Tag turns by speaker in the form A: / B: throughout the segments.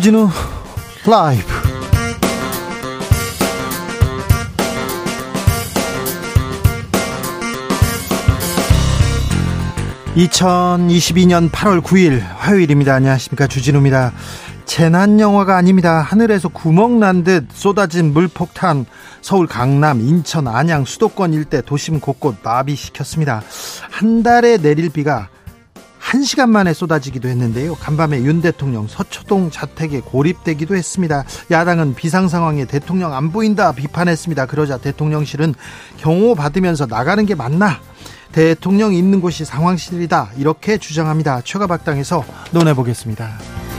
A: 주진우 라이브. (2022년 8월 9일) 화요일입니다. 안녕하십니까. 주진우입니다. 재난 영화가 아닙니다. 하늘에서 구멍 난 듯 쏟아진 물폭탄. 서울 강남 인천 안양 수도권 일대 도심 곳곳 마비시켰습니다. 한 달에 내릴 비가 1시간 만에 쏟아지기도 했는데요. 간밤에 윤 대통령 서초동 자택에 고립되기도 했습니다. 야당은 비상 상황에 대통령 안 보인다 비판했습니다. 그러자 대통령실은 경호 받으면서 나가는 게 맞나? 대통령 있는 곳이 상황실이다. 이렇게 주장합니다. 최가박당에서 논해보겠습니다.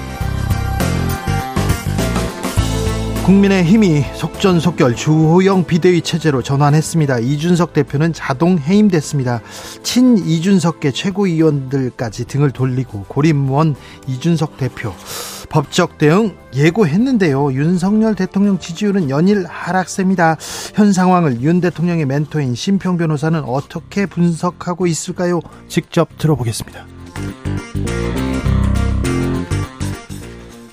A: 국민의힘이 속전속결 주호영 비대위 체제로 전환했습니다. 이준석 대표는 자동 해임됐습니다. 친 이준석계 최고위원들까지 등을 돌리고 고립무원 이준석 대표 법적 대응 예고했는데요. 윤석열 대통령 지지율은 연일 하락세입니다. 현 상황을 윤 대통령의 멘토인 심평 변호사는 어떻게 분석하고 있을까요? 직접 들어보겠습니다.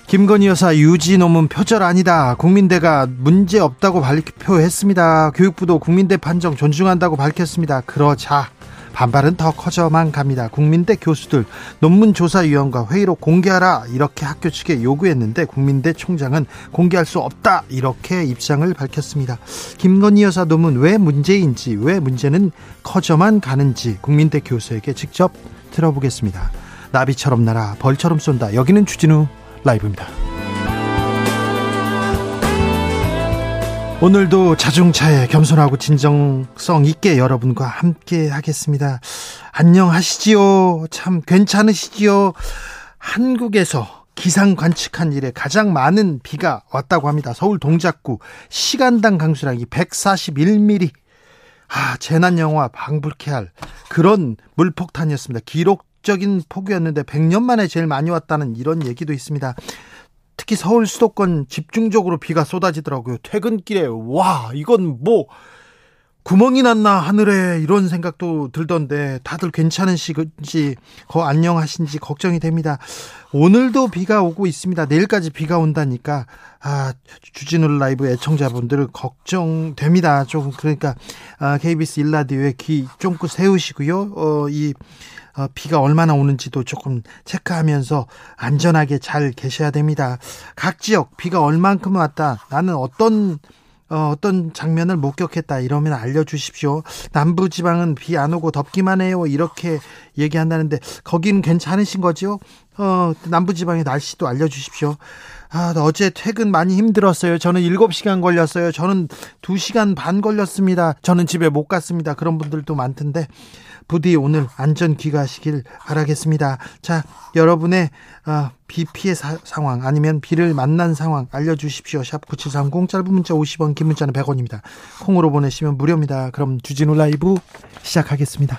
A: 김건희 여사 유지 논문 표절 아니다. 국민대가 문제 없다고 발표했습니다. 교육부도 국민대 판정 존중한다고 밝혔습니다. 그러자 반발은 더 커져만 갑니다. 국민대 교수들 논문조사위원과 회의로 공개하라 이렇게 학교 측에 요구했는데 국민대 총장은 공개할 수 없다 이렇게 입장을 밝혔습니다. 김건희 여사 논문 왜 문제인지 왜 문제는 커져만 가는지 국민대 교수에게 직접 들어보겠습니다. 나비처럼 날아 벌처럼 쏜다. 여기는 주진우 라이브입니다. 오늘도 자중차에 겸손하고 진정성 있게 여러분과 함께 하겠습니다. 안녕하시지요? 참 괜찮으시지요? 한국에서 기상 관측한 일에 가장 많은 비가 왔다고 합니다. 서울 동작구 시간당 강수량이 141mm. 아, 재난 영화 방불케 할 그런 물폭탄이었습니다. 기록 적인 폭우였는데 100년 만에 제일 많이 왔다는 이런 얘기도 있습니다. 특히 서울 수도권 집중적으로 비가 쏟아지더라고요. 퇴근길에 와 이건 뭐 구멍이 났나 하늘에 이런 생각도 들던데 다들 괜찮으신지 거 안녕하신지 걱정이 됩니다. 오늘도 비가 오고 있습니다. 내일까지 비가 온다니까 아 주진우 라이브 애청자분들 걱정됩니다. 좀 그러니까 아, KBS 일라디오에 귀 쫑긋 세우시고요. 어이 어, 비가 얼마나 오는지도 조금 체크하면서 안전하게 잘 계셔야 됩니다. 각 지역 비가 얼만큼 왔다. 나는 어떤 어, 어떤 장면을 목격했다 이러면 알려주십시오. 남부 지방은 비 안 오고 덥기만 해요. 이렇게 얘기한다는데 거기는 괜찮으신 거죠? 어, 남부 지방의 날씨도 알려주십시오. 아, 어제 퇴근 많이 힘들었어요. 저는 7시간 걸렸어요. 저는 2시간 반 걸렸습니다. 저는 집에 못 갔습니다. 그런 분들도 많던데 부디 오늘 안전 귀가하시길 바라겠습니다. 자, 여러분의 어, 비 피해 사, 상황 아니면 비를 만난 상황 알려 주십시오. 샵 9730 짧은 문자 50원 긴 문자는 100원입니다. 콩으로 보내시면 무료입니다. 그럼 주진우 라이브 시작하겠습니다.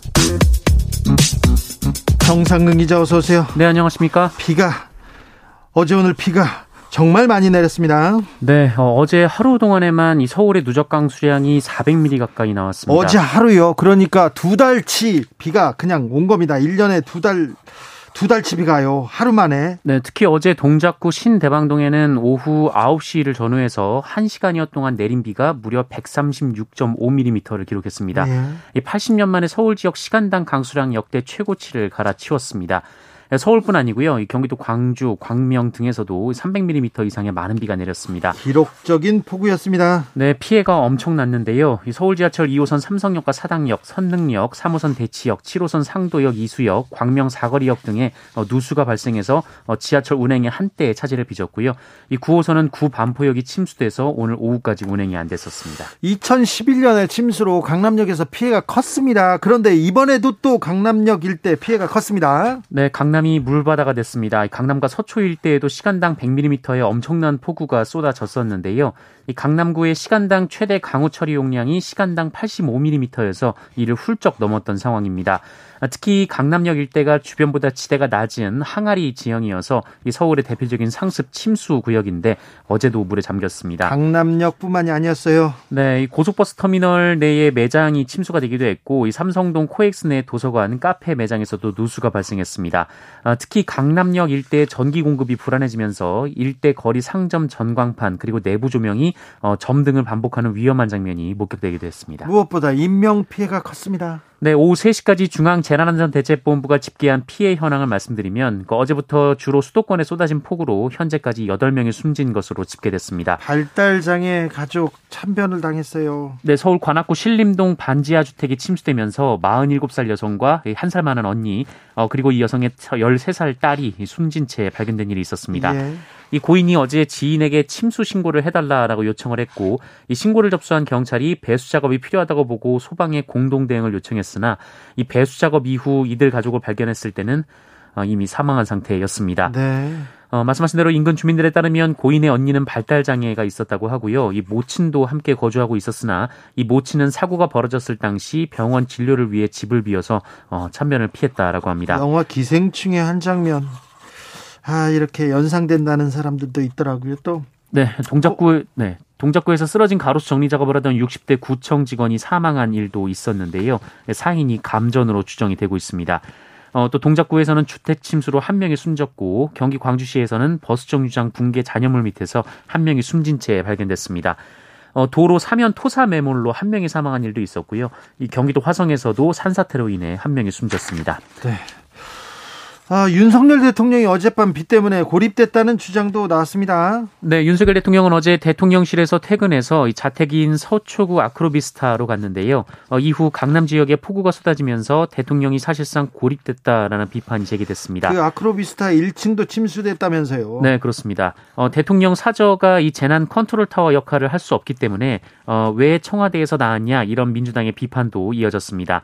A: 정상근 기자 어서 오세요.
B: 네 안녕하십니까.
A: 비가 어제 오늘 비가 정말 많이 내렸습니다.
B: 네, 어, 제 하루 동안에만 이 서울의 누적 강수량이 400mm 가까이 나왔습니다.
A: 어제 하루요. 그러니까 두 달치 비가 그냥 온 겁니다. 1년에 두 달, 두 달치 비가요. 하루 만에.
B: 네, 특히 어제 동작구 신대방동에는 오후 9시를 전후해서 1시간여 동안 내린 비가 무려 136.5mm를 기록했습니다. 네. 이 80년 만에 서울 지역 시간당 강수량 역대 최고치를 갈아치웠습니다. 서울뿐 아니고요. 경기도 광주, 광명 등에서도 300mm 이상의 많은 비가 내렸습니다.
A: 기록적인 폭우였습니다.
B: 네, 피해가 엄청 났는데요. 서울 지하철 2호선 삼성역과 사당역, 선릉역, 3호선 대치역, 7호선 상도역, 이수역, 광명 사거리역 등에 어, 누수가 발생해서 어, 지하철 운행에 한때의 차질을 빚었고요. 이 9호선은 구반포역이 침수돼서 오늘 오후까지 운행이 안 됐었습니다.
A: 2011년에 침수로 강남역에서 피해가 컸습니다. 그런데 이번에도 또 강남역 일대 피해가 컸습니다.
B: 네, 강남 이 물바다가 됐습니다. 강남과 서초 일대에도 시간당 100mm의 엄청난 폭우가 쏟아졌었는데요. 이 강남구의 시간당 최대 강우 처리 용량이 시간당 85mm여서 이를 훌쩍 넘었던 상황입니다. 특히 강남역 일대가 주변보다 지대가 낮은 항아리 지형이어서 이 서울의 대표적인 상습 침수 구역인데 어제도 물에 잠겼습니다.
A: 강남역뿐만이 아니었어요.
B: 네, 이 고속버스 터미널 내에 매장이 침수가 되기도 했고 이 삼성동 코엑스 내 도서관, 카페 매장에서도 누수가 발생했습니다. 아, 특히 강남역 일대 전기 공급이 불안해지면서 일대 거리 상점 전광판 그리고 내부 조명이 어, 점등을 반복하는 위험한 장면이 목격되기도 했습니다.
A: 무엇보다 인명 피해가 컸습니다.
B: 네, 오후 3시까지 중앙재난안전대책본부가 집계한 피해 현황을 말씀드리면 그 어제부터 주로 수도권에 쏟아진 폭우로 현재까지 8명이 숨진 것으로 집계됐습니다.
A: 발달장애 가족 참변을 당했어요.
B: 네, 서울 관악구 신림동 반지하 주택이 침수되면서 47살 여성과 1살 많은 언니, 어, 그리고 이 여성의 13살 딸이 숨진 채 발견된 일이 있었습니다. 예. 이 고인이 어제 지인에게 침수 신고를 해달라라고 요청을 했고 이 신고를 접수한 경찰이 배수 작업이 필요하다고 보고 소방에 공동 대응을 요청했으나 이 배수 작업 이후 이들 가족을 발견했을 때는 어, 이미 사망한 상태였습니다. 네. 어, 말씀하신 대로 인근 주민들에 따르면 고인의 언니는 발달 장애가 있었다고 하고요. 이 모친도 함께 거주하고 있었으나 이 모친은 사고가 벌어졌을 당시 병원 진료를 위해 집을 비워서 어, 참변을 피했다라고 합니다.
A: 영화 기생충의 한 장면. 아, 이렇게 연상된다는 사람들도 있더라고요. 또
B: 네, 동작구 네. 동작구에서 쓰러진 가로수 정리 작업을 하던 60대 구청 직원이 사망한 일도 있었는데요. 상인이 감전으로 추정이 되고 있습니다. 어, 또 동작구에서는 주택 침수로 한 명이 숨졌고 경기 광주시에서는 버스 정류장 붕괴 잔여물 밑에서 한 명이 숨진 채 발견됐습니다. 어, 도로 사면 토사 매몰로 한 명이 사망한 일도 있었고요. 이 경기도 화성에서도 산사태로 인해 한 명이 숨졌습니다.
A: 네. 아, 윤석열 대통령이 어젯밤 비 때문에 고립됐다는 주장도 나왔습니다.
B: 네, 윤석열 대통령은 어제 대통령실에서 퇴근해서 자택인 서초구 아크로비스타로 갔는데요. 어, 이후 강남 지역에 폭우가 쏟아지면서 대통령이 사실상 고립됐다라는 비판이 제기됐습니다.
A: 그 아크로비스타 1층도 침수됐다면서요?
B: 네, 그렇습니다. 어, 대통령 사저가 이 재난 컨트롤 타워 역할을 할 수 없기 때문에 어, 왜 청와대에서 나왔냐 이런 민주당의 비판도 이어졌습니다.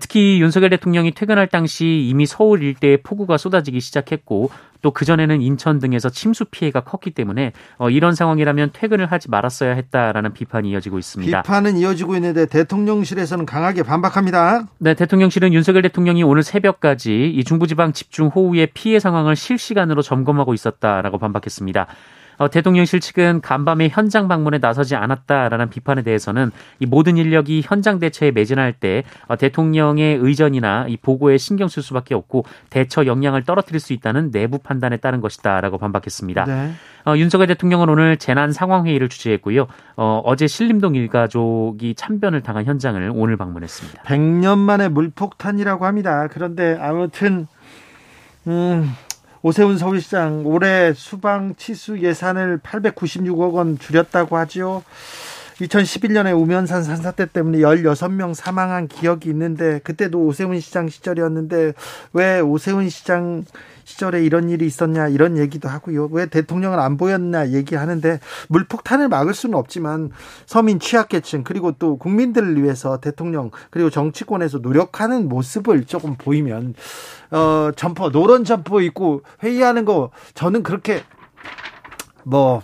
B: 특히 윤석열 대통령이 퇴근할 당시 이미 서울 일대에 폭우가 쏟아지기 시작했고 또 그전에는 인천 등에서 침수 피해가 컸기 때문에 어, 이런 상황이라면 퇴근을 하지 말았어야 했다라는 비판이 이어지고 있습니다.
A: 비판은 이어지고 있는데 대통령실에서는 강하게 반박합니다.
B: 네, 대통령실은 윤석열 대통령이 오늘 새벽까지 이 중부지방 집중호우의 피해 상황을 실시간으로 점검하고 있었다라고 반박했습니다. 어, 대통령실 측은 간밤에 현장 방문에 나서지 않았다라는 비판에 대해서는 이 모든 인력이 현장 대처에 매진할 때 어, 대통령의 의전이나 이 보고에 신경 쓸 수밖에 없고 대처 역량을 떨어뜨릴 수 있다는 내부 판단에 따른 것이다라고 반박했습니다. 네. 어, 윤석열 대통령은 오늘 재난 상황 회의를 주재했고요. 어, 어제 신림동 일가족이 참변을 당한 현장을 오늘 방문했습니다.
A: 100년 만에 물폭탄이라고 합니다. 그런데 아무튼 음, 오세훈 서울시장 올해 수방 치수 예산을 896억 원 줄였다고 하지요. 2011년에 우면산 산사태 때문에 16명 사망한 기억이 있는데 그때도 오세훈 시장 시절이었는데 왜 오세훈 시장 시절에 이런 일이 있었냐 이런 얘기도 하고요. 왜 대통령은 안 보였냐 얘기하는데 물폭탄을 막을 수는 없지만 서민 취약계층 그리고 또 국민들을 위해서 대통령 그리고 정치권에서 노력하는 모습을 조금 보이면 어 점퍼 노란 점퍼 입고 회의하는 거 저는 그렇게 뭐뭐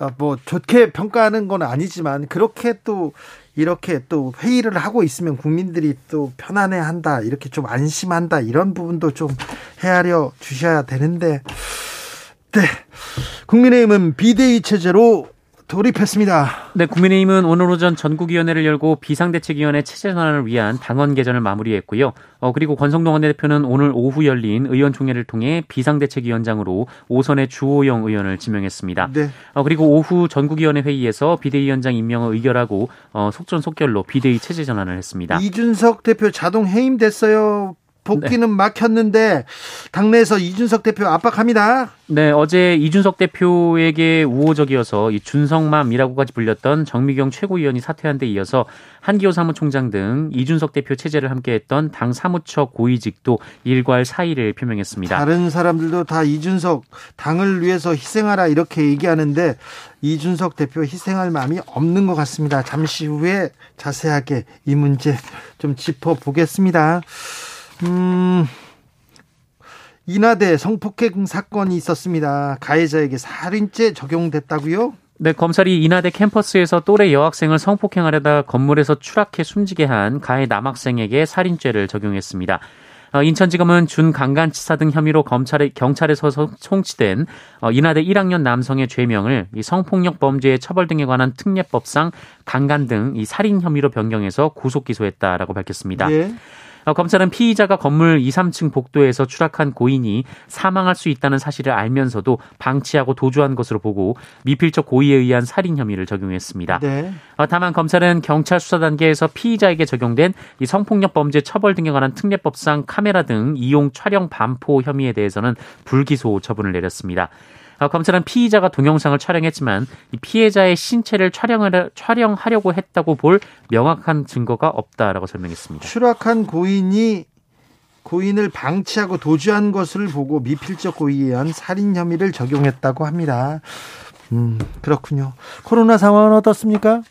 A: 어, 뭐 좋게 평가하는 건 아니지만 그렇게 또 이렇게 또 회의를 하고 있으면 국민들이 또 편안해 한다, 이렇게 좀 안심한다, 이런 부분도 좀 헤아려 주셔야 되는데, 네. 국민의힘은 비대위 체제로 돌입했습니다.
B: 네, 국민의힘은 오늘 오전 전국위원회를 열고 비상대책위원회 체제 전환을 위한 당헌 개정을 마무리했고요. 어, 그리고 권성동 원내대표는 오늘 오후 열린 의원총회를 통해 비상대책위원장으로 오선의 주호영 의원을 지명했습니다. 네. 어, 그리고 오후 전국위원회 회의에서 비대위원장 임명을 의결하고 어, 속전속결로 비대위 체제 전환을 했습니다.
A: 이준석 대표 자동 해임됐어요. 복귀는 네. 막혔는데 당내에서 이준석 대표 압박합니다.
B: 네, 어제 이준석 대표에게 우호적이어서 이 준성맘이라고까지 불렸던 정미경 최고위원이 사퇴한 데 이어서 한기호 사무총장 등 이준석 대표 체제를 함께했던 당 사무처 고위직도 일괄 사의를 표명했습니다.
A: 다른 사람들도 다 이준석 당을 위해서 희생하라 이렇게 얘기하는데 이준석 대표 희생할 마음이 없는 것 같습니다. 잠시 후에 자세하게 이 문제 좀 짚어보겠습니다. 음, 인하대 성폭행 사건이 있었습니다. 가해자에게 살인죄 적용됐다고요?
B: 네, 검찰이 인하대 캠퍼스에서 또래 여학생을 성폭행하려다 건물에서 추락해 숨지게 한 가해 남학생에게 살인죄를 적용했습니다. 어, 인천지검은 준강간치사 등 혐의로 검찰에 경찰에서 송치된 어, 인하대 1학년 남성의 죄명을 성폭력 범죄의 처벌 등에 관한 특례법상 강간 등 이 살인 혐의로 변경해서 구속 기소했다라고 밝혔습니다. 예. 어, 검찰은 피의자가 건물 2, 3층 복도에서 추락한 고인이 사망할 수 있다는 사실을 알면서도 방치하고 도주한 것으로 보고 미필적 고의에 의한 살인 혐의를 적용했습니다. 네. 어, 다만 검찰은 경찰 수사 단계에서 피의자에게 적용된 이 성폭력 범죄 처벌 등에 관한 특례법상 카메라 등 이용 촬영 반포 혐의에 대해서는 불기소 처분을 내렸습니다. 어, 검찰은 피의자가 동영상을 촬영했지만 피해자의 신체를 촬영을, 촬영하려고 했다고 볼 명확한 증거가 없다라고 설명했습니다.
A: 추락한 고인이 고인을 방치하고 도주한 것을 보고 미필적 고의에 의한 살인 혐의를 적용했다고 합니다. 음, 그렇군요. 코로나 상황은 어떻습니까?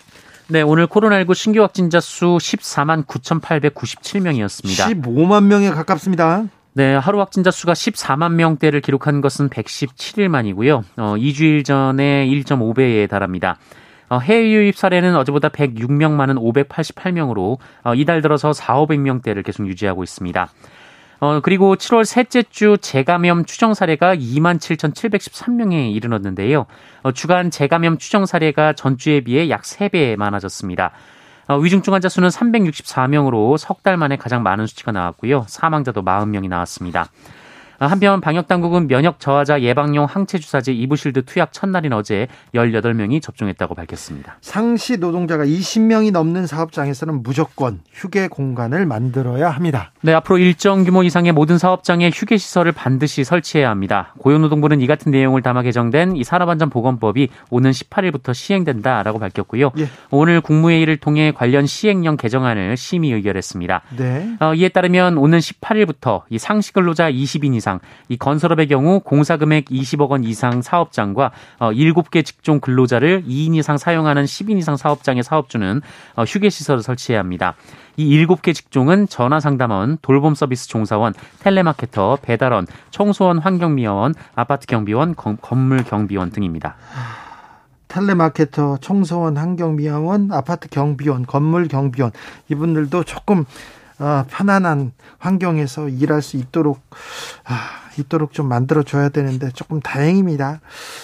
B: 네, 오늘 코로나19 신규 확진자 수 14만 9,897명이었습니다.
A: 15만 명에 가깝습니다.
B: 네, 하루 확진자 수가 14만 명대를 기록한 것은 117일 만이고요. 어, 2주일 전에 1.5배에 달합니다. 어, 해외 유입 사례는 어제보다 106명 많은 588명으로 어, 이달 들어서 4, 500명대를 계속 유지하고 있습니다. 어, 그리고 7월 셋째 주 재감염 추정 사례가 2만 7,713명에 이르렀는데요. 어, 주간 재감염 추정 사례가 전주에 비해 약 3배 많아졌습니다. 어, 위중증 환자 수는 364명으로 석 달 만에 가장 많은 수치가 나왔고요. 사망자도 40명이 나왔습니다. 한편 방역 당국은 면역 저하자 예방용 항체 주사제 이브실드 투약 첫날인 어제 18명이 접종했다고 밝혔습니다.
A: 상시 노동자가 20명이 넘는 사업장에서는 무조건 휴게 공간을 만들어야 합니다.
B: 네, 앞으로 일정 규모 이상의 모든 사업장에 휴게 시설을 반드시 설치해야 합니다. 고용노동부는 이 같은 내용을 담아 개정된 이 산업안전보건법이 오는 18일부터 시행된다라고 밝혔고요. 예. 오늘 국무회의를 통해 관련 시행령 개정안을 심의 의결했습니다. 네. 어, 이에 따르면 오는 18일부터 이 상시 근로자 20인 이상 이상, 이 건설업의 경우 공사 금액 20억 원 이상 사업장과 7개 어, 직종 근로자를 2인 이상 사용하는 10인 이상 사업장의 사업주는 어, 휴게 시설을 설치해야 합니다. 이 7개 직종은 전화 상담원, 돌봄 서비스 종사원, 텔레마케터, 배달원, 청소원, 환경미화원, 아파트 경비원, 건물 경비원 등입니다.
A: 텔레마케터, 청소원, 환경미화원, 아파트 경비원, 건물 경비원 이분들도 조금 어, 편안한 환경에서 일할 수 있도록 아, 있도록 좀 만들어 줘야 되는데 조금 다행입니다.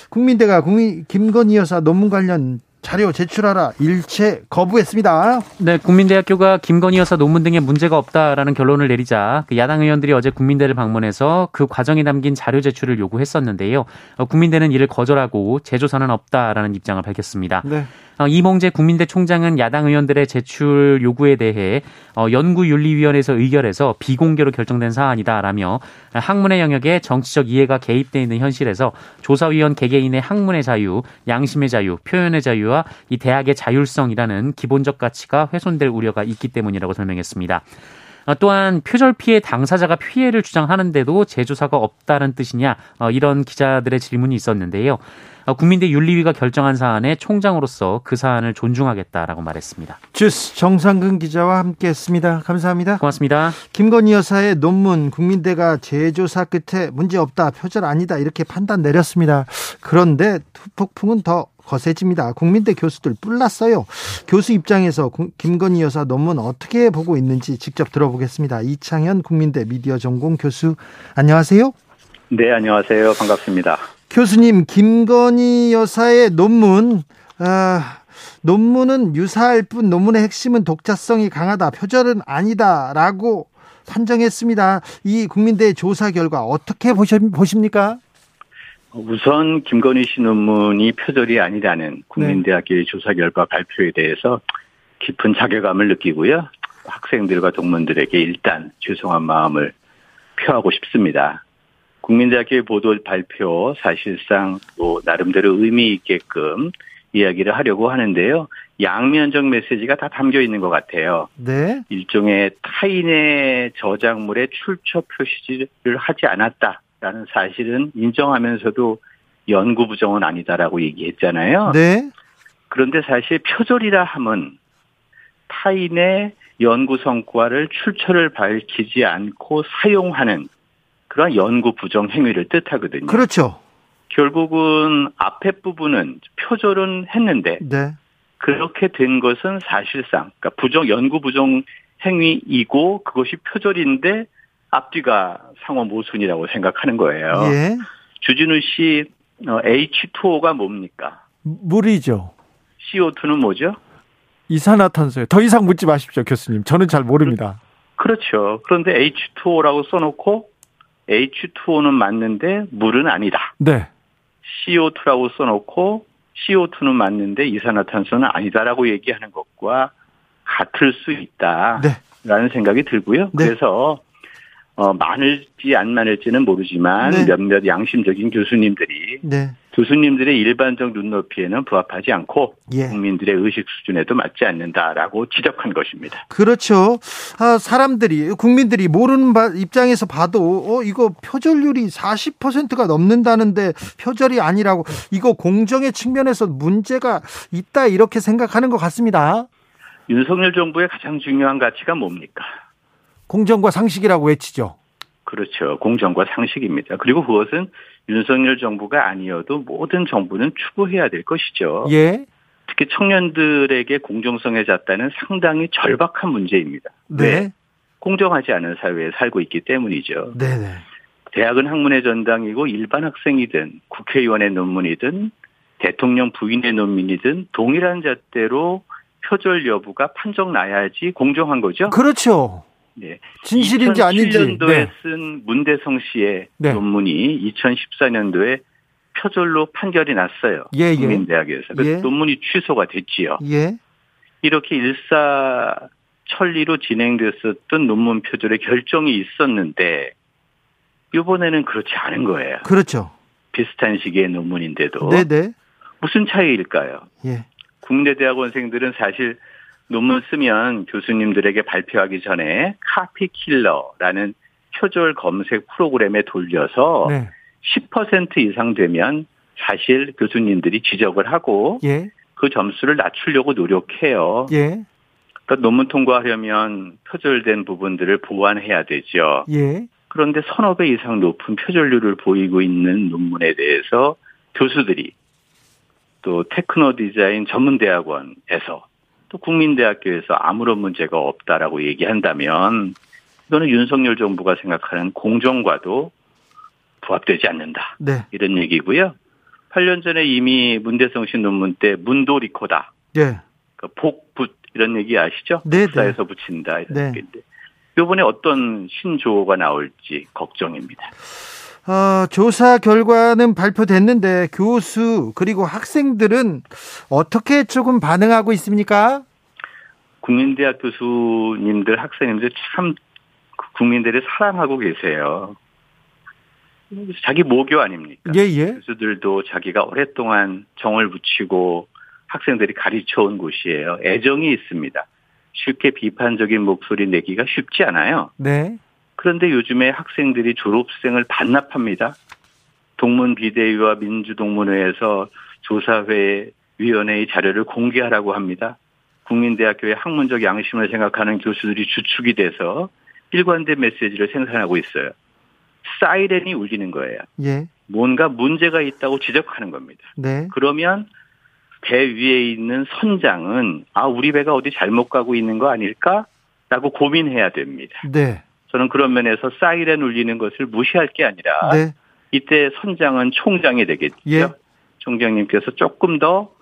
A: 국민대가 국민 김건희 여사 논문 관련 자료 제출하라 일체 거부했습니다.
B: 네, 국민대학교가 김건희 여사 논문 등에 문제가 없다라는 결론을 내리자 그 야당 의원들이 어제 국민대를 방문해서 그 과정에 담긴 자료 제출을 요구했었는데요. 어, 국민대는 이를 거절하고 재조사는 없다라는 입장을 밝혔습니다. 네. 어, 이몽재 국민대 총장은 야당 의원들의 제출 요구에 대해 어, 연구윤리위원회에서 의결해서 비공개로 결정된 사안이다라며 학문의 영역에 정치적 이해가 개입돼 있는 현실에서 조사위원 개개인의 학문의 자유, 양심의 자유, 표현의 자유와 이 대학의 자율성이라는 기본적 가치가 훼손될 우려가 있기 때문이라고 설명했습니다. 어, 또한 표절 피해 당사자가 피해를 주장하는데도 재조사가 없다는 뜻이냐 이런 기자들의 질문이 있었는데요. 어, 국민대 윤리위가 결정한 사안에 총장으로서 그 사안을 존중하겠다라고 말했습니다.
A: 주스 정상근 기자와 함께했습니다. 감사합니다.
B: 고맙습니다.
A: 김건희 여사의 논문 국민대가 재조사 끝에 문제 없다 표절 아니다 이렇게 판단 내렸습니다. 그런데 폭풍은 더 거세집니다. 국민대 교수들 뿔났어요. 교수 입장에서 김건희 여사 논문 어떻게 보고 있는지 직접 들어보겠습니다. 이창현 국민대 미디어 전공 교수 안녕하세요.
C: 네, 안녕하세요. 반갑습니다.
A: 교수님 김건희 여사의 논문 아, 논문은 유사할 뿐 논문의 핵심은 독자성이 강하다 표절은 아니다라고 판정했습니다. 이 국민대 조사 결과 어떻게 보십니까?
C: 우선 김건희 씨 논문이 표절이 아니라는 국민대학교의 네. 조사 결과 발표에 대해서 깊은 자괴감을 느끼고요. 학생들과 동문들에게 일단 죄송한 마음을 표하고 싶습니다. 국민대학교의 보도 발표 사실상 뭐 나름대로 의미 있게끔 이야기를 하려고 하는데요. 양면적 메시지가 다 담겨 있는 것 같아요.
D: 네.
C: 일종의 타인의 저작물에 출처 표시를 하지 않았다라는 사실은 인정하면서도 연구 부정은 아니다라고 얘기했잖아요.
D: 네.
C: 그런데 사실 표절이라 함은 타인의 연구 성과를 출처를 밝히지 않고 사용하는 그런 연구 부정 행위를 뜻하거든요.
D: 그렇죠.
C: 결국은 앞에 부분은 표절은 했는데
D: 네.
C: 그렇게 된 것은 사실상 그러니까 부정 연구 부정 행위이고 그것이 표절인데 앞뒤가 상호 모순이라고 생각하는 거예요.
D: 예.
C: 주진우 씨 어, H2O가 뭡니까?
A: 물이죠.
C: CO2는 뭐죠?
A: 이산화탄소요. 더 이상 묻지 마십시오, 교수님. 저는 잘 모릅니다.
C: 그렇죠. 그런데 H2O라고 써놓고 H2O는 맞는데 물은 아니다.
A: 네.
C: CO2라고 써놓고 CO2는 맞는데 이산화탄소는 아니다라고 얘기하는 것과 같을 수 있다 라는
D: 네.
C: 생각이 들고요.
D: 네.
C: 그래서 어, 많을지 안 많을지는 모르지만
D: 네.
C: 몇몇 양심적인 교수님들이
D: 네.
C: 교수님들의 일반적 눈높이에는 부합하지 않고
D: 예.
C: 국민들의 의식 수준에도 맞지 않는다라고 지적한 것입니다.
D: 그렇죠. 아, 사람들이 국민들이 모르는 바- 입장에서 봐도 어 이거 표절률이 40%가 넘는다는데 표절이 아니라고 이거 공정의 측면에서 문제가 있다 이렇게 생각하는 것 같습니다.
C: 윤석열 정부의 가장 중요한 가치가 뭡니까?
A: 공정과 상식이라고 외치죠.
C: 그렇죠. 공정과 상식입니다. 그리고 그것은 윤석열 정부가 아니어도 모든 정부는 추구해야 될 것이죠.
A: 예.
C: 특히 청년들에게 공정성에 잣다는 상당히 절박한 문제입니다. 왜?
D: 네.
C: 공정하지 않은 사회에 살고 있기 때문이죠.
D: 네, 네.
C: 대학은 학문의 전당이고 일반 학생이든 국회의원의 논문이든 대통령 부인의 논문이든 동일한 잣대로 표절 여부가 판정 나야지 공정한 거죠.
A: 그렇죠.
C: 네.
A: 진실인지 아닌지.
C: 2007년도에
A: 네.
C: 쓴 문대성 씨의
A: 네.
C: 논문이 2014년도에 표절로 판결이 났어요.
A: 예, 예.
C: 국민대학에서. 그
D: 예.
C: 논문이 취소가 됐지요.
D: 예.
C: 이렇게 일사천리로 진행됐었던 논문 표절의 결정이 있었는데 이번에는 그렇지 않은 거예요.
D: 그렇죠.
C: 비슷한 시기의 논문인데도
D: 네, 네.
C: 무슨 차이일까요?
D: 예.
C: 국내 대학원생들은 사실 논문 쓰면 교수님들에게 발표하기 전에 카피킬러라는 표절 검색 프로그램에 돌려서
A: 네.
C: 10% 이상 되면 사실 교수님들이 지적을 하고
A: 예.
C: 그 점수를 낮추려고 노력해요.
A: 예.
C: 그러니까 논문 통과하려면 표절된 부분들을 보완해야 되죠.
A: 예.
C: 그런데 서너 배 이상 높은 표절률을 보이고 있는 논문에 대해서 교수들이 또 테크노 디자인 전문대학원에서 또 국민대학교에서 아무런 문제가 없다라고 얘기한다면 이거는 윤석열 정부가 생각하는 공정과도 부합되지 않는다.
D: 네.
C: 이런 얘기고요. 8년 전에 이미 문대성 씨 논문 때 문도리코다.
D: 예.
C: 그 복붙 이런 얘기 아시죠?
D: 네,
C: 복사해서 붙인다 이런
D: 네.
C: 얘기인데 이번에 어떤 신조어가 나올지 걱정입니다.
D: 어, 조사 결과는 발표됐는데 교수 그리고 학생들은 어떻게 조금 반응하고 있습니까?
C: 국민대학 교수님들 학생님들 참 국민들이 사랑하고 계세요. 자기 모교 아닙니까?
D: 예, 예.
C: 교수들도 자기가 오랫동안 정을 붙이고 학생들이 가르쳐 온 곳이에요. 애정이 있습니다. 쉽게 비판적인 목소리 내기가 쉽지 않아요.
A: 네.
C: 그런데 요즘에 학생들이 졸업생을 반납합니다. 동문 비대위와 민주동문회에서 조사회 위원회의 자료를 공개하라고 합니다. 국민대학교의 학문적 양심을 생각하는 교수들이 주축이 돼서 일관된 메시지를 생산하고 있어요. 사이렌이 울리는 거예요.
D: 예.
C: 뭔가 문제가 있다고 지적하는 겁니다.
D: 네.
C: 그러면 배 위에 있는 선장은 아 우리 배가 어디 잘못 가고 있는 거 아닐까라고 고민해야 됩니다.
D: 네.
C: 저는 그런 면에서 사이렌 울리는 것을 무시할 게 아니라
D: 네.
C: 이때 선장은 총장이 되겠죠.
D: 예.
C: 총장님께서 조금 더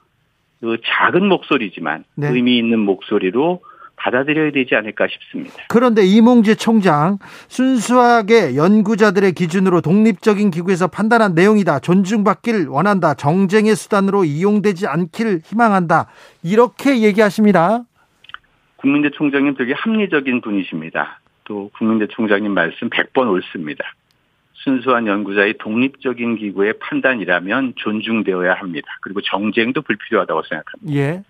C: 그 작은 목소리지만
D: 네.
C: 의미 있는 목소리로 받아들여야 되지 않을까 싶습니다.
D: 그런데 이몽재 총장 순수하게 연구자들의 기준으로 독립적인 기구에서 판단한 내용이다. 존중받길 원한다. 정쟁의 수단으로 이용되지 않기를 희망한다. 이렇게 얘기하십니다.
C: 국민대 총장님 되게 합리적인 분이십니다. 또 국민대 총장님 말씀 100번 옳습니다. 순수한 연구자의 독립적인 기구의 판단이라면 존중되어야 합니다. 그리고 정쟁도 불필요하다고 생각합니다.
A: 예.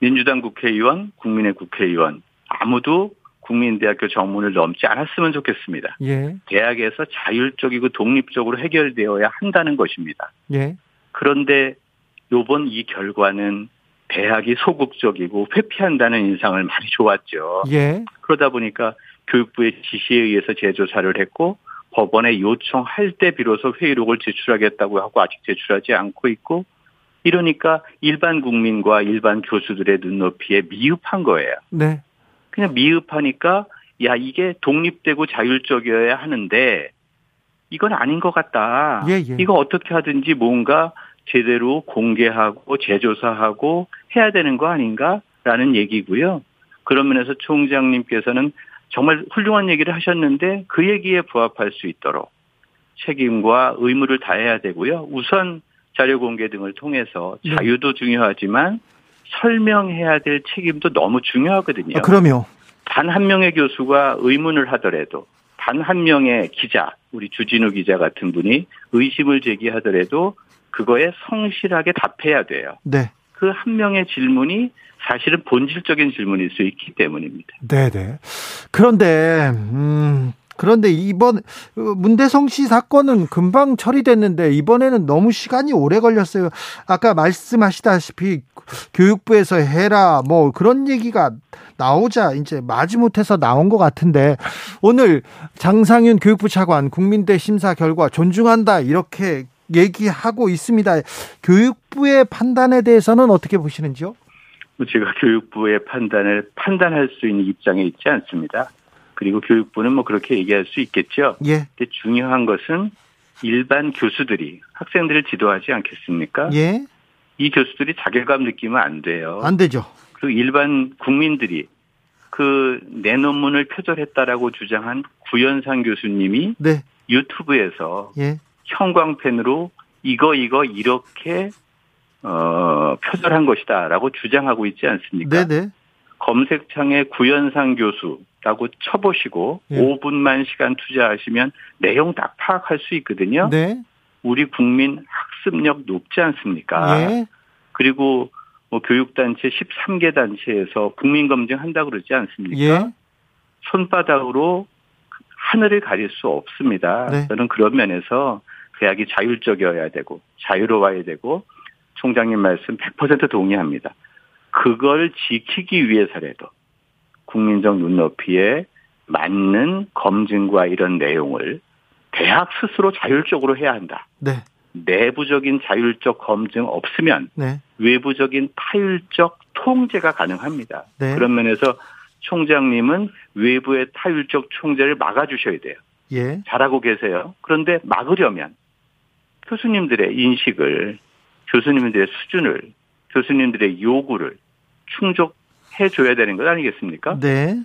C: 민주당 국회의원, 국민의 국회의원 아무도 국민대학교 정문을 넘지 않았으면 좋겠습니다.
A: 예.
C: 대학에서 자율적이고 독립적으로 해결되어야 한다는 것입니다.
A: 예.
C: 그런데 요번 이 결과는 대학이 소극적이고 회피한다는 인상을 많이 좋았죠.
A: 예.
C: 그러다 보니까 교육부의 지시에 의해서 재조사를 했고 법원에 요청할 때 비로소 회의록을 제출하겠다고 하고 아직 제출하지 않고 있고 이러니까 일반 국민과 일반 교수들의 눈높이에 미흡한 거예요.
A: 네.
C: 그냥 미흡하니까 야 이게 독립되고 자율적이어야 하는데 이건 아닌 것 같다.
A: 예, 예.
C: 이거 어떻게 하든지 뭔가 제대로 공개하고 재조사하고 해야 되는 거 아닌가라는 얘기고요. 그런 면에서 총장님께서는 정말 훌륭한 얘기를 하셨는데 그 얘기에 부합할 수 있도록 책임과 의무를 다해야 되고요. 우선 자료 공개 등을 통해서
A: 네.
C: 자유도 중요하지만 설명해야 될 책임도 너무 중요하거든요.
A: 아, 그럼요.
C: 단 한 명의 교수가 의문을 하더라도 단 한 명의 기자, 우리 주진우 기자 같은 분이 의심을 제기하더라도 그거에 성실하게 답해야 돼요.
A: 네.
C: 그 한 명의 질문이 사실은 본질적인 질문일 수 있기 때문입니다.
A: 네, 네. 그런데 음 그런데 이번 어, 문대성 씨 사건은 금방 처리됐는데 이번에는 너무 시간이 오래 걸렸어요. 아까 말씀하시다시피 교육부에서 해라 뭐 그런 얘기가 나오자 이제 마지못해서 나온 것 같은데 오늘 장상윤 교육부 차관 국민대 심사 결과 존중한다 이렇게 얘기하고 있습니다. 교육부의 판단에 대해서는 어떻게 보시는지요?
C: 제가 교육부의 판단을 판단할 수 있는 입장에 있지 않습니다. 그리고 교육부는 뭐 그렇게 얘기할 수 있겠죠.
A: 예.
C: 근데 중요한 것은 일반 교수들이 학생들을 지도하지 않겠습니까?
A: 예.
C: 이 교수들이 자괴감 느끼면 안 돼요.
A: 안 되죠.
C: 그리고 일반 국민들이 그 내 논문을 표절했다라고 주장한 구현상 교수님이
A: 네.
C: 유튜브에서
A: 예.
C: 형광펜으로 이거 이거 이렇게 어 표절한 것이다라고 주장하고 있지 않습니까?
A: 네네.
C: 검색창에 구현상 교수라고 쳐보시고
A: 예.
C: 5분만 시간 투자하시면 내용 다 파악할 수 있거든요.
A: 네.
C: 우리 국민 학습력 높지 않습니까?
A: 예.
C: 그리고 뭐 교육단체 13개 단체에서 국민검증 한다 그러지 않습니까?
A: 예.
C: 손바닥으로 하늘을 가릴 수 없습니다.
A: 네.
C: 저는 그런 면에서 대학이 자율적이어야 되고 자유로워야 되고 총장님 말씀 100% 동의합니다. 그걸 지키기 위해서라도 국민적 눈높이에 맞는 검증과 이런 내용을 대학 스스로 자율적으로 해야 한다.
A: 네.
C: 내부적인 자율적 검증 없으면
A: 네.
C: 외부적인 타율적 통제가 가능합니다.
A: 네.
C: 그런 면에서 총장님은 외부의 타율적 통제를 막아주셔야 돼요.
A: 예.
C: 잘하고 계세요. 그런데 막으려면 교수님들의 인식을, 교수님들의 수준을, 교수님들의 요구를 충족해 줘야 되는 것 아니겠습니까?
A: 네.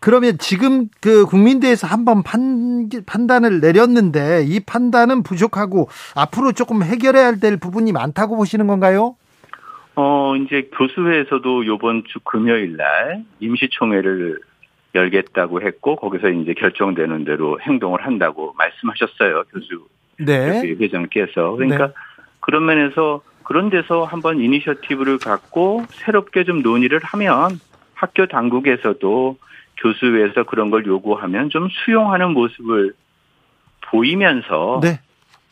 A: 그러면 지금 그 국민대에서 한번 판, 판단을 내렸는데 이 판단은 부족하고 앞으로 조금 해결해야 될 부분이 많다고 보시는 건가요?
C: 어, 이제 교수회에서도 요번 주 금요일 날 임시총회를 열겠다고 했고 거기서 이제 결정되는 대로 행동을 한다고 말씀하셨어요. 교수
A: 네.
C: 회장께서. 그러니까 그런 면에서 그런 데서 한번 이니셔티브를 갖고 새롭게 좀 논의를 하면 학교 당국에서도 교수회에서 그런 걸 요구하면 좀 수용하는 모습을 보이면서
A: 네.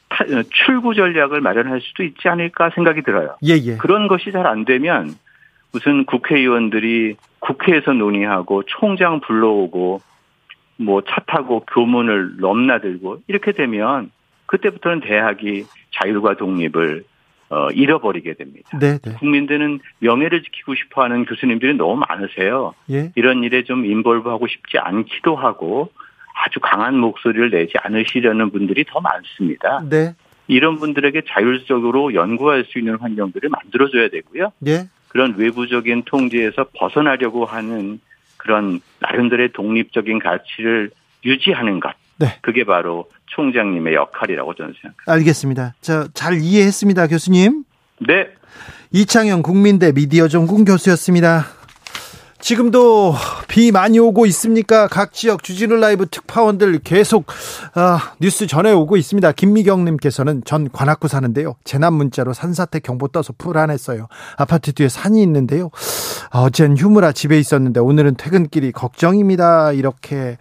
C: 타- 어, 출구 전략을 마련할 수도 있지 않을까 생각이 들어요.
A: 예, 예.
C: 그런 것이 잘 안 되면 무슨 국회의원들이 국회에서 논의하고 총장 불러오고 뭐 차 타고 교문을 넘나들고 이렇게 되면 그때부터는 대학이 자율과 독립을 어, 잃어버리게 됩니다.
A: 네, 네.
C: 국민들은 명예를 지키고 싶어 하는 교수님들이 너무 많으세요.
A: 예.
C: 이런 일에 좀 인볼브하고 싶지 않기도 하고 아주 강한 목소리를 내지 않으시려는 분들이 더 많습니다.
A: 네.
C: 이런 분들에게 자율적으로 연구할 수 있는 환경들을 만들어줘야 되고요.
A: 예.
C: 그런 외부적인 통제에서 벗어나려고 하는 그런 나름대로의 독립적인 가치를 유지하는 것.
A: 네.
C: 그게 바로 총장님의 역할이라고 저는 생각합니다.
A: 알겠습니다. 저 잘 이해했습니다, 교수님.
C: 네.
A: 이창영 국민대 미디어 전공 교수였습니다. 지금도 비 많이 오고 있습니까? 각 지역 주진우 라이브 특파원들 계속 아, 뉴스 전해오고 있습니다. 김미경님께서는 전 관악구 사는데요. 재난 문자로 산사태 경보 떠서 불안했어요. 아파트 뒤에 산이 있는데요. 어젠 휴무라 집에 있었는데 오늘은 퇴근길이 걱정입니다. 이렇게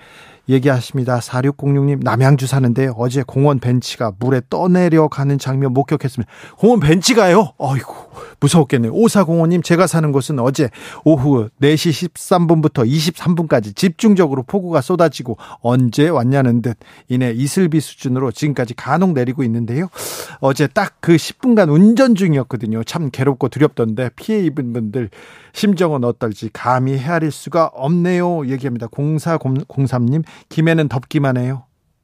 A: 얘기하십니다. 4606님 남양주 사는데 어제 공원 벤치가 물에 떠내려가는 장면 목격했습니다. 공원 벤치가요? 어이구 무서웠겠네요. 5405님 제가 사는 곳은 어제 오후 4시 13분부터 23분까지 집중적으로 폭우가 쏟아지고 언제 왔냐는 듯 이내 이슬비 수준으로 지금까지 간혹 내리고 있는데요. 어제 딱 그 10분간 운전 중이었거든요. 참 괴롭고 두렵던데 피해 입은 분들 심정은 어떨지 감히 헤아릴 수가 없네요. 얘기합니다. 0403님 김해는 덥기만 해요.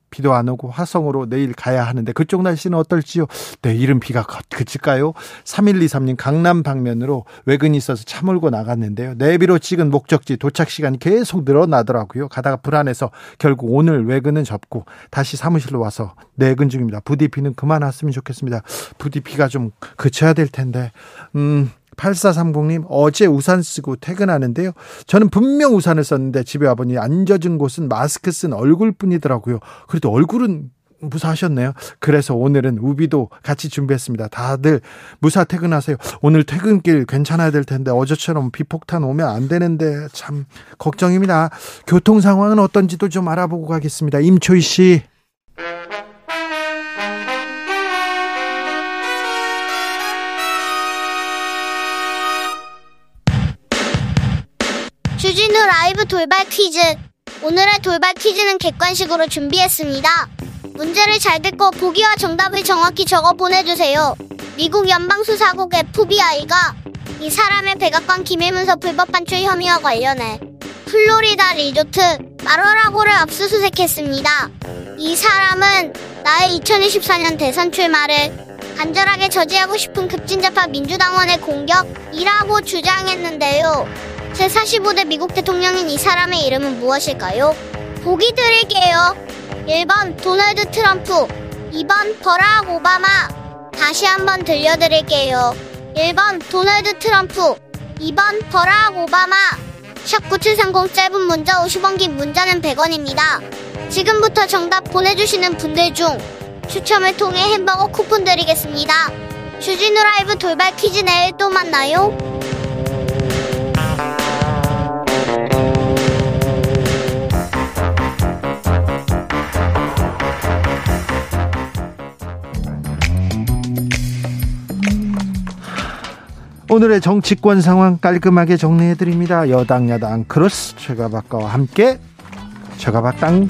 A: 비도 안 오고 화성으로 내일 가야 하는데 그쪽 날씨는 어떨지요? 내일은 비가 그칠까요? 3123님 강남 방면으로 외근이 있어서 차 몰고 나갔는데요. 내비로 찍은 목적지 도착 시간이 계속 늘어나더라고요. 가다가 불안해서 결국 오늘 외근은 접고 다시 사무실로 와서 내근 중입니다. 부디 비는 그만 왔으면 좋겠습니다. 부디 비가 좀 그쳐야 될 텐데. 음, 8430님, 어제 우산 쓰고 퇴근하는데요. 저는 분명 우산을 썼는데 집에 와보니 안 젖은 곳은 마스크 쓴 얼굴 뿐이더라고요. 그래도 얼굴은 무사하셨네요. 그래서 오늘은 우비도 같이 준비했습니다. 다들 무사 퇴근하세요. 오늘 퇴근길 괜찮아야 될 텐데 어제처럼 비폭탄 오면 안 되는데 참 걱정입니다. 교통 상황은 어떤지도 좀 알아보고 가겠습니다. 임초희 씨.
E: 주진우 라이브 돌발 퀴즈. 오늘의 돌발 퀴즈는 객관식으로 준비했습니다. 문제를 잘 듣고 보기와 정답을 정확히 적어 보내주세요. 미국 연방수사국 FBI가 이 사람의 백악관 기밀문서 불법 반출 혐의와 관련해 플로리다 리조트 마로라고를 압수수색했습니다. 이 사람은 나의 2024년 대선 출마를 간절하게 저지하고 싶은 급진자파 민주당원의 공격이라고 주장했는데요. 제45대 미국 대통령인 이 사람의 이름은 무엇일까요? 보기 드릴게요. 1번 도널드 트럼프 2번 버락 오바마 다시 한번 들려드릴게요. 1번 도널드 트럼프 2번 버락 오바마 샵9730 짧은 문자 50원 긴 문자는 100원입니다. 지금부터 정답 보내주시는 분들 중 추첨을 통해 햄버거 쿠폰 드리겠습니다. 주진우 라이브 돌발 퀴즈 내일 또 만나요.
A: 오늘의 정치권 상황 깔끔하게 정리해 드립니다. 여당 야당 크로스 최가박과 함께 최가박당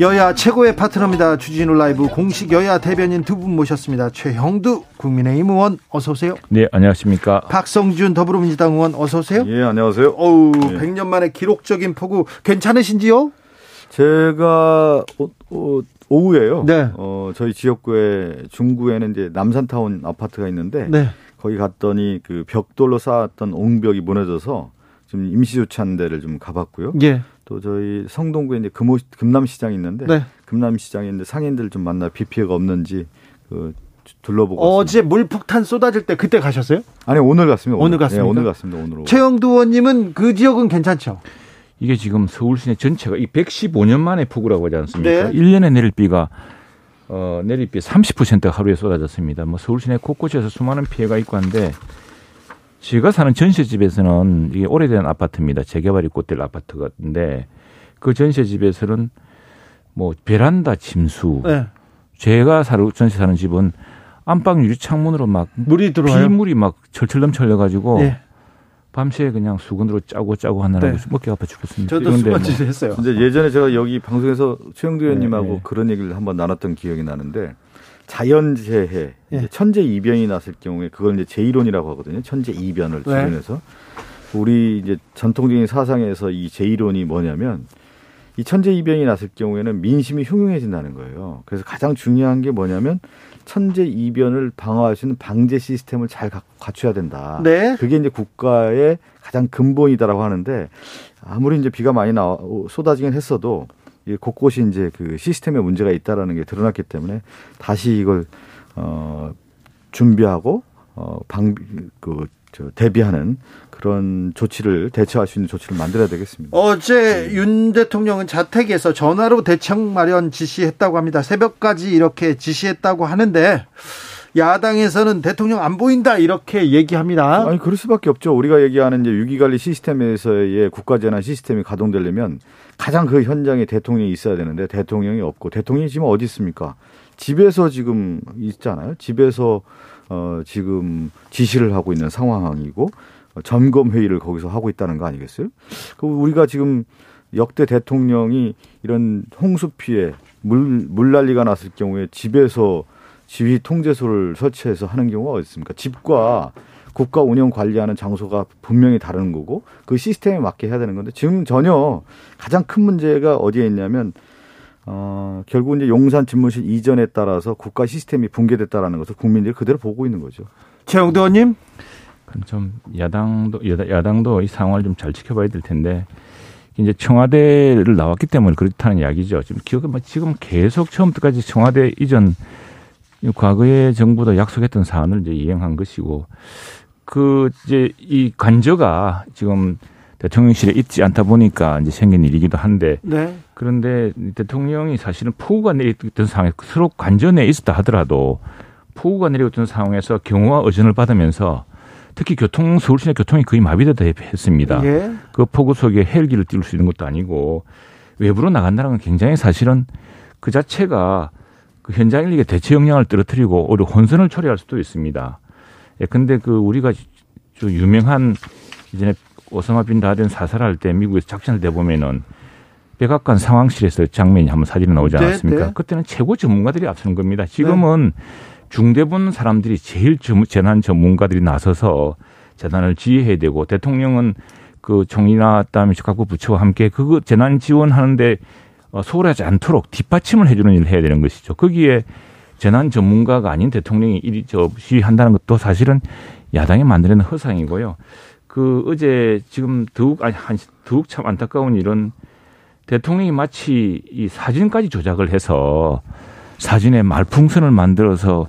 A: 여야 최고의 파트너입니다. 주진우 라이브 공식 여야 대변인 두 분 모셨습니다. 최형두 국민의힘 의원 어서 오세요.
F: 네, 안녕하십니까.
A: 박성준 더불어민주당 의원 어서 오세요.
G: 예, 안녕하세요.
A: 어우, 네. 100년 만에 기록적인 폭우 괜찮으신지요?
G: 제가 어, 어, 오후에요. 네. 어, 저희 지역구에 중구에는 이제 남산타운 아파트가 있는데 네. 거기 갔더니 그 벽돌로 쌓았던 옹벽이 무너져서 좀 임시 조치한 데를 좀 가봤고요. 예. 또 저희 성동구에 이제 금호, 금남시장이 있는데 네. 금남시장에 있는데 상인들 좀 만나 비 피해가 없는지 그 둘러보고
A: 어제 왔습니다. 물폭탄 쏟아질 때 그때 가셨어요?
G: 아니 오늘 갔습니다.
A: 오늘, 오늘 갔습니다.
G: 네, 오늘 갔습니다. 오늘
A: 최영두 의원님은 그 지역은 괜찮죠?
F: 이게 지금 서울 시내 전체가 이 115년 만에 폭우라고 하지 않습니까? 네. 1년에 내릴 비가 어, 내릴 비 30%가 하루에 쏟아졌습니다. 뭐 서울 시내 곳곳에서 수많은 피해가 있고 한데 제가 사는 전세집에서는 이게 오래된 아파트입니다. 재개발이 꽃될 아파트인데 그 전세집에서는 뭐 베란다 침수. 네. 제가 사는 전세 사는 집은 안방 유리 창문으로 막
A: 물이 들어와요.
F: 비물이 막 철철 넘쳐려 가지고 네. 밤새 그냥 수건으로 짜고 짜고 하느라고 네. 먹기 아파 죽겠습니다.
A: 저도 수건질 뭐. 했어요.
G: 근데 예전에 제가 여기 방송에서 최영두 의원님하고 네, 네. 그런 얘기를 한번 나눴던 기억이 나는데 자연재해, 네. 천재 이변이 났을 경우에 그걸 이제 제1론이라고 하거든요. 천재 이변을 주변에서 네. 우리 이제 전통적인 사상에서 이 제1론이 뭐냐면 이 천재 이변이 났을 경우에는 민심이 흉흉해진다는 거예요. 그래서 가장 중요한 게 뭐냐면 천재 이변을 방어할 수 있는 방제 시스템을 잘 갖춰야 된다. 네. 그게 이제 국가의 가장 근본이다라고 하는데 아무리 이제 비가 많이 나 쏟아지긴 했어도 이 곳곳이 이제 그 시스템에 문제가 있다라는 게 드러났기 때문에 다시 이걸 어 준비하고 어, 방, 그, 저, 대비하는 그런 조치를 대처할 수 있는 조치를 만들어야 되겠습니다.
A: 어제 네. 윤 대통령은 자택에서 전화로 대책 마련 지시했다고 합니다. 새벽까지 이렇게 지시했다고 하는데 야당에서는 대통령 안 보인다 이렇게 얘기합니다.
G: 아니 그럴 수밖에 없죠. 우리가 얘기하는 이제 위기관리 시스템에서의 국가재난 시스템이 가동되려면 가장 그 현장에 대통령이 있어야 되는데 대통령이 없고 대통령이 지금 어디 있습니까? 집에서 지금 있잖아요. 집에서 어 지금 지시를 하고 있는 상황이고 점검 회의를 거기서 하고 있다는 거 아니겠어요? 그 우리가 지금 역대 대통령이 이런 홍수 피해 물 물난리가 났을 경우에 집에서 지휘 통제소를 설치해서 하는 경우가 어디 있습니까? 집과 국가 운영 관리하는 장소가 분명히 다른 거고 그 시스템에 맞게 해야 되는 건데 지금 전혀 가장 큰 문제가 어디에 있냐면 어, 결국 이제 용산 집무실 이전에 따라서 국가 시스템이 붕괴됐다라는 것을 국민들이 그대로 보고 있는 거죠.
A: 최영도 의원님?
F: 좀 야당도 야당도 이 상황을 좀 잘 지켜봐야 될 텐데 이제 청와대를 나왔기 때문에 그렇다는 이야기죠. 지금 기억 뭐 지금 계속 처음부터까지 청와대 이전 과거에 정부도 약속했던 사안을 이제 이행한 것이고 그 이제 이 관저가 지금 대통령실에 있지 않다 보니까 이제 생긴 일이기도 한데 네. 그런데 대통령이 사실은 폭우가 내리던 상황에 서로 관저 내에 있었다 하더라도 폭우가 내리던 상황에서 경호와 의전을 받으면서 특히 교통 서울시내 교통이 거의 마비되다 했습니다. 예. 그 폭우 속에 헬기를 띄울 수 있는 것도 아니고 외부로 나간다는 건 굉장히 사실은 그 자체가 그 현장 인력의 대체 역량을 떨어뜨리고 오히려 혼선을 초래할 수도 있습니다. 예, 근데 그 우리가 좀 유명한 이전에 오사마 빈 라덴 사살할 때 미국에서 작전을 대보면은 백악관 상황실에서 장면이 한번 사진이 나오지 네, 않았습니까? 네, 네. 그때는 최고 전문가들이 앞서는 겁니다. 지금은 네. 중대본 사람들이 제일 재난 전문가들이 나서서 재난을 지휘해야 되고 대통령은 그 총리나 그다음에 각국 부처와 함께 그 재난 지원하는데 어, 소홀하지 않도록 뒷받침을 해주는 일을 해야 되는 것이죠. 거기에 재난 전문가가 아닌 대통령이 일이 저 시위한다는 것도 사실은 야당이 만들어낸 허상이고요. 그 어제 지금 더욱 아니 한 더욱 참 안타까운 일은 대통령이 마치 이 사진까지 조작을 해서 사진에 말풍선을 만들어서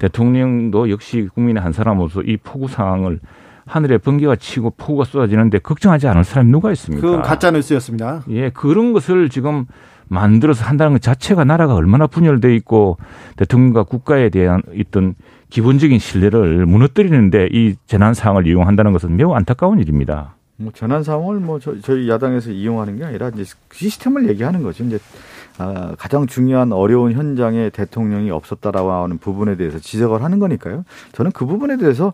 F: 대통령도 역시 국민의 한 사람으로서 이 폭우 상황을 하늘에 번개가 치고 폭우가 쏟아지는데 걱정하지 않을 사람이 누가 있습니까?
A: 그 가짜 뉴스였습니다.
F: 예, 그런 것을 지금 만들어서 한다는 것 자체가 나라가 얼마나 분열돼 있고 대통령과 국가에 대한 있던 기본적인 신뢰를 무너뜨리는데 이 재난 상황을 이용한다는 것은 매우 안타까운 일입니다.
G: 뭐 재난 상황을 뭐 저희 야당에서 이용하는 게 아니라 이제 시스템을 얘기하는 거죠. 이제 아, 가장 중요한 어려운 현장에 대통령이 없었다라고 하는 부분에 대해서 지적을 하는 거니까요. 저는 그 부분에 대해서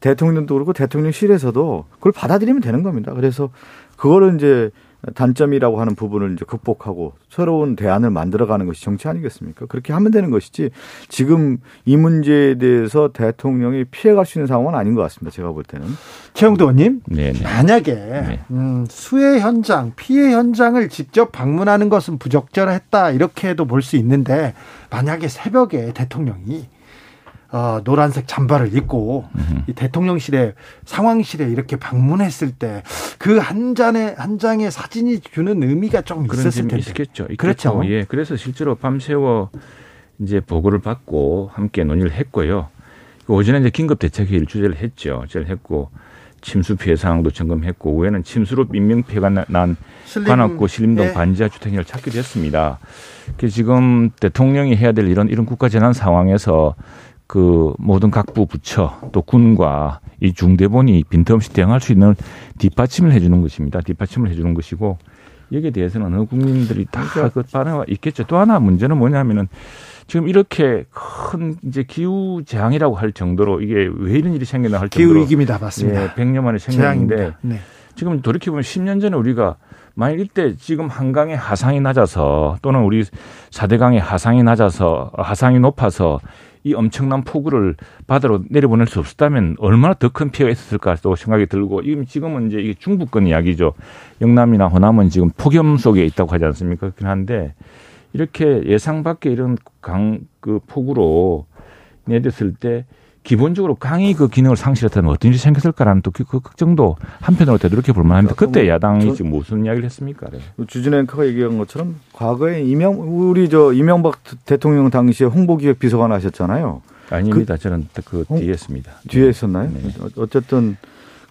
G: 대통령도 그렇고 대통령실에서도 그걸 받아들이면 되는 겁니다. 그래서 그거를 이제 단점이라고 하는 부분을 이제 극복하고 새로운 대안을 만들어가는 것이 정치 아니겠습니까? 그렇게 하면 되는 것이지 지금 이 문제에 대해서 대통령이 피해갈 수 있는 상황은 아닌 것 같습니다. 제가 볼 때는.
A: 최영도 의원님, 네네. 만약에 네. 음, 수해 현장, 피해 현장을 직접 방문하는 것은 부적절했다 이렇게도 볼 수 있는데 만약에 새벽에 대통령이 어, 노란색 잠바를 입고 이 대통령실에 상황실에 이렇게 방문했을 때 그 한 잔의 한 장의 사진이 주는 의미가 좀 있었을 텐데.
F: 있겠죠. 있겠죠. 그렇죠. 예. 그래서 실제로 밤새워 이제 보고를 받고 함께 논의를 했고요. 그 오전에 이제 긴급 대책회의를 주재를 했죠. 주재를 했고 침수 피해 상황도 점검했고 오후에는 침수로 인명 피해가 난 관악구 신림동 네. 반지하 주택을 찾기도 했습니다. 그 지금 대통령이 해야 될 이런 이런 국가 재난 상황에서 그 모든 각부 부처 또 군과 이 중대본이 빈틈없이 대응할 수 있는 뒷받침을 해주는 것입니다. 뒷받침을 해주는 것이고 여기에 대해서는 어느 국민들이 다그 반응이 있겠죠. 또 하나 문제는 뭐냐면은 지금 이렇게 큰 이제 기후 재앙이라고 할 정도로 이게 왜 이런 일이 생겼나 할 정도로
A: 기후 위기입니다. 맞습니다.
F: 예, 100년 만에 생겼는데 네. 지금 돌이켜 보면 10년 전에 우리가 만약 이때 지금 한강의 하상이 낮아서 또는 우리 사대강의 하상이 낮아서 하상이 높아서 이 엄청난 폭우를 바다로 내려보낼 수 없었다면 얼마나 더 큰 피해가 있었을까 또 생각이 들고 지금은 이제 이게 중부권 이야기죠. 영남이나 호남은 지금 폭염 속에 있다고 하지 않습니까? 그렇긴 한데 이렇게 예상 밖의 이런 강 그 폭우로 내렸을 때 기본적으로 강이 그 기능을 상실했다면 어떤 일이 생겼을까라는 또그 그 걱정도 한편으로 되돌이켜 볼 만합니다. 그때 야당이 지금 무슨 이야기를 했습니까? 네.
G: 주진 앵커가 얘기한 것처럼 과거에 이명 우리 저 이명박 대통령 당시에 홍보기획 비서관 하셨잖아요.
F: 아닙니다. 그, 저는 그 어? 뒤에 있습니다.
G: 뒤에 있었나요? 네. 어쨌든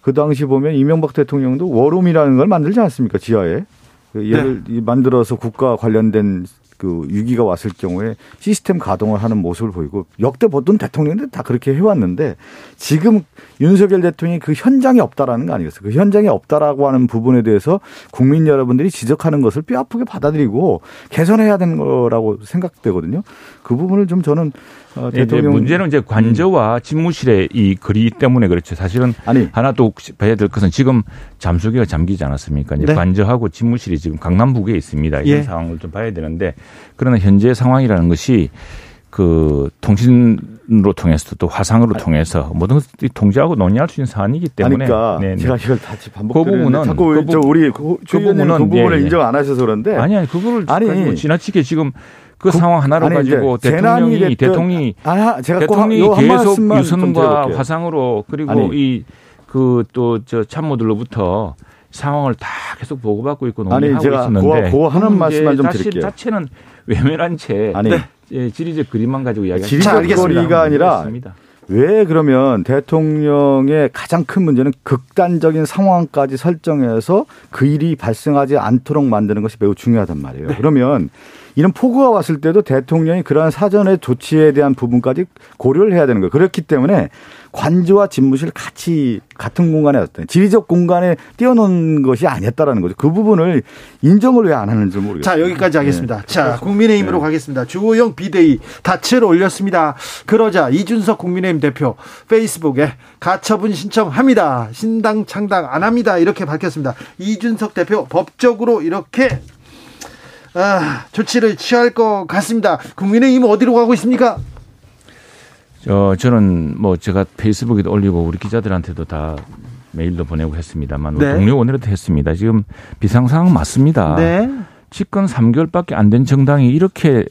G: 그 당시 보면 이명박 대통령도 워룸이라는 걸 만들지 않습니까? 지하에. 그 얘를 네. 만들어서 국가 관련된 그 위기가 왔을 경우에 시스템 가동을 하는 모습을 보이고 역대 보통 대통령들 다 그렇게 해왔는데 지금 윤석열 대통령이 그 현장에 없다라는 거 아니겠어요? 그 현장에 없다라고 하는 부분에 대해서 국민 여러분들이 지적하는 것을 뼈아프게 받아들이고 개선해야 되는 거라고 생각되거든요. 그 부분을 좀 저는
F: 어, 예, 대통령 문제는 이제 관저와 집무실의 이 거리 때문에 그렇죠. 사실은 아니 하나 또 봐야 될 것은 지금 잠수기가 잠기지 않았습니까? 이제 네. 관저하고 집무실이 지금 강남 북에 있습니다. 이런 예. 상황을 좀 봐야 되는데 그러나 현재 상황이라는 것이 그 통신으로 통해서 또 화상으로 통해서 모든 것들이 통제하고 논의할 수 있는 사안이기 때문에
G: 그러니까 네네. 제가 이걸 다시 반복드리는데 그 자꾸 그, 부, 우리 그, 그 부분은 그 부분을 예, 예. 인정 안 하셔서 그런데
F: 아니 아니 그거를 아니 뭐 지나치게 지금 그 국, 상황 하나로 아니, 가지고 대통령이 됐든, 대통령이 아, 제가 대통령이 계속 유선과 화상으로 그리고 이 그 또 저 참모들로부터 상황을 다 계속 보고받고 있고 논의하고 아니, 제가 있었는데
G: 그 하는 말씀만 좀 드릴게요.
F: 자체는 외면한 채 아니 네. 지리적 그림만 가지고 이야기하는
G: 지리적 거리가 아니라 왜 그러면 대통령의 가장 큰 문제는 극단적인 상황까지 설정해서 그 일이 발생하지 않도록 만드는 것이 매우 중요하단 말이에요. 네. 그러면 이런 폭우가 왔을 때도 대통령이 그러한 사전의 조치에 대한 부분까지 고려를 해야 되는 거예요. 그렇기 때문에 관저와 집무실 같이 같은 공간에 어떤 지리적 공간에 띄워놓은 것이 아니었다라는 거죠. 그 부분을 인정을 왜 안 하는지 모르겠어요.
A: 자 여기까지 하겠습니다. 네. 자 국민의힘으로 네. 가겠습니다. 주호영 비대위 다채로 올렸습니다. 그러자 이준석 국민의힘 대표 페이스북에 가처분 신청합니다. 신당 창당 안 합니다. 이렇게 밝혔습니다. 이준석 대표 법적으로 이렇게 아, 조치를 취할 것 같습니다. 국민의힘은 어디로 가고 있습니까?
F: 저 저는 뭐 제가 페이스북에도 올리고 우리 기자들한테도 다 메일도 보내고 했습니다만 네. 동료 원내로도 했습니다. 지금 비상 상황 맞습니다. 네. 집권 3개월밖에 안 된 정당이 이렇게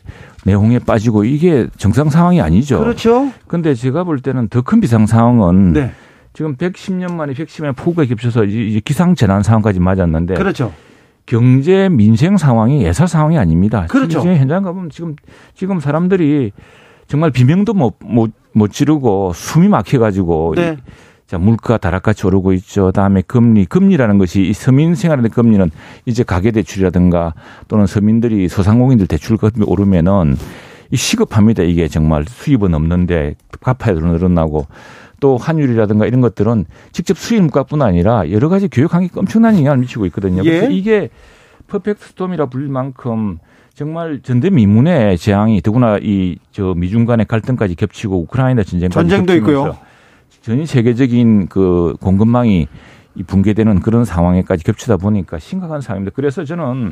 F: 내홍에 빠지고 이게 정상 상황이 아니죠.
A: 그렇죠.
F: 근데 제가 볼 때는 더 큰 비상 상황은 네. 지금 110년 만에 110년 폭우가 겹쳐서 이제 기상 재난 상황까지 맞았는데
A: 그렇죠.
F: 경제 민생 상황이 예사 상황이 아닙니다.
A: 그렇죠.
F: 현장 가보면 지금 지금 사람들이 정말 비명도 못, 못, 못 지르고 숨이 막혀가지고 네. 자, 물가 다락같이 오르고 있죠. 다음에 금리, 금리라는 것이 이 서민 생활의 금리는 이제 가계 대출이라든가 또는 서민들이 소상공인들 대출금이 오르면은 이 시급합니다. 이게 정말 수입은 없는데 갚아야 늘어나고 또 환율이라든가 이런 것들은 직접 수입 물가뿐 아니라 여러 가지 교육 환경에 엄청난 영향을 미치고 있거든요. 그래서 예? 이게 퍼펙트 스톰이라 불릴 만큼 정말 전대미문의 재앙이 더구나 이 저 미중 간의 갈등까지 겹치고 우크라이나 전쟁까지
A: 전쟁도 있고요.
F: 전 세계적인 그 공급망이 이 붕괴되는 그런 상황에까지 겹치다 보니까 심각한 상황입니다. 그래서 저는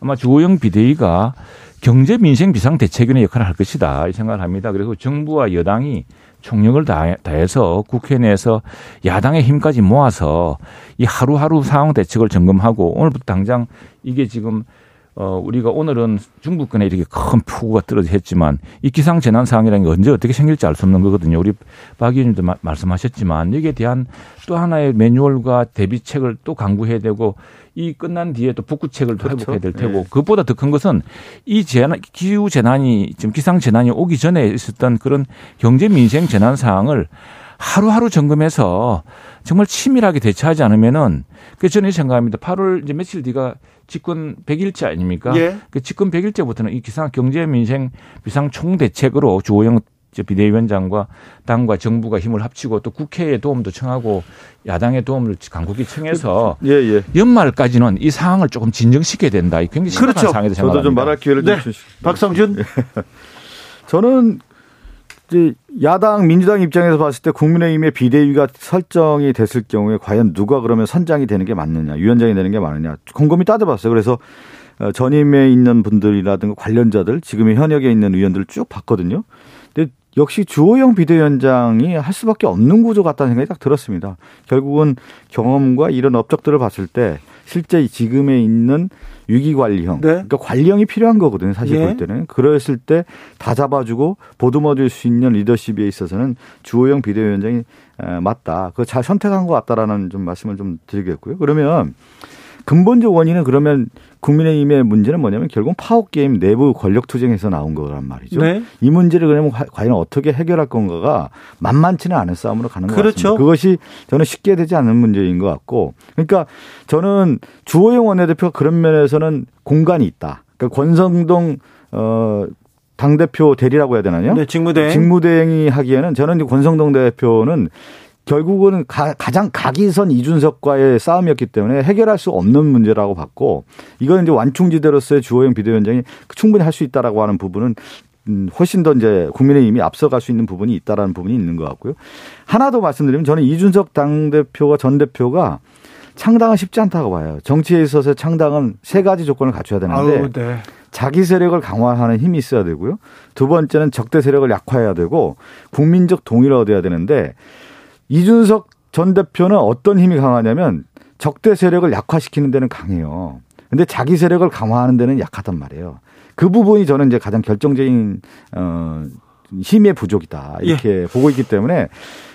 F: 아마 주호영 비대위가 경제 민생 비상 대책위원회 역할을 할 것이다 이 생각을 합니다. 그리고 정부와 여당이 총력을 다해서 국회 내에서 야당의 힘까지 모아서 이 하루하루 상황 대책을 점검하고 오늘부터 당장 이게 지금 어, 우리가 오늘은 중국권에 이렇게 큰 폭우가 떨어져 했지만 이 기상 재난 상황이라는 게 언제 어떻게 생길지 알 수 없는 거거든요. 우리 박 의원님도 마, 말씀하셨지만 여기에 대한 또 하나의 매뉴얼과 대비책을 또 강구해야 되고 이 끝난 뒤에 또 복구책을 그렇죠. 회복해야 될 테고 네. 그것보다 더 큰 것은 이 재난 기후 재난이 지금 기상 재난이 오기 전에 있었던 그런 경제 민생 재난 상황을 하루하루 점검해서 정말 치밀하게 대처하지 않으면은 그 저는 생각합니다. 8월 이제 며칠 뒤가 집권 100일째 아닙니까? 예. 그 집권 100일째부터는 이 기상 경제 민생 비상 총대책으로 주호영 비대위원장과 당과 정부가 힘을 합치고 또 국회의 도움도 청하고 야당의 도움을 강국히 청해서 예, 예. 연말까지는 이 상황을 조금 진정시켜야 된다. 굉장히 심각한 그렇죠. 상황에서
G: 생각합니다. 저도 좀 말할 기회를 네. 주시죠.
A: 박성준.
G: 저는 야당 민주당 입장에서 봤을 때 국민의힘의 비대위가 설정이 됐을 경우에 과연 누가 그러면 선장이 되는 게 맞느냐, 위원장이 되는 게 맞느냐 곰곰이 따져봤어요. 그래서 어, 전임에 있는 분들이라든가 관련자들 지금의 현역에 있는 의원들을 쭉 봤거든요. 역시 주호영 비대위원장이 할 수밖에 없는 구조 같다는 생각이 딱 들었습니다. 결국은 경험과 이런 업적들을 봤을 때 실제 지금에 있는 위기 관리형, 네. 그러니까 관리형이 필요한 거거든요. 사실 네. 볼 때는 그랬을 때 다 잡아주고 보듬어줄 수 있는 리더십에 있어서는 주호영 비대위원장이 맞다. 그거 잘 선택한 것 같다라는 좀 말씀을 좀 드리겠고요. 그러면 근본적 원인은 그러면 국민의힘의 문제는 뭐냐면 결국 파워게임 내부 권력 투쟁에서 나온 거란 말이죠. 네. 이 문제를 그러면 과연 어떻게 해결할 건가가 만만치는 않은 싸움으로 가는 것 그렇죠. 같습니다. 그것이 저는 쉽게 되지 않는 문제인 것 같고 그러니까 저는 주호영 원내대표가 그런 면에서는 공간이 있다. 그러니까 권성동 어 당대표 대리라고 해야 되나요?
A: 네, 직무대행.
G: 직무대행이 하기에는 저는 권성동 대표는 결국은 가, 장 각이선 이준석과의 싸움이었기 때문에 해결할 수 없는 문제라고 봤고 이건 이제 완충지대로서의 주호영 비대위원장이 충분히 할 수 있다라고 하는 부분은 음, 훨씬 더 이제 국민의힘이 앞서갈 수 있는 부분이 있다라는 부분이 있는 것 같고요. 하나 더 말씀드리면 저는 이준석 당대표가 전 대표가 창당은 쉽지 않다고 봐요. 정치에 있어서 창당은 세 가지 조건을 갖춰야 되는데 아유, 네. 자기 세력을 강화하는 힘이 있어야 되고요. 두 번째는 적대 세력을 약화해야 되고 국민적 동의를 얻어야 되는데 이준석 전 대표는 어떤 힘이 강하냐면 적대 세력을 약화시키는 데는 강해요. 근데 자기 세력을 강화하는 데는 약하단 말이에요. 그 부분이 저는 이제 가장 결정적인 어 힘의 부족이다 이렇게 예. 보고 있기 때문에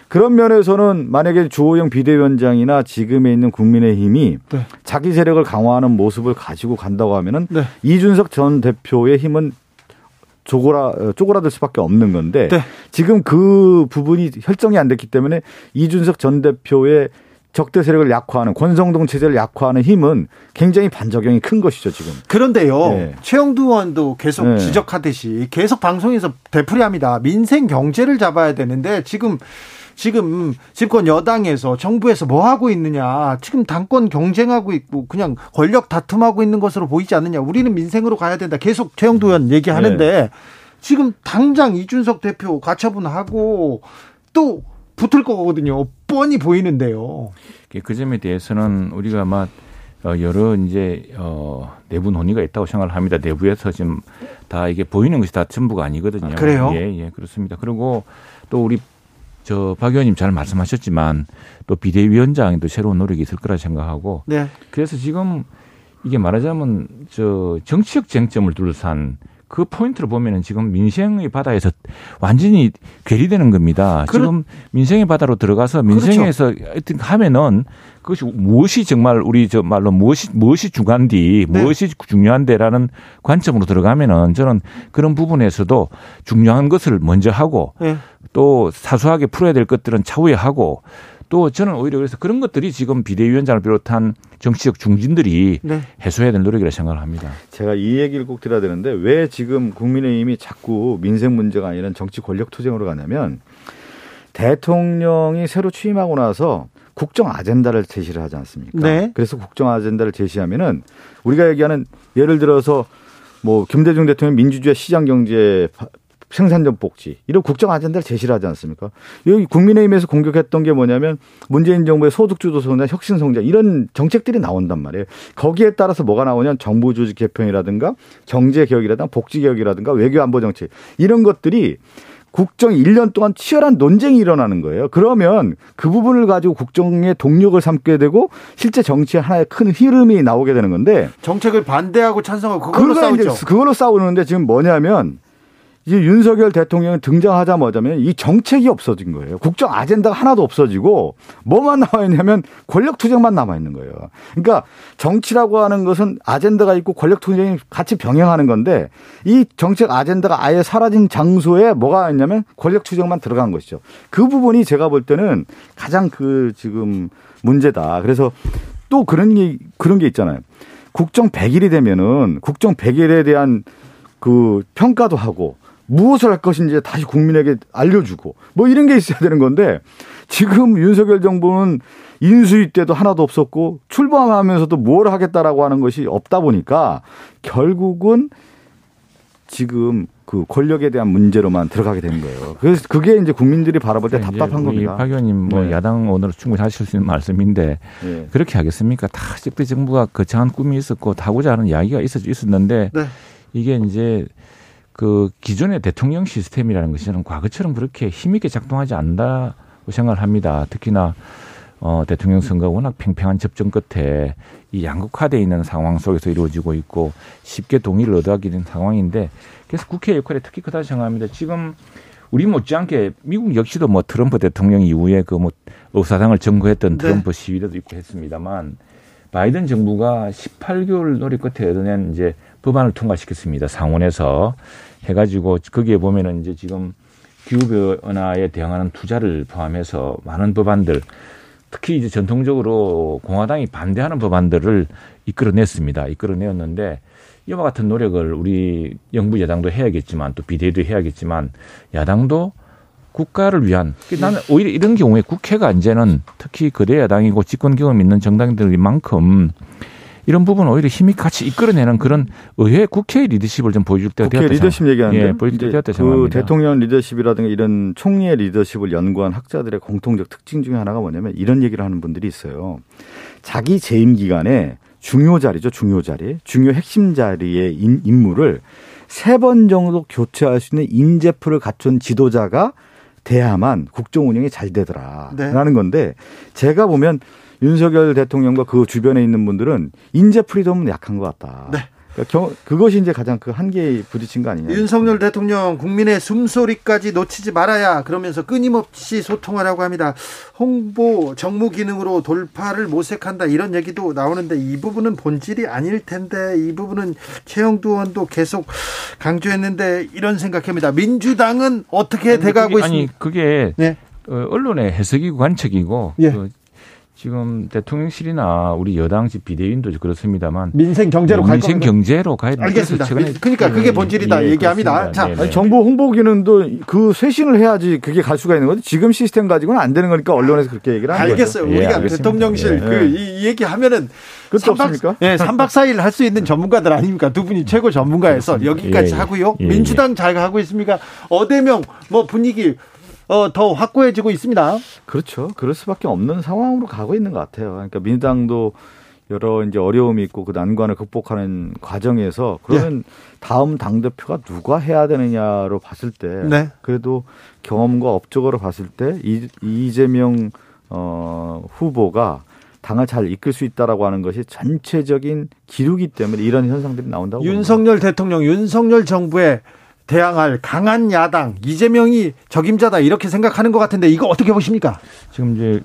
G: 그런 면에서는 만약에 주호영 비대위원장이나 지금에 있는 국민의힘이 네. 자기 세력을 강화하는 모습을 가지고 간다고 하면은 네. 이준석 전 대표의 힘은 쪼그라 어, 쪼그라들 수밖에 없는 건데 네. 지금 그 부분이 결정이 안 됐기 때문에 이준석 전 대표의 적대 세력을 약화하는 권성동 체제를 약화하는 힘은 굉장히 반작용이 큰 것이죠 지금.
A: 그런데요, 네. 최영두 의원도 계속 네. 지적하듯이 계속 방송에서 되풀이합니다. 민생 경제를 잡아야 되는데 지금 지금 집권 여당에서 정부에서 뭐 하고 있느냐. 지금 당권 경쟁하고 있고 그냥 권력 다툼하고 있는 것으로 보이지 않느냐. 우리는 민생으로 가야 된다. 계속 최영도 의원 얘기하는데 네. 지금 당장 이준석 대표 가처분하고 또 붙을 거거든요. 뻔히 보이는데요.
F: 그 점에 대해서는 우리가 아마 어, 여러 이제 어 내부 논의가 있다고 생각을 합니다. 내부에서 지금 다 이게 보이는 것이 다 전부가 아니거든요.
A: 아, 그래요?
F: 예, 예, 그렇습니다. 그리고 또 우리 저박 의원님 잘 말씀하셨지만 또 비대위원장에도 새로운 노력이 있을 거라 생각하고 네. 그래서 지금 이게 말하자면 저 정치적 쟁점을 둘러싼 그 포인트를 보면은 지금 민생의 바다에서 완전히 괴리되는 겁니다. 그렇... 지금 민생의 바다로 들어가서 민생에서 그렇죠. 하면은 그것이 무엇이 정말 우리 저 말로 무엇이 무엇이 중요한디 네. 무엇이 중요한데라는 관점으로 들어가면은 저는 그런 부분에서도 중요한 것을 먼저 하고 네. 또 사소하게 풀어야 될 것들은 차후에 하고 또 저는 오히려 그래서 그런 것들이 지금 비대위원장을 비롯한 정치적 중진들이 네. 해소해야 될 노력이라 생각을 합니다.
G: 제가 이 얘기를 꼭 드려야 되는데 왜 지금 국민의힘이 자꾸 민생 문제가 아니라 정치 권력 투쟁으로 가냐면 대통령이 새로 취임하고 나서 국정 아젠다를 제시를 하지 않습니까? 네. 그래서 국정 아젠다를 제시하면은 우리가 얘기하는 예를 들어서 뭐 김대중 대통령 민주주의 시장 경제 생산적 복지 이런 국정 아젠다를 제시를 하지 않습니까? 여기 국민의힘에서 공격했던 게 뭐냐면 문재인 정부의 소득주도 성장, 혁신 성장 이런 정책들이 나온단 말이에요. 거기에 따라서 뭐가 나오냐면 정부 조직 개편이라든가 경제 개혁이라든가 복지 개혁이라든가 외교 안보 정책 이런 것들이 국정 1년 동안 치열한 논쟁이 일어나는 거예요. 그러면 그 부분을 가지고 국정의 동력을 삼게 되고 실제 정치의 하나의 큰 흐름이 나오게 되는 건데
A: 정책을 반대하고 찬성하고 그걸로 싸우죠.
G: 그걸로 싸우는데 지금 뭐냐면 이제 윤석열 대통령이 등장하자마자면 이 정책이 없어진 거예요. 국정 아젠다가 하나도 없어지고 뭐만 나와 있냐면 권력 투쟁만 남아 있는 거예요. 그러니까 정치라고 하는 것은 아젠다가 있고 권력 투쟁이 같이 병행하는 건데 이 정책 아젠다가 아예 사라진 장소에 뭐가 있냐면 권력 투쟁만 들어간 것이죠. 그 부분이 제가 볼 때는 가장 그 지금 문제다. 그래서 또 그런 게 그런 게 있잖아요. 국정 100일이 되면은 국정 100일에 대한 그 평가도 하고 무엇을 할 것인지 다시 국민에게 알려주고 뭐 이런 게 있어야 되는 건데 지금 윤석열 정부는 인수위 때도 하나도 없었고 출범하면서도 뭘 하겠다라고 하는 것이 없다 보니까 결국은 지금 그 권력에 대한 문제로만 들어가게 되는 거예요. 그래서 그게 이제 국민들이 바라볼 때 답답한 겁니다.
F: 박 의원님 뭐 네. 야당 오늘 충분히 하실 수 있는 말씀인데 네. 그렇게 하겠습니까? 다 역대 정부가 거창한 꿈이 있었고 다고자 하는 이야기가 있었, 있었는데 네. 이게 이제 그 기존의 대통령 시스템이라는 것이 저는 과거처럼 그렇게 힘있게 작동하지 않는다고 생각을 합니다. 특히나 어, 대통령 선거가 워낙 팽팽한 접전 끝에 이 양극화돼 있는 상황 속에서 이루어지고 있고 쉽게 동의를 얻어가게 된 상황인데 그래서 국회 역할이 특히 크다고 생각합니다. 지금 우리 못지않게 미국 역시도 뭐 트럼프 대통령 이후에 그 뭐 의사당을 점거했던 네. 트럼프 시위대도 있고 했습니다만 바이든 정부가 18개월 노력 끝에 얻어낸 이제 법안을 통과시켰습니다. 상원에서 해가지고 거기에 보면은 이제 지금 기후변화에 대응하는 투자를 포함해서 많은 법안들 특히 이제 전통적으로 공화당이 반대하는 법안들을 이끌어냈습니다. 이끌어내었는데 이와 같은 노력을 우리 영부 여당도 해야겠지만 또 비대위도 해야겠지만 야당도 국가를 위한 나는 오히려 이런 경우에 국회가 이제는 특히 거대 야당이고 집권 경험 있는 정당들만큼 이 런 부분 오히려 힘이 같이 이끌어내는 그런 의회 국회 리더십을 좀 보여줄 때가
G: 되었다. 리더십 얘기하는데
F: 예, 보여줄 때가 되었다
G: 그 대통령 리더십이라든가 이런 총리의 리더십을 연구한 학자들의 공통적 특징 중에 하나가 뭐냐면 이런 얘기를 하는 분들이 있어요. 자기 재임 기간에 중요 자리죠, 중요 자리, 중요 핵심 자리의 인물을 세 번 정도 교체할 수 있는 인재풀을 갖춘 지도자가 돼야만 국정 운영이 잘 되더라라는 네. 건데 제가 보면 윤석열 대통령과 그 주변에 있는 분들은 인재 프리덤은 약한 것 같다. 네. 그러니까 그것이 이제 가장 그 한계에 부딪힌 거 아니냐.
A: 윤석열 대통령 국민의 숨소리까지 놓치지 말아야 그러면서 끊임없이 소통하라고 합니다. 홍보 정무 기능으로 돌파를 모색한다 이런 얘기도 나오는데 이 부분은 본질이 아닐 텐데 이 부분은 최영두 의원도 계속 강조했는데 이런 생각합니다. 민주당은 어떻게 아니, 돼가고 있습니까?
F: 아니 그게 네. 어, 언론의 해석이고 관측이고 예. 그 지금 대통령실이나 우리 여당집 비대위원도 그렇습니다만
A: 민생 경제로
F: 갈 민생 경제로 가야.
A: 알겠습니다. 그러니까 그게 본질이다 예, 얘기합니다.
G: 자, 아니, 정부 홍보 기능도 그 쇄신을 해야지 그게 갈 수가 있는 거지. 지금 시스템 가지고는 안 되는 거니까 언론에서 그렇게 얘기를 하는
A: 알겠어요.
G: 거죠.
A: 우리가 예, 대통령실 예. 그이 얘기 하면은
G: 그것도 없습니까?
A: 예, 3박 4일 할 수 있는 전문가들 아닙니까? 두 분이 최고 전문가에서 여기까지 예, 예. 하고요. 예, 민주당 잘 가고 있습니까? 어대명 뭐 분위기 어, 더 확고해지고 있습니다.
G: 그렇죠. 그럴 수밖에 없는 상황으로 가고 있는 것 같아요. 그러니까 민주당도 여러 이제 어려움이 있고 그 난관을 극복하는 과정에서 그러면 네. 다음 당 대표가 누가 해야 되느냐로 봤을 때 네. 그래도 경험과 업적으로 봤을 때 이, 이재명 어, 후보가 당을 잘 이끌 수 있다라고 하는 것이 전체적인 기류기 때문에 이런 현상들이 나온다고
A: 윤석열. 대통령, 윤석열 정부의 대항할 강한 야당 이재명이 적임자다 이렇게 생각하는 것 같은데 이거 어떻게 보십니까?
F: 지금 이제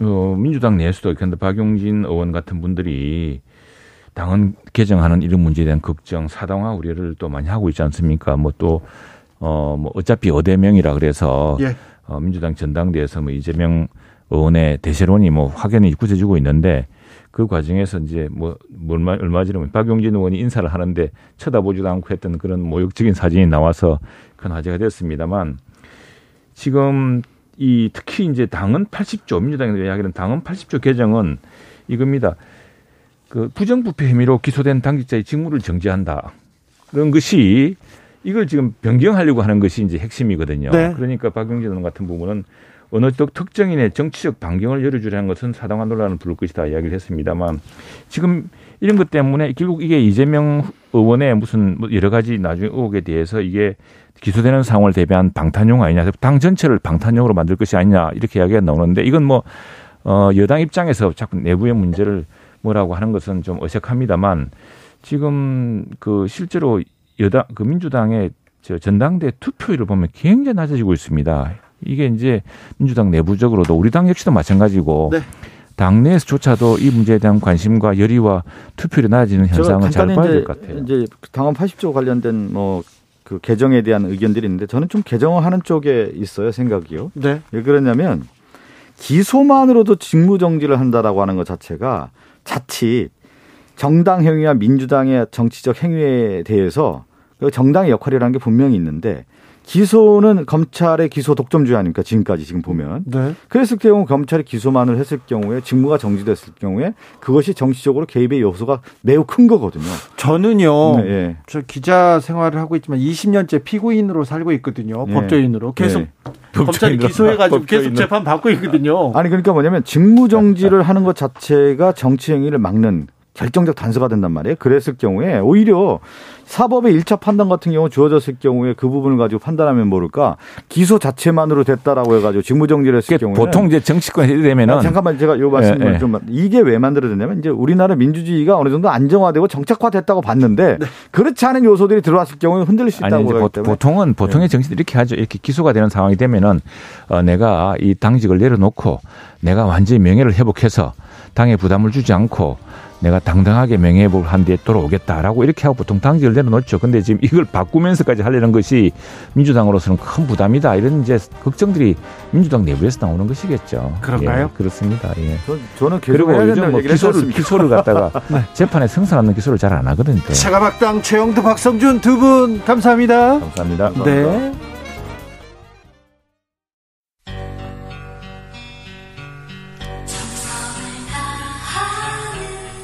F: 어, 민주당 내수도 그런데 박용진 의원 같은 분들이 당헌 개정하는 이런 문제에 대한 걱정, 사당화 우려를 또 많이 하고 있지 않습니까? 뭐 또 어, 뭐 어차피 어대명이라 그래서 예. 어, 민주당 전당대에서 뭐 이재명 의원의 대세론이 뭐 확연히 굳어지고 있는데 그 과정에서 이제 뭐 얼마 얼마 전에 박용진 의원이 인사를 하는데 쳐다보지도 않고 했던 그런 모욕적인 사진이 나와서 큰 화제가 됐습니다만 지금 이 특히 이제 당은 80조 민주당이 이야기하는 당은 80조 개정은 이겁니다. 그 부정부패 혐의로 기소된 당직자의 직무를 정지한다. 그런 것이 이걸 지금 변경하려고 하는 것이 이제 핵심이거든요. 네. 그러니까 박용진 의원 같은 부분은 어느 쪽 특정인의 정치적 반경을 열어주려는 것은 사당화 논란을 부를 것이다 이야기를 했습니다만 지금 이런 것 때문에 결국 이게 이재명 의원의 무슨 뭐 여러 가지 나중에 의혹에 대해서 이게 기소되는 상황을 대비한 방탄용 아니냐 당 전체를 방탄용으로 만들 것이 아니냐 이렇게 이야기가 나오는데 이건 뭐 어, 여당 입장에서 자꾸 내부의 문제를 뭐라고 하는 것은 좀 어색합니다만 지금 그 실제로 여당 그 민주당의 저 전당대 투표율을 보면 굉장히 낮아지고 있습니다. 이게 이제 민주당 내부적으로도 우리 당 역시도 마찬가지고 네. 당내에서조차도 이 문제에 대한 관심과 열의와 투표율이 낮아지는 현상을 잘 봐야 될 것 같아요.
G: 이제 당헌 80조 관련된 뭐 그 개정에 대한 의견들이 있는데 저는 좀 개정하는 쪽에 있어요 생각이요. 네. 왜 그러냐면 기소만으로도 직무 정지를 한다라고 하는 것 자체가 자칫 정당 행위와 민주당의 정치적 행위에 대해서 그 정당의 역할이라는 게 분명히 있는데 기소는 검찰의 기소 독점주의 아닙니까? 지금까지 지금 보면. 네. 그랬을 경우 검찰이 기소만을 했을 경우에 직무가 정지됐을 경우에 그것이 정치적으로 개입의 요소가 매우 큰 거거든요.
A: 저는요. 네, 예. 저 기자 생활을 하고 있지만 20년째 피고인으로 살고 있거든요. 네. 법조인으로 계속 네. 검찰이 기소해가지고 계속 재판 받고 있거든요.
G: 아니 그러니까 뭐냐면 직무 정지를 하는 것 자체가 정치 행위를 막는 결정적 단서가 된단 말이에요. 그랬을 경우에 오히려 사법의 1차 판단 같은 경우 주어졌을 경우에 그 부분을 가지고 판단하면 모를까 기소 자체만으로 됐다라고 해가지고 직무정지를 했을 경우에
F: 보통 이제 정치권 되면은
G: 아, 잠깐만 제가 요 말씀을 네, 좀 이게 왜 만들어졌냐면 이제 우리나라 민주주의가 어느 정도 안정화되고 정착화됐다고 봤는데 네. 그렇지 않은 요소들이 들어왔을 경우에 흔들릴 수 있다고
F: 아니, 이제 보 통은 보통의 네. 정치들이 이렇게 하죠. 이렇게 기소가 되는 상황이 되면은 어, 내가 이 당직을 내려놓고 내가 완전히 명예를 회복해서 당에 부담을 주지 않고 내가 당당하게 명예회복을 한 뒤에 돌아오겠다라고 이렇게 하고 보통 당직을 내려놓죠. 근데 지금 이걸 바꾸면서까지 하려는 것이 민주당으로서는 큰 부담이다. 이런 이제 걱정들이 민주당 내부에서 나오는 것이겠죠.
A: 그런가요?
F: 예, 그렇습니다. 예.
G: 저, 는
F: 그리고 요즘 뭐 기소를 기소를 갖다가 네. 재판에 성사하는 기소를 잘 안 하거든요.
A: 차가박당 최영두 박성준 두 분 감사합니다.
G: 감사합니다.
A: 네.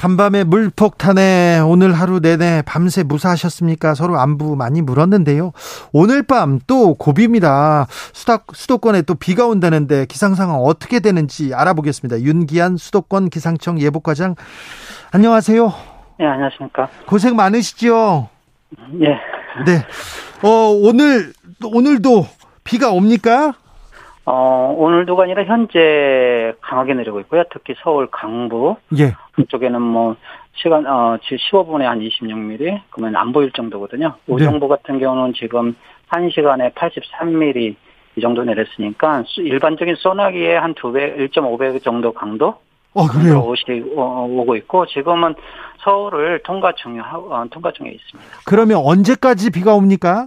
A: 간밤에 물폭탄에 오늘 하루 내내 밤새 무사하셨습니까? 서로 안부 많이 물었는데요. 오늘 밤 또 고비입니다. 수도, 수도권에 또 비가 온다는데 기상 상황 어떻게 되는지 알아보겠습니다. 윤기한 수도권 기상청 예보과장 안녕하세요.
H: 네, 안녕하십니까.
A: 고생 많으시죠?
H: 예.
A: 네. 어, 오늘 오늘도 비가 옵니까?
H: 어, 오늘도가 아니라 현재 강하게 내리고 있고요. 특히 서울 강부
A: 예.
H: 그쪽에는 뭐 시간 어 15분에 한 26mm 그러면 안 보일 정도거든요. 우정부 네. 같은 경우는 지금 1시간에 83mm 이 정도 내렸으니까 일반적인 소나기의 한 2배, 1.5배 정도 강도
A: 어, 그래요?
H: 오고 있고, 지금은 서울을 통과 중에, 어, 통과 중에 있습니다.
A: 그러면 언제까지 비가 옵니까?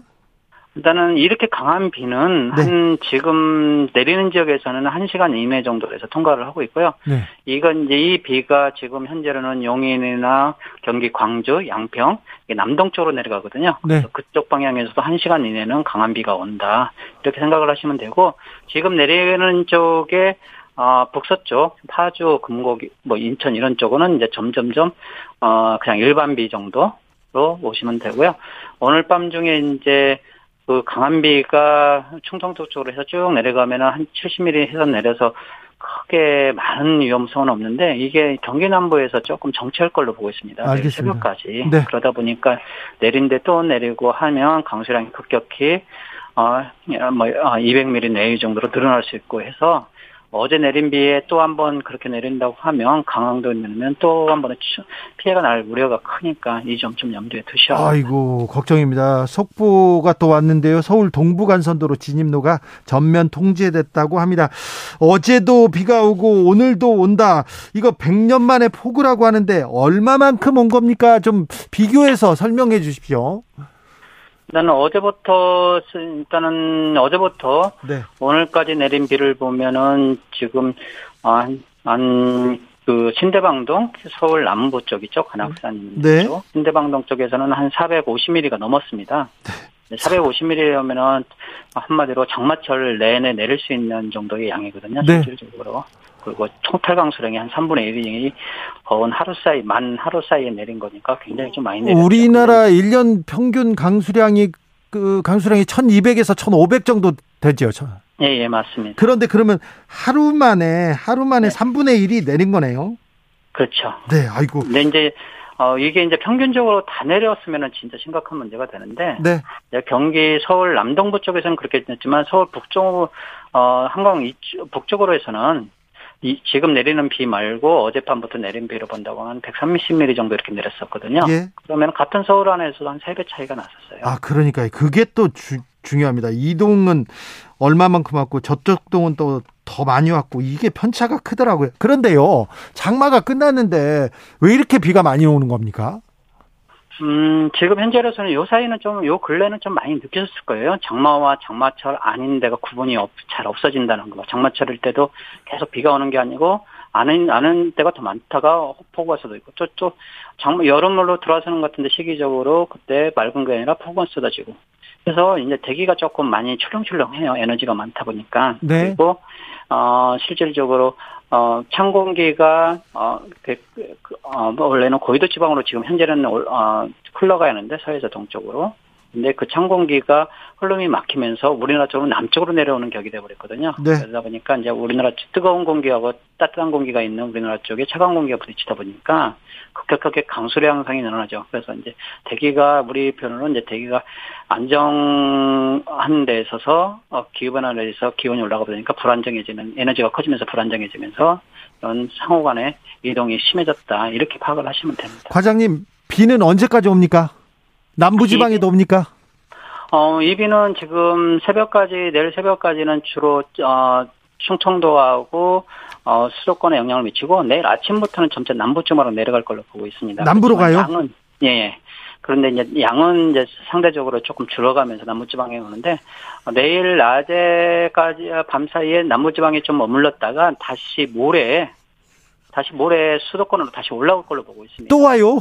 H: 일단은 이렇게 강한 비는 네. 한 지금 내리는 지역에서는 1시간 이내 정도 에서 통과를 하고 있고요.
A: 네.
H: 이건 이제 이 비가 지금 현재로는 용인이나 경기 광주, 양평 남동 쪽으로 내려가거든요.
A: 네.
H: 그래서 그쪽 방향에서도 1시간 이내는 강한 비가 온다. 이렇게 생각을 하시면 되고 지금 내리는 쪽에 어, 북서쪽, 파주, 금곡, 뭐 인천 이런 쪽은 이제 점점점 어 그냥 일반 비 정도로 오시면 되고요. 오늘 밤 중에 이제 그 강한 비가 충청도 쪽으로 해서 쭉 내려가면은 한 70mm 해서 내려서 크게 많은 위험성은 없는데 이게 경기 남부에서 조금 정체할 걸로 보고 있습니다.
A: 알겠습니다.
H: 새벽까지
A: 네.
H: 그러다 보니까 내린데 또 내리고 하면 강수량이 급격히 어뭐 200mm 내외 정도로 늘어날 수 있고 해서 어제 내린 비에 또 한 번 그렇게 내린다고 하면 강항도에 내리면 또 한 번의 피해가 날 우려가 크니까 이 점 좀 염두에 두셔야
A: 아이고 걱정입니다. 속보가 또 왔는데요. 서울 동부간선도로 진입로가 전면 통제됐다고 합니다. 어제도 비가 오고 오늘도 온다. 이거 100년 만에 폭우라고 하는데 얼마만큼 온 겁니까? 좀 비교해서 설명해 주십시오.
H: 일단은 어제부터 일단은 어제부터 네. 오늘까지 내린 비를 보면은 지금 한그 신대방동 서울 남부 쪽 이죠 관악산
A: 네.
H: 쪽 신대방동 쪽에서는 한 450mm가 넘었습니다. 네. 450mm면은 한마디로 장마철 내내 내릴 수 있는 정도의 양이거든요.
A: 네.
H: 실질적으로. 그리고 총탈 강 수량이 한 3분의 1이 거은 하루 사이, 만 하루 사이에 내린 거니까 굉장히 좀 많이 내렸죠.
A: 우리나라 1년 평균 강수량이 그 강수량이 1200에서 1500 정도 되죠.
H: 예, 예, 맞습니다.
A: 그런데 그러면 하루 만에 하루 만에 네. 3분의 1이 내린 거네요.
H: 그렇죠.
A: 네, 아이고.
H: 근데 이제 어, 이게 이제 평균적으로 다 내렸으면은 진짜 심각한 문제가 되는데.
A: 네.
H: 경기 서울 남동부 쪽에서는 그렇게 됐지만 서울 북쪽, 어, 한강 북쪽으로 해서는 이 지금 내리는 비 말고 어젯밤부터 내린 비로 본다고 하면 130mm 정도 이렇게 내렸었거든요.
A: 예.
H: 그러면 같은 서울 안에서도 한 3배 차이가 났었어요.
A: 아, 그러니까 그게 또 주, 중요합니다. 이 동은 얼마만큼 왔고 저쪽 동은 또 더 많이 왔고 이게 편차가 크더라고요. 그런데요. 장마가 끝났는데 왜 이렇게 비가 많이 오는 겁니까?
H: 음, 지금 현재로서는 요 사이는 좀, 요 근래는 좀 많이 느껴졌을 거예요. 장마와 장마철 아닌 데가 구분이 없, 잘 없어진다는 거. 장마철일 때도 계속 비가 오는 게 아니고, 아는, 아는 때가 더 많다가 폭우가 쏟아지고, 또, 또, 장마, 여름으로 들어서는 것 같은데 시기적으로 그때 맑은 게 아니라 폭우가 쏟아지고, 그래서 이제 대기가 조금 많이 출렁출렁해요. 에너지가 많다 보니까.
A: 네.
H: 그리고 어 실질적으로 어찬 공기가 어, 그, 그, 어뭐 원래는 고위도 지방으로 지금 현재는 어 흘러가야 하는데 서해에서 동쪽으로. 근데 그찬 공기가 흐름이 막히면서 우리나라 쪽으로 남쪽으로 내려오는 격이 돼버렸거든요.
A: 네.
H: 그러다 보니까 이제 우리나라 뜨거운 공기하고 따뜻한 공기가 있는 우리나라 쪽에 차가운 공기가 부딪히다 보니까 급격하게 강수량 양상이 늘어나죠. 그래서 이제 대기가 우리 표현으로 이제 대기가 안정한 데 있어서 어, 기후 변화에 의해서 기온이 올라가 보니까 불안정해지는 에너지가 커지면서 불안정해지면서 이런 상호 간의 이동이 심해졌다 이렇게 파악을 하시면 됩니다.
A: 과장님 비는 언제까지 옵니까? 남부지방에도 옵니까?
H: 어, 이 비는 지금 새벽까지, 내일 새벽까지는 주로, 어, 충청도하고, 어, 수도권에 영향을 미치고, 내일 아침부터는 점차 남부 쪽으로 내려갈 걸로 보고 있습니다.
A: 남부로 가요?
H: 양은, 예, 예. 그런데 이제 양은 이제 상대적으로 조금 줄어가면서 남부지방에 오는데, 어, 내일 낮에까지, 밤 사이에 남부지방에 좀 머물렀다가 다시 모레, 다시 모레 수도권으로 다시 올라올 걸로 보고 있습니다.
A: 또 와요?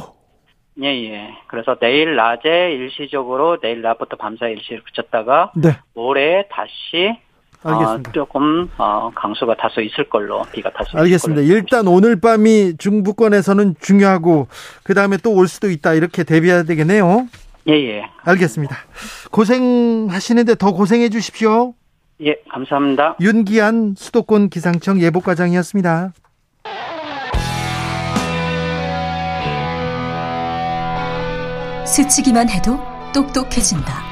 H: 예, 예. 그래서 내일 낮에 일시적으로 내일 낮부터 밤사이 일시를 그쳤다가
A: 네.
H: 모레 다시
A: 알겠습니다.
H: 어, 조금 어, 강수가 다소 있을 걸로 비가 다소
A: 알겠습니다. 일단 오늘 밤이 중부권에서는 중요하고 그 다음에 또 올 수도 있다 이렇게 대비해야 되겠네요.
H: 예, 예.
A: 알겠습니다. 고생하시는데 더 고생해 주십시오.
H: 예, 감사합니다.
A: 윤기한 수도권 기상청 예보과장이었습니다.
I: 스치기만 해도 똑똑해진다.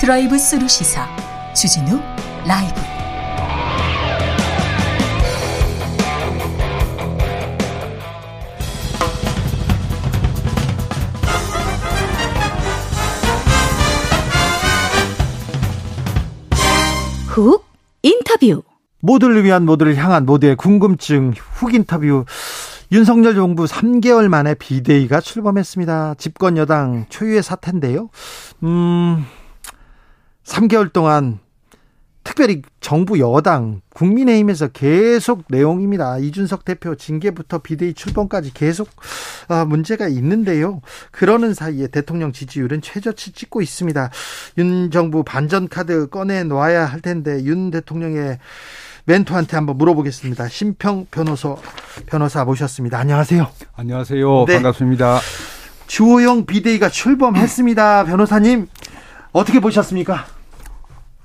I: 드라이브 스루 시사 주진우 라이브.
J: 훅 인터뷰.
A: 모두를 위한 모두를 향한 모두의 궁금증 훅 인터뷰. 윤석열 정부 3개월 만에 비대위가 출범했습니다. 집권 여당 초유의 사태인데요. 음, 3개월 동안 특별히 정부 여당 국민의힘에서 계속 내용입니다. 이준석 대표 징계부터 비대위 출범까지 계속 아, 문제가 있는데요. 그러는 사이에 대통령 지지율은 최저치 찍고 있습니다. 윤 정부 반전 카드 꺼내 놔야 할 텐데 윤 대통령의 멘토한테 한번 물어보겠습니다. 심평 변호사 변호사 모셨습니다. 안녕하세요.
K: 안녕하세요.
A: 네.
K: 반갑습니다.
A: 주호영 비대위가 출범했습니다. 변호사님 어떻게 보셨습니까?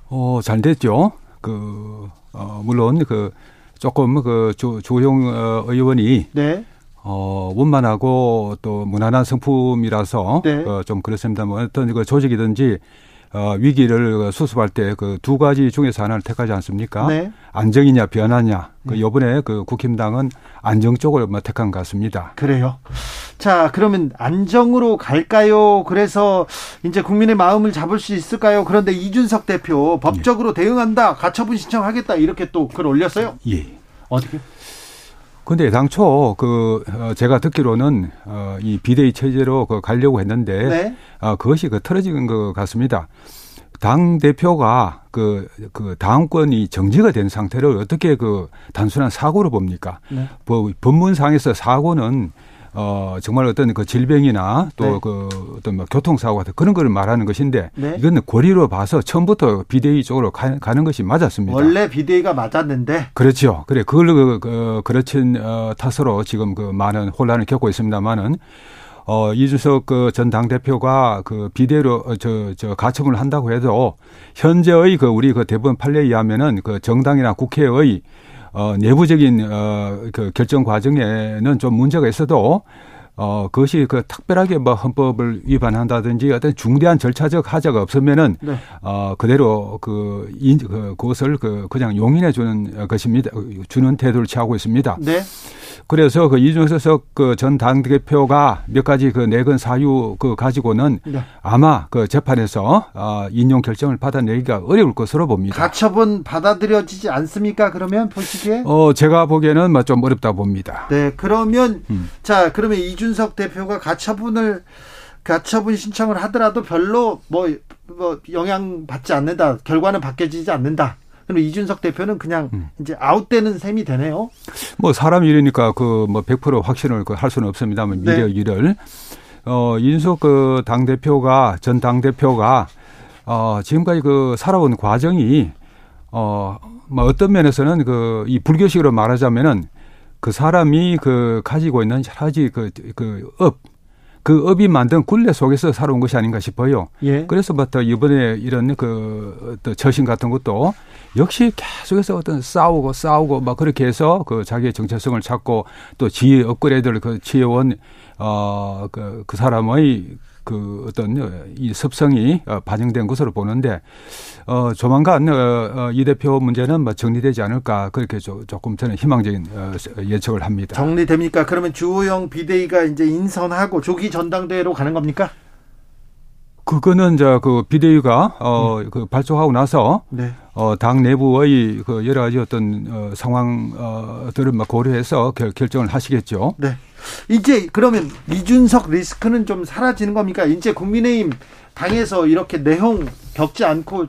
K: 어, 잘 됐죠. 그, 어, 물론 그 조금 그 조, 조용 어, 의원이
A: 네.
K: 어, 원만하고 또 무난한 성품이라서
A: 네.
K: 어, 좀 그렇습니다. 뭐 어떤 그 조직이든지 어, 위기를 수습할 때 그 두 가지 중에서 하나를 택하지 않습니까?
A: 네.
K: 안정이냐 변화냐. 그 요번에 그 국힘당은 안정 쪽을 뭐 택한 것 같습니다.
A: 그래요. 자, 그러면 안정으로 갈까요? 그래서 이제 국민의 마음을 잡을 수 있을까요? 그런데 이준석 대표 법적으로 대응한다. 가처분 신청하겠다. 이렇게 또 글 올렸어요.
K: 예.
A: 어떻게?
K: 근데 당초 그 어, 제가 듣기로는 어, 이 비대위 체제로 그 가려고 했는데
A: 네.
K: 어, 그것이 그 틀어진 것 같습니다. 당 대표가 그, 그 당권이 정지가 된 상태를 어떻게 그 단순한 사고로 봅니까?
A: 네.
K: 뭐 법문상에서 사고는 어 정말 어떤 그 질병이나 또
A: 네.
K: 그 어떤 뭐 교통사고 같은 그런 거를 말하는 것인데
A: 네.
K: 이거는 고리로 봐서 처음부터 비대위 쪽으로 가, 가는 것이 맞았습니다.
A: 원래 비대위가 맞았는데
K: 그렇죠. 그래 그걸로 그, 그 그렇친 어, 탓으로 지금 그 많은 혼란을 겪고 있습니다만은 어 이준석 그 전 당대표가 그 비대로 저저 저 가처분을 한다고 해도 현재의 그 우리 그 대법원 판례에 의하면은 그 정당이나 국회의 어 내부적인 어 그 결정 과정에는 좀 문제가 있어도 어 그것이 그 특별하게 뭐 헌법을 위반한다든지 어떤 중대한 절차적 하자가 없으면은
A: 네.
K: 어 그대로 그, 인, 그 그것을 그 그냥 용인해 주는 것입니다. 주는 태도를 취하고 있습니다.
A: 네.
K: 그래서 그 이준석 그 전 당 대표가 몇 가지 그 내건 사유 그 가지고는
A: 네.
K: 아마 그 재판에서 어 인용 결정을 받아내기가 어려울 것으로 봅니다.
A: 가처분 받아들여지지 않습니까? 그러면 보시기에
K: 어 제가 보기에는 뭐 좀 어렵다 봅니다.
A: 네, 그러면
K: 음.
A: 자, 그러면 이준석 대표가 가처분을 가처분 신청을 하더라도 별로 뭐, 뭐 영향 받지 않는다. 결과는 바뀌어지지 않는다. 그럼 이준석 대표는 그냥
K: 음.
A: 이제 아웃되는 셈이 되네요.
K: 뭐 사람 일이니까 그 뭐 100% 확신을 그할 수는 없습니다만
A: 네.
K: 미래 일을 어 인석 그 당 대표가 전 당 대표가 어, 지금까지 그 살아온 과정이 어, 뭐 어떤 면에서는 그 이 불교식으로 말하자면은 그 사람이 그 가지고 있는 여러 가지 그, 그 업, 그 업이 만든 굴레 속에서 살아온 것이 아닌가 싶어요. 예. 그래서부터 이번에 이런 그 어떤 처신 같은 것도 역시 계속해서 어떤 싸우고 싸우고 막 그렇게 해서 그 자기의 정체성을 찾고 또 지위 업그레이드를 그 취해온 어그 그 사람의 그 어떤 이 습성이 어, 반영된 것으로 보는데 어 조만간 어, 어, 이 대표 문제는 뭐 정리되지 않을까 그렇게 조금 저는 희망적인 어, 예측을 합니다.
A: 정리됩니까? 그러면 주호영 비대위가 이제 인선하고 조기 전당대회로 가는 겁니까?
K: 그거는 이제 그 비대위가 어그 음. 발족하고 나서 네. 어당 내부의 그 여러 가지 어떤 어 상황들을 막 고려해서 결, 결정을 하시겠죠.
A: 네. 이제 그러면 이준석 리스크는 좀 사라지는 겁니까? 이제 국민의힘 당에서 이렇게 내용 겪지 않고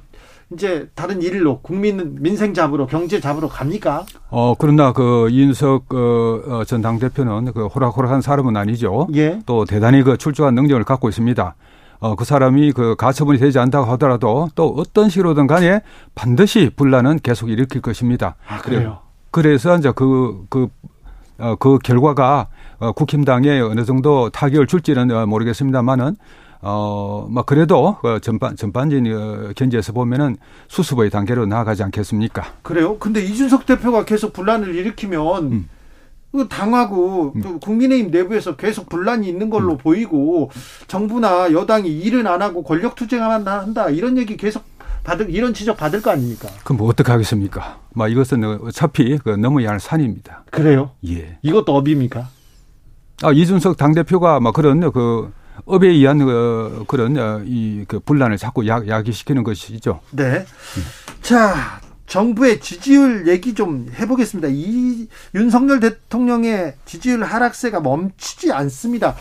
A: 이제 다른 일로 국민 민생 잡으러 경제 잡으러 갑니까?
K: 어 그러나 그 이준석 어, 전 당대표는 그 호락호락한 사람은 아니죠. 예. 또 대단히 그 출중한 능력을 갖고 있습니다. 어, 그 사람이 그 가처분이 되지 않다고 하더라도 또 어떤 식으로든 간에 반드시 분란은 계속 일으킬 것입니다.
A: 아, 그래요?
K: 그래서 이제 그, 그, 어, 그 결과가 어, 국힘당에 어느 정도 타격을 줄지는 어, 모르겠습니다만은 어, 뭐 그래도 그 전반 전반적인 어, 견제에서 보면은 수습의 단계로 나아가지 않겠습니까?
A: 그래요? 근데 이준석 대표가 계속 분란을 일으키면 음. 그 당하고 음. 또 국민의힘 내부에서 계속 분란이 있는 걸로 음. 보이고 정부나 여당이 일은 안 하고 권력 투쟁만 한다 이런 얘기 계속 받을 이런 지적 받을 거 아닙니까?
K: 그럼 뭐 어떻게 하겠습니까? 뭐 이것은 어차피 그 넘어야 할 산입니다.
A: 그래요?
K: 예.
A: 이것도 업입니까?
K: 아, 이준석 당 대표가 막 그런 그 업에 의한 그 그런 어, 이그 분란을 자꾸 야, 야기시키는 것이죠.
A: 네. 음. 자, 정부의 지지율 얘기 좀 해보겠습니다. 이 윤석열 대통령의 지지율 하락세가 멈추지 않습니다.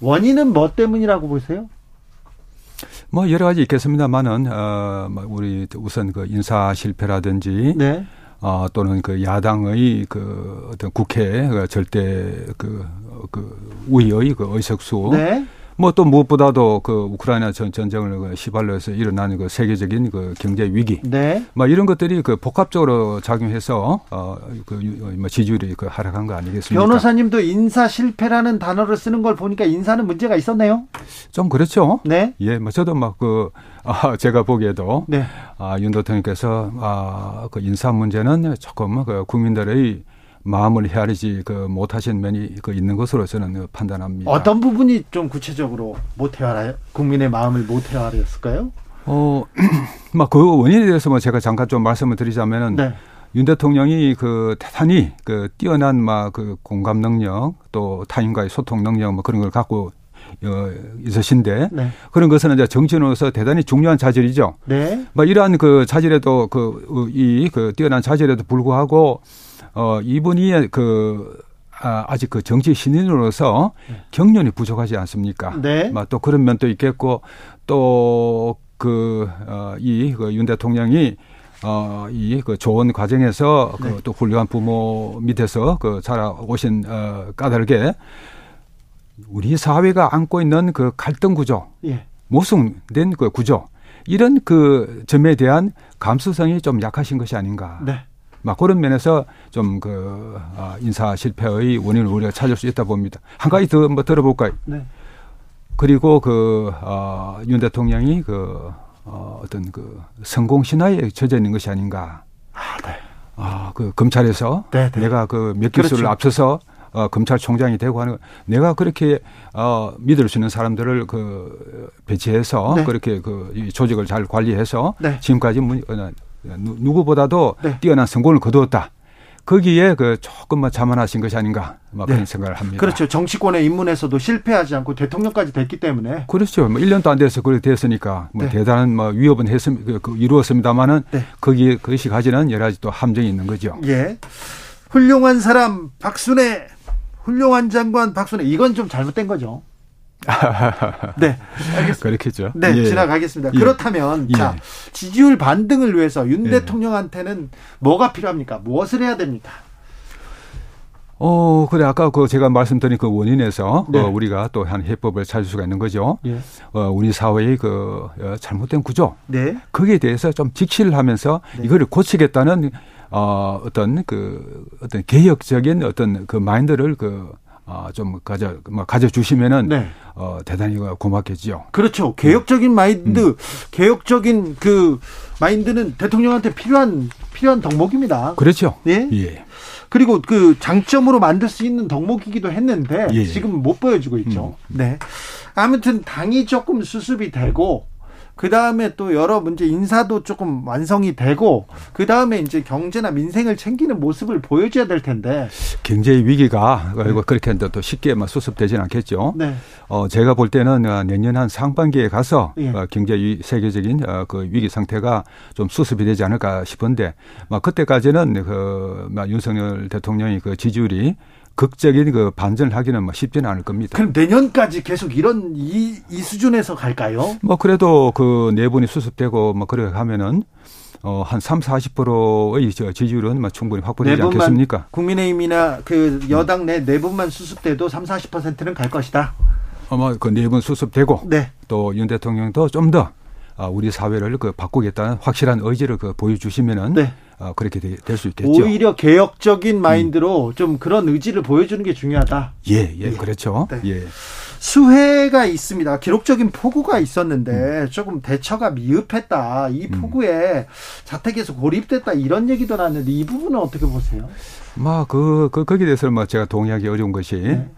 A: 원인은 뭐 때문이라고 보세요?
K: 뭐 여러 가지 있겠습니다만은 어뭐 우리 우선 그 인사 실패라든지 네. 어, 또는 그 야당의 그 어떤 국회 그 절대 그, 그 우위의 그 의석수. 네. 뭐 또 무엇보다도 그 우크라이나 전, 전쟁을 그 시발로 해서 일어나는 그 세계적인 그 경제 위기. 네. 뭐 이런 것들이 그 복합적으로 작용해서 어그 지지율이 그 하락한 거 아니겠습니까?
A: 변호사님도 인사 실패라는 단어를 쓰는 걸 보니까 인사는 문제가 있었네요.
K: 좀 그렇죠. 네. 예, 뭐 저도 막그 아, 제가 보기에도 네. 아, 윤 대통령께서 아, 그 인사 문제는 조금 그 국민들의 마음을 헤아리지 그 못하신 면이 그 있는 것으로 저는 판단합니다.
A: 어떤 부분이 좀 구체적으로 못 헤아려 국민의 마음을 못 헤아렸을까요?
K: 어, 막 그 원인에 대해서 뭐 제가 잠깐 좀 말씀을 드리자면은 네. 윤 대통령이 그 대단히 그 뛰어난 막 그 공감 능력 또 타인과의 소통 능력 뭐 그런 걸 갖고 어, 있으신데 네. 그런 것은 이제 정치인으로서 대단히 중요한 자질이죠. 네. 뭐 이러한 그 자질에도 그 이그 그 뛰어난 자질에도 불구하고 어 이분이 그 아, 아직 그 정치 신인으로서 네. 경륜이 부족하지 않습니까? 네. 뭐또 그런 면도 있겠고 또 그, 어, 이, 그 윤 대통령이 어, 이, 그 좋은 과정에서 그 네. 그또 훌륭한 부모 밑에서 그 자라오신, 어, 까다롭게 우리 사회가 안고 있는 그 갈등 구조, 예. 모순된 그 구조, 이런 그 점에 대한 감수성이 좀 약하신 것이 아닌가. 네. 막 그런 면에서 좀그 어, 인사 실패의 원인을 우리가 찾을 수 있다 봅니다. 한 가지 더 뭐 들어볼까요? 네. 그리고 그, 어, 윤 대통령이 그, 어, 어떤 그 성공 신화에 젖어 있는 것이 아닌가. 아, 네. 아, 그 검찰에서 네, 네. 내가 그몇 기수를 그렇죠. 앞서서 어, 검찰총장이 되고 하는 내가 그렇게 어, 믿을 수 있는 사람들을 그 배치해서 네. 그렇게 그 조직을 잘 관리해서 네. 지금까지 문, 어, 누구보다도 네. 뛰어난 성공을 거두었다. 거기에 그 조금만 자만하신 것이 아닌가 뭐 그런 네. 생각을 합니다.
A: 그렇죠. 정치권의 입문에서도 실패하지 않고 대통령까지 됐기 때문에
K: 그렇죠. 뭐 1년도 안 돼서 그렇게 됐으니까 뭐 네. 대단한 뭐 위협은 했음 그, 그 이루었습니다마는 네. 거기에 그것이 가지는 여러 가지 또 함정이 있는 거죠.
A: 예. 훌륭한 사람 박순애 훌륭한 장관 박순애 이건 좀 잘못된 거죠. 네,
K: 알겠습니다. 그렇겠죠.
A: 네, 예. 지나가겠습니다. 예. 그렇다면 예. 자 지지율 반등을 위해서 윤 예. 대통령한테는 뭐가 필요합니까? 무엇을 해야 됩니까?
K: 어, 그래, 아까 그 제가 말씀드린 그 원인에서 네. 어, 우리가 또 한 해법을 찾을 수가 있는 거죠. 예. 어, 우리 사회의 그 어, 잘못된 구조. 네. 거기에 대해서 좀 직시를 하면서 네. 이거를 고치겠다는 어, 어떤 그 어떤 개혁적인 어떤 그 마인드를 그 어, 좀 가져, 뭐 가져 주시면은, 네. 어, 대단히 고맙겠지요.
A: 그렇죠. 개혁적인 마인드, 음. 개혁적인 그 마인드는 대통령한테 필요한, 필요한 덕목입니다.
K: 그렇죠. 예. 예.
A: 그리고 그 장점으로 만들 수 있는 덕목이기도 했는데, 예. 지금 못 보여주고 있죠. 음. 네. 아무튼 당이 조금 수습이 되고, 그 다음에 또 여러 문제 인사도 조금 완성이 되고 그 다음에 이제 경제나 민생을 챙기는 모습을 보여줘야 될 텐데
K: 경제 위기가 네. 그렇게 또 쉽게만 수습되지는 않겠죠. 네. 어 제가 볼 때는 어, 내년 한 상반기에 가서 예. 어, 경제 위, 세계적인 어, 그 위기 상태가 좀 수습이 되지 않을까 싶은데 막 그때까지는 그 윤석열 대통령이 그 지지율이 극적인 그 반전을 하기는 뭐 쉽지는 않을 겁니다.
A: 그럼 내년까지 계속 이런 이, 이 수준에서 갈까요?
K: 뭐 그래도 그 내분이 수습되고 뭐 그래 가면은 어, 한 3, 40%의 지지율은 뭐 충분히 확보되지 않겠습니까?
A: 국민의힘이나 그 여당 내 내분만 수습돼도 3, 40%는 갈 것이다.
K: 아마 그 내분 수습되고 네. 또윤 대통령도 좀더 아, 우리 사회를 그 바꾸겠다는 확실한 의지를 그 보여주시면은 네. 어, 그렇게 될 수 있겠죠.
A: 오히려 개혁적인 마인드로 음. 좀 그런 의지를 보여주는 게 중요하다.
K: 예, 예, 예. 그렇죠. 네. 예.
A: 수해가 있습니다. 기록적인 폭우가 있었는데 음. 조금 대처가 미흡했다. 이 음. 폭우에 음. 자택에서 고립됐다 이런 얘기도 나왔는데 이 부분은 어떻게 보세요?
K: 막그 그, 거기에 대해서는 뭐 제가 동의하기 어려운 것이 네.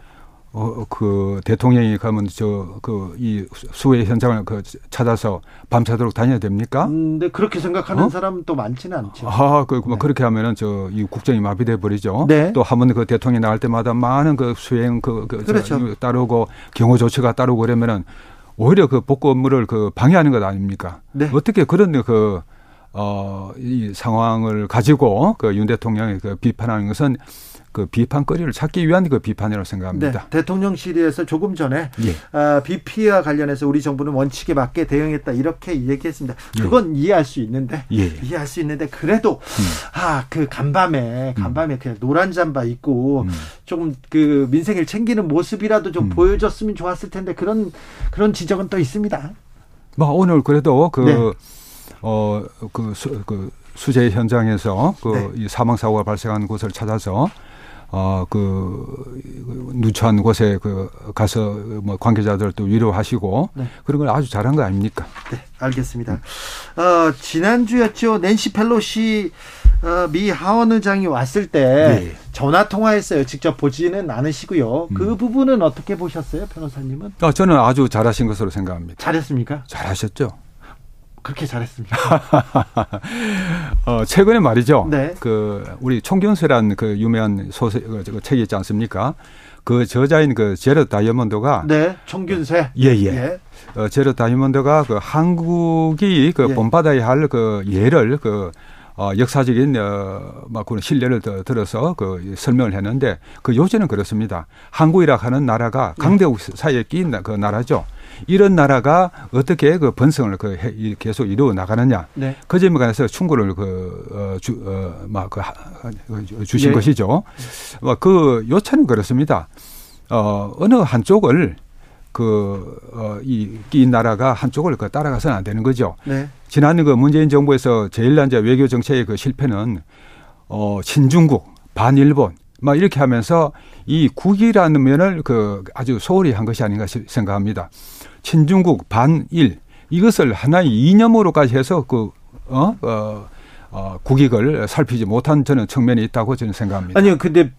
K: 어, 그 대통령이 가면 저 그 이 수해 현장을 그 찾아서 밤새도록 다녀야 됩니까?
A: 음, 그렇게 생각하는 어? 사람 또 많지는 않죠.
K: 아, 그, 뭐 네. 그렇게 하면은 저 이 국정이 마비돼 버리죠. 네. 또 한 번 그 대통령이 나갈 때마다 많은 그 수행 그, 그 그렇죠. 따르고 경호 조치가 따르고 그러면은 오히려 그 복구 업무를 그 방해하는 것 아닙니까? 네. 어떻게 그런 그 어, 이 상황을 가지고 그 윤 대통령이 그 비판하는 것은 그 비판거리를 찾기 위한 그 비판이라고 생각합니다.
A: 네, 대통령실에서 조금 전에 예. 아, 비피와 관련해서 우리 정부는 원칙에 맞게 대응했다 이렇게 얘기했습니다. 예. 그건 예. 이해할 수 있는데 예. 이해할 수 있는데 그래도 음. 아그 간밤에 음. 간밤에 음. 그냥 노란 잠바 입고 음. 조금 그 민생을 챙기는 모습이라도 좀 음. 보여줬으면 좋았을 텐데 그런 그런 지적은 또 있습니다.
K: 뭐 오늘 그래도 그 네. 어, 그, 수, 그 수재 현장에서 그 네. 사망 사고가 발생한 곳을 찾아서 어, 그, 누추한 곳에 그 가서 뭐 관계자들 또 위로하시고 네. 그런 걸 아주 잘한 거 아닙니까?
A: 네, 알겠습니다. 어, 지난주였죠. 낸시 펠로시 어, 미 하원 의장이 왔을 때 네. 전화 통화했어요. 직접 보지는 않으시고요. 그 음. 부분은 어떻게 보셨어요, 변호사님은?
K: 어, 저는 아주 잘하신 것으로 생각합니다.
A: 잘했습니까?
K: 잘하셨죠.
A: 그렇게 잘했습니다.
K: 어, 최근에 말이죠. 네. 그 우리 총경세란 그 유명한 소설 그, 그 책이 있지 않습니까? 그 저자인 그 제르 다이아몬드가
A: 네, 총균세.
K: 예, 예. 예. 어, 제르 다이아몬드가 그 한국이 그 예. 본받아야 할 그 예를 그 어, 역사적인 어, 막 그런 신뢰를 더 들어서 그 설명을 했는데 그 요지는 그렇습니다. 한국이라 하는 나라가 강대국 사이에 끼인 그 나라죠. 이런 나라가 어떻게 그 번성을 그 해, 계속 이루어 나가느냐. 네. 그 점에 관해서 충고를 그, 어, 주, 어, 막, 그, 그 주신 네. 것이죠. 어, 그 요체는 그렇습니다. 어, 어느 한쪽을 그, 어, 이, 이 나라가 한쪽을 그 따라가서는 안 되는 거죠. 네. 지난 그 문재인 정부에서 제일 난제 외교 정책의 그 실패는 어, 신중국, 반일본, 막 이렇게 하면서 이 국이라는 면을 그 아주 소홀히 한 것이 아닌가 생각합니다. 친중국 반일 이것을 하나의 이념으로까지 해서 그 어, 어, 어 국익을 살피지 못한 저는 측면이 있다고 저는 생각합니다.
A: 아니요, 근데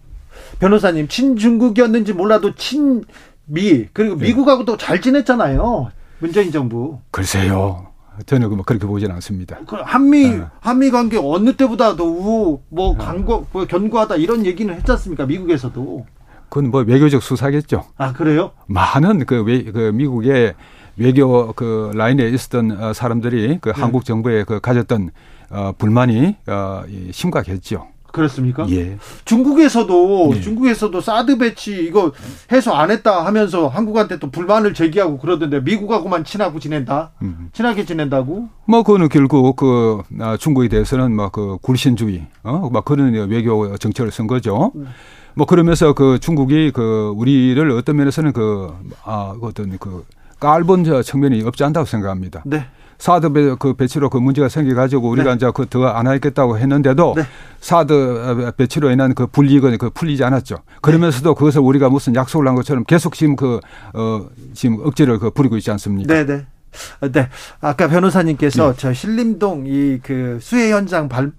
A: 변호사님 친중국이었는지 몰라도 친미 그리고 네. 미국하고 또잘 지냈잖아요. 문재인 정부.
K: 글쎄요. 저는 뭐 그렇게 보지는 않습니다.
A: 그 한미 네. 한미 관계 어느 때보다도 우호 뭐 강고 뭐 견고하다 이런 얘기는 했지 않습니까? 미국에서도.
K: 그건 뭐 외교적 수사겠죠.
A: 아 그래요?
K: 많은 그, 외, 그 미국의 외교 그 라인에 있었던 어, 사람들이 그 네. 한국 정부에 그 가졌던 어, 불만이 어, 심각했죠.
A: 그렇습니까?
K: 예.
A: 중국에서도 예. 중국에서도 사드 배치 이거 해소 안 했다 하면서 한국한테 또 불만을 제기하고 그러던데 미국하고만 친하고 지낸다. 음. 친하게 지낸다고?
K: 뭐 그거는 결국 그 아, 중국에 대해서는 막 그 굴신주의 어막 그런 외교 정책을 쓴 거죠. 음. 뭐 그러면서 그 중국이 그 우리를 어떤 면에서는 그, 아, 그 어떤 그 깔본 측면이 없지 않다고 생각합니다. 네. 사드 배, 그 배치로 그 문제가 생겨가지고 우리가 네. 이제 그 더 안 하겠다고 했는데도 네. 사드 배치로 인한 그 불이익은 그 풀리지 않았죠. 그러면서도 그것을 우리가 무슨 약속을 한 것처럼 계속 지금 그, 어, 지금 억지를 그 부리고 있지 않습니까?
A: 네네. 네. 네. 아까 변호사님께서 네. 저 신림동 이 그 수해 현장 발,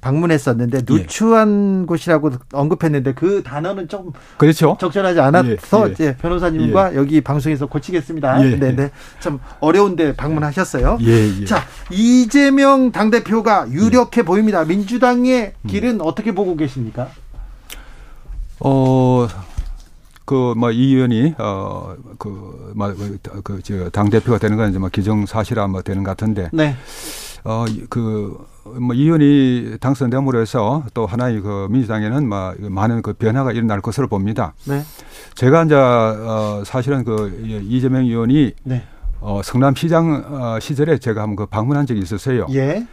A: 방문했었는데 예. 누추한 예. 곳이라고 언급했는데 그 단어는 조금
K: 그렇죠.
A: 적절하지 않아서 예. 예. 변호사님과 예. 여기 방송에서 고치겠습니다. 예. 네, 네. 참 어려운데 방문하셨어요. 자, 이재명 당 대표가 유력해 보입니다. 민주당의 음. 길은 음. 어떻게 보고 계십니까?
K: 어. 그, 뭐, 이 의원이, 어, 그, 뭐, 그, 저, 당 대표가 되는 건 이제 뭐 기정 사실화 뭐 되는 것 같은데. 네. 어, 그, 뭐, 이 의원이 당선됨으로 해서 또 하나의 그 민주당에는 뭐 많은 그 변화가 일어날 것으로 봅니다. 네. 제가 이제, 어, 사실은 그 이재명 의원이 네. 어, 성남시장 어, 시절에 제가 한번 그 방문한 적이 있었어요. 예.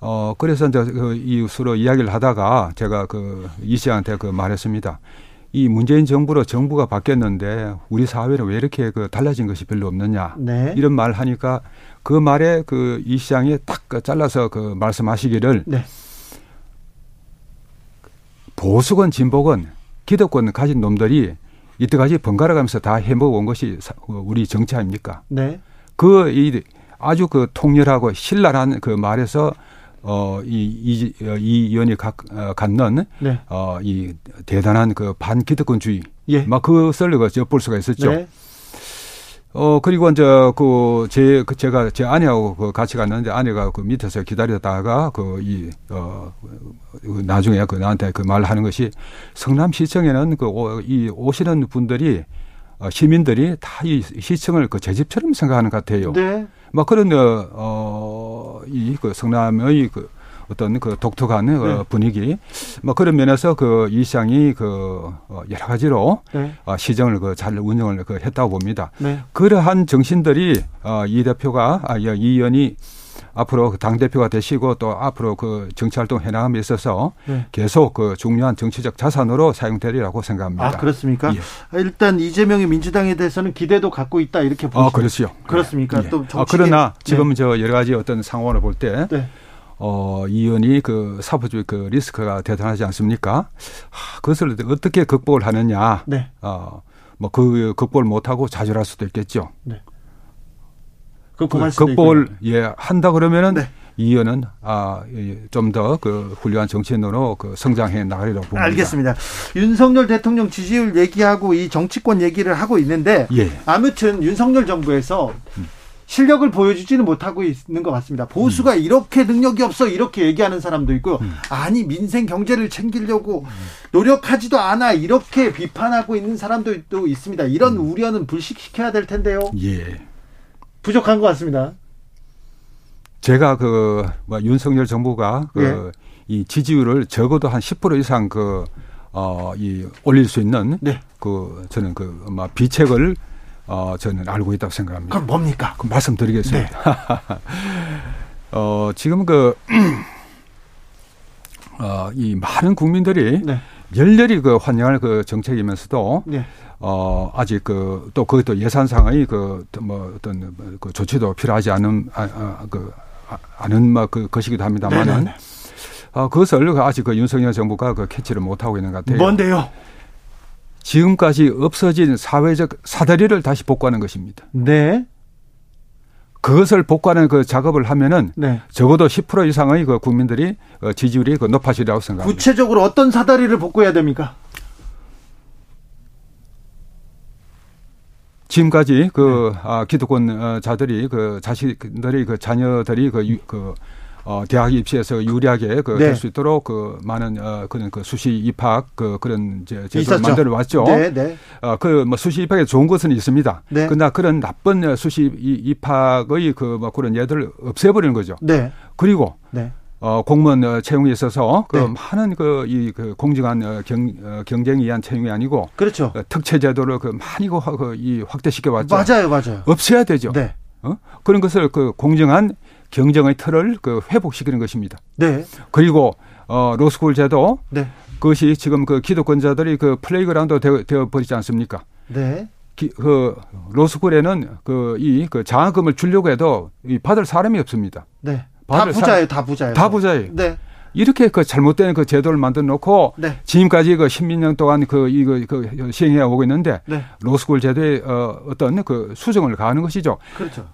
K: 어, 그래서 이제 그 이웃으로 이야기를 하다가 제가 그 이 씨한테 그 말했습니다. 이 문재인 정부로 정부가 바뀌었는데 우리 사회는 왜 이렇게 그 달라진 것이 별로 없느냐 네. 이런 말 하니까 그 말에 그 이 시장이 딱그 잘라서 그 말씀하시기를 네. 보수건 진보건 기득권 가진 놈들이 이때까지 번갈아 가면서 다 해먹어 온 것이 우리 정치 아닙니까? 네. 그 이 아주 그 통렬하고 신랄한 그 말에서 어, 이, 이, 이 의원이 각, 어, 갖는, 네. 어, 이 대단한 그 반기득권주의. 예. 막 그것을 그 엿볼 수가 있었죠. 네. 어, 그리고 이제 그, 제, 그 제가 제 아내하고 그 같이 갔는데 아내가 그 밑에서 기다리다가 그 이, 어, 그 나중에 그 나한테 그 말하는 것이 성남시청에는 그이 오시는 분들이 어, 시민들이 다 이 시청을 그 제 집처럼 생각하는 것 같아요. 네. 막 그런 어, 이그 성남의 그 어떤 그 독특한 그 네. 분위기 뭐 그런 면에서 그 이 시장이 그 어, 여러 가지로 네. 어, 시정을 그 잘 운영을 그 했다고 봅니다. 네. 그러한 정신들이 어, 이 대표가 아, 이 의원이 앞으로 그당 대표가 되시고 또 앞으로 그 정치 활동 해나감에 있어서 네. 계속 그 중요한 정치적 자산으로 사용되리라고 생각합니다.
A: 아 그렇습니까? 예. 일단 이재명이 민주당에 대해서는 기대도 갖고 있다 이렇게 보시죠.
K: 아 그렇죠.
A: 그렇습니까?
K: 예. 또 아, 그러나 지금 네. 저 여러 가지 어떤 상황을 볼때 네. 어, 이 의원이 그 사법주의 그 리스크가 대단하지 않습니까? 하, 그것을 어떻게 극복을 하느냐. 네. 어, 뭐 그 극복을 못하고 좌절할 수도 있겠죠. 네. 그 극복을 예 한다 그러면은 네. 이 의원은 아좀 더 그 훌륭한 정치인으로 그 성장해 나가리라고 봅니다.
A: 알겠습니다. 윤석열 대통령 지지율 얘기하고 이 정치권 얘기를 하고 있는데 예. 아무튼 윤석열 정부에서 음. 실력을 보여주지는 못하고 있는 것 같습니다. 보수가 음. 이렇게 능력이 없어 이렇게 얘기하는 사람도 있고 음. 아니 민생 경제를 챙기려고 노력하지도 않아 이렇게 비판하고 있는 사람도 또 있습니다. 이런 음. 우려는 불식시켜야 될 텐데요. 예. 부족한 것 같습니다.
K: 제가 그 뭐 윤석열 정부가 그이 예. 지지율을 적어도 한 10% 이상 그 어, 이 올릴 수 있는 네. 그 저는 그뭐 비책을 어, 저는 알고 있다고 생각합니다.
A: 그럼 뭡니까?
K: 그 말씀드리겠습니다. 네. 어, 지금 그, 어, 이 많은 국민들이 네. 열렬히 그 환영할 그 정책이면서도 네. 어, 아직 그, 또 그것도 예산상의 그, 뭐 어떤 그 조치도 필요하지 않은, 아, 아, 그, 아, 않은 뭐그 것이기도 합니다만은 어, 그것을 아직 그 윤석열 정부가 그 캐치를 못하고 있는 것 같아요.
A: 뭔데요?
K: 지금까지 없어진 사회적 사다리를 다시 복구하는 것입니다. 네. 그것을 복구하는 그 작업을 하면은 네. 적어도 10% 이상의 그 국민들이 어, 지지율이 그 높아지리라고 생각합니다.
A: 구체적으로 어떤 사다리를 복구해야 됩니까?
K: 지금까지 그 네. 아, 기득권 자들이 그 자식들이 그 자녀들이 그, 그 어, 대학 입시에서 유리하게 그 될수 네. 있도록 그 많은 어, 그런 그 수시 입학 그 그런 이제 제도를 만들어 왔죠. 네, 네. 어, 그뭐 수시 입학에 좋은 것은 있습니다. 네. 그러나 그런 나쁜 수시 입학의 그뭐 그런 예들을 없애버리는 거죠. 네. 그리고 네. 어, 공무원 채용에 있어서 그 네. 많은 그, 이, 그 공정한 어, 경, 어, 경쟁에 의한 채용이 아니고.
A: 그렇죠.
K: 어, 특채 제도를 그 많이 그, 그, 이 확대시켜 왔죠.
A: 맞아요, 맞아요.
K: 없애야 되죠. 네. 어? 그런 것을 그 공정한 경쟁의 틀을 그 회복시키는 것입니다. 네. 그리고 어, 로스쿨 제도 네. 그것이 지금 그 기득권자들이 그 playground 되어, 되어 버리지 않습니까? 네. 기, 그 로스쿨에는 그 이그 그 장학금을 주려고 해도 이 받을 사람이 없습니다.
A: 네. 다 부자예요, 다 부자예요.
K: 다 부자예요. 네. 이렇게 그 잘못된 그 제도를 만들어 놓고 네. 지금까지 그 십몇 년 동안 그 이거 그 시행해 오고 있는데 네. 로스쿨 제도의 어 어떤 그 수정을 가하는 것이죠. 그렇죠.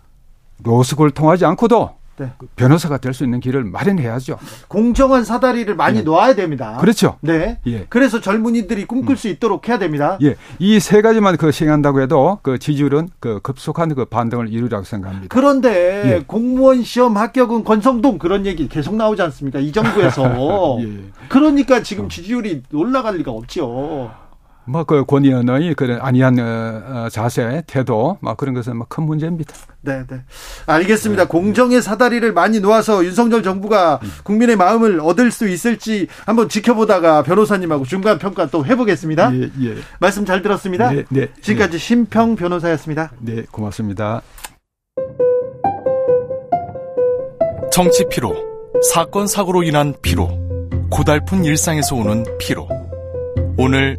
K: 로스쿨 통하지 않고도 네. 그 변호사가 될 수 있는 길을 마련해야죠.
A: 공정한 사다리를 많이 네. 놓아야 됩니다.
K: 그렇죠.
A: 네. 예. 그래서 젊은이들이 꿈꿀 음. 수 있도록 해야 됩니다.
K: 예. 이 세 가지만 그 시행한다고 해도 그 지지율은 그 급속한 그 반등을 이루리라고 생각합니다.
A: 그런데 예. 공무원 시험 합격은 권성동 그런 얘기 계속 나오지 않습니까? 이 정부에서. 예. 그러니까 지금 지지율이 올라갈 리가 없죠.
K: 뭐그 권위원의 그런 아니한 어, 어, 자세, 태도, 막 그런 것은 큰 문제입니다.
A: 네, 네. 알겠습니다. 네. 공정의 사다리를 많이 놓아서 윤석열 정부가 음. 국민의 마음을 얻을 수 있을지 한번 지켜보다가 변호사님하고 중간 평가 또 해보겠습니다. 예, 예. 말씀 잘 들었습니다. 네, 네, 지금까지 네. 심평 변호사였습니다.
K: 네, 고맙습니다.
L: 정치 피로, 사건 사고로 인한 피로, 고달픈 일상에서 오는 피로. 오늘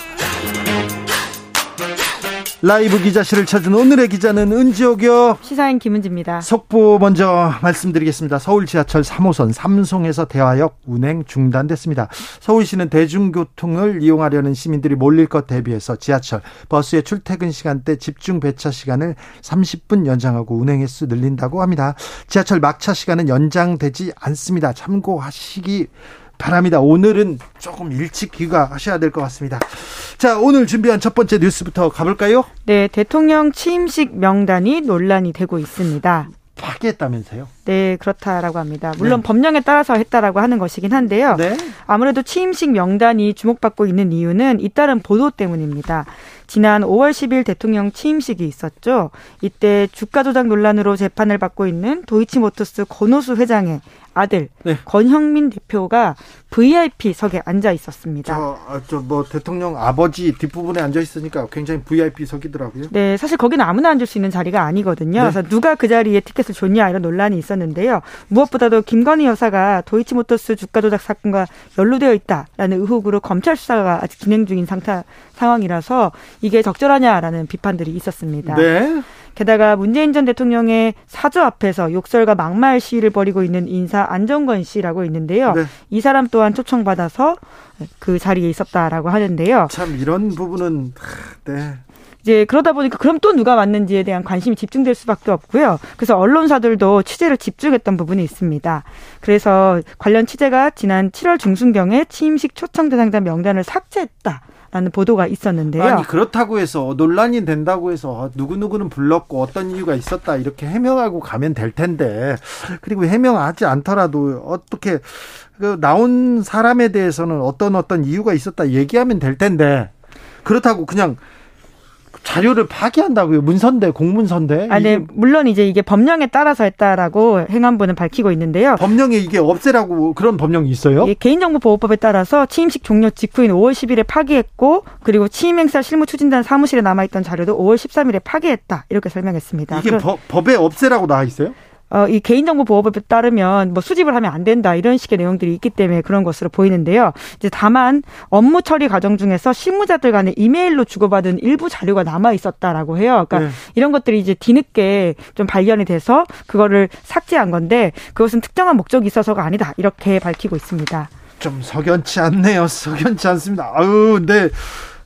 A: 라이브 기자실을 찾은 오늘의 기자는 은지옥이요.
M: 시사인 김은지입니다.
A: 속보 먼저 말씀드리겠습니다. 서울 지하철 3호선 삼송에서 대화역 운행 중단됐습니다. 서울시는 대중교통을 이용하려는 시민들이 몰릴 것 대비해서 지하철, 버스의 출퇴근 시간대 집중 배차 시간을 30분 연장하고 운행 횟수 늘린다고 합니다. 지하철 막차 시간은 연장되지 않습니다. 참고하시기 바랍니다. 오늘은 조금 일찍 귀가하셔야 될 것 같습니다. 자, 오늘 준비한 첫 번째 뉴스부터 가볼까요?
M: 네, 대통령 취임식 명단이 논란이 되고 있습니다.
A: 파기했다면서요?
M: 네, 그렇다라고 합니다. 물론 네. 법령에 따라서 했다라고 하는 것이긴 한데요. 네. 아무래도 취임식 명단이 주목받고 있는 이유는 잇따른 보도 때문입니다. 지난 5월 10일 대통령 취임식이 있었죠. 이때 주가 조작 논란으로 재판을 받고 있는 도이치모터스 권오수 회장의 아들 네. 권형민 대표가 VIP석에 앉아 있었습니다.
A: 저뭐 아, 대통령 아버지 뒷부분에 앉아 있으니까 굉장히 VIP석이더라고요.
M: 네, 사실 거기는 아무나 앉을 수 있는 자리가 아니거든요. 네. 그래서 누가 그 자리에 티켓을 줬냐 이런 논란이 있었는데요. 무엇보다도 김건희 여사가 도이치모터스 주가 조작 사건과 연루되어 있다라는 의혹으로 검찰 수사가 아직 진행 중인 상태 상황이라서 이게 적절하냐라는 비판들이 있었습니다. 네. 게다가 문재인 전 대통령의 사저 앞에서 욕설과 막말 시위를 벌이고 있는 인사 안정건 씨라고 있는데요. 네. 이 사람 또한 초청받아서 그 자리에 있었다라고 하는데요.
A: 참 이런 부분은 네.
M: 이제 그러다 보니까 그럼 또 누가 왔는지에 대한 관심이 집중될 수밖에 없고요. 그래서 언론사들도 취재를 집중했던 부분이 있습니다. 그래서 관련 취재가 지난 7월 중순경에 취임식 초청 대상자 명단을 삭제했다. 라는 보도가 있었는데요.
A: 아니 그렇다고 해서 논란이 된다고 해서 누구 누구는 불렀고 어떤 이유가 있었다 이렇게 해명하고 가면 될 텐데 그리고 해명하지 않더라도 어떻게 그 나온 사람에 대해서는 어떤 어떤 이유가 있었다 얘기하면 될 텐데 그렇다고 그냥 자료를 파기한다고요? 문선대, 공문선대?
M: 아, 네. 물론 이제 이게 법령에 따라서 했다라고 행안부는 밝히고 있는데요.
A: 법령에 이게 없애라고 그런 법령이 있어요?
M: 예, 개인정보보호법에 따라서 취임식 종료 직후인 5월 10일에 파기했고 그리고 취임행사 실무추진단 사무실에 남아있던 자료도 5월 13일에 파기했다. 이렇게 설명했습니다.
A: 이게 법, 법에 없애라고 나와 있어요?
M: 어, 이 개인정보 보호법에 따르면 뭐 수집을 하면 안 된다 이런 식의 내용들이 있기 때문에 그런 것으로 보이는데요. 이제 다만 업무 처리 과정 중에서 실무자들 간에 이메일로 주고받은 일부 자료가 남아 있었다라고 해요. 그러니까 네. 이런 것들이 이제 뒤늦게 좀 발견이 돼서 그거를 삭제한 건데 그것은 특정한 목적이 있어서가 아니다 이렇게 밝히고 있습니다.
A: 좀 석연치 않네요. 석연치 않습니다. 아유, 네.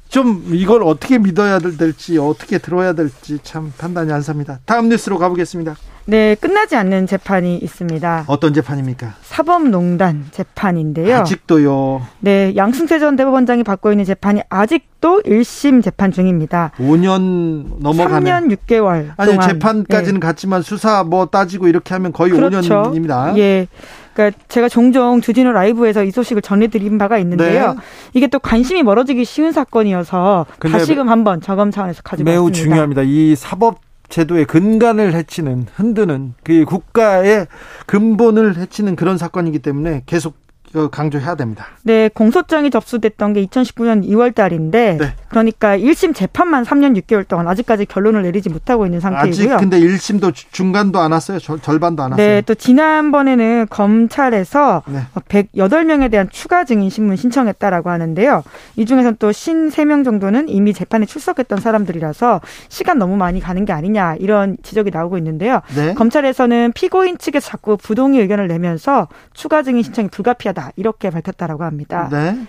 A: 좀 이걸 어떻게 믿어야 될지 어떻게 들어야 될지 참 판단이 안 삽니다. 다음 뉴스로 가보겠습니다.
M: 네, 끝나지 않는 재판이 있습니다.
A: 어떤 재판입니까?
M: 사법농단 재판인데요.
A: 아직도요.
M: 네, 양승태 전 대법원장이 받고 있는 재판이 아직도 1심 재판 중입니다.
A: 5년 넘어가네.
M: 3년 6개월
A: 아니
M: 동안.
A: 재판까지는
M: 네.
A: 갔지만 수사 뭐 따지고 이렇게 하면 거의
M: 그렇죠.
A: 5년입니다.
M: 예. 그러니까 제가 종종 주진우 라이브에서 이 소식을 전해드린 바가 있는데요.
A: 네.
M: 이게 또 관심이 멀어지기 쉬운 사건이어서 다시금 한번 저검 차원에서 가지고
A: 매우
M: 왔습니다.
A: 중요합니다. 이 사법 제도의 근간을 해치는 흔드는 그 국가의 근본을 해치는 그런 사건이기 때문에 계속 어, 강조해야 됩니다.
M: 네, 공소장이 접수됐던 게 2019년 2월 달인데
A: 네.
M: 그러니까 1심 재판만 3년 6개월 동안 아직까지 결론을 내리지 못하고 있는 상태이고요.
A: 아직 근데 1심도 중간도 안 왔어요. 절, 절반도 안 왔어요.
M: 네, 또 지난번에는 검찰에서
A: 네.
M: 108명에 대한 추가 증인 신문 신청했다라고 하는데요. 이 중에서는 또 53명 정도는 이미 재판에 출석했던 사람들이라서 시간 너무 많이 가는 게 아니냐 이런 지적이 나오고 있는데요.
A: 네.
M: 검찰에서는 피고인 측에서 자꾸 부동의 의견을 내면서 추가 증인 신청이 불가피하다 이렇게 밝혔다라고 합니다.
A: 네.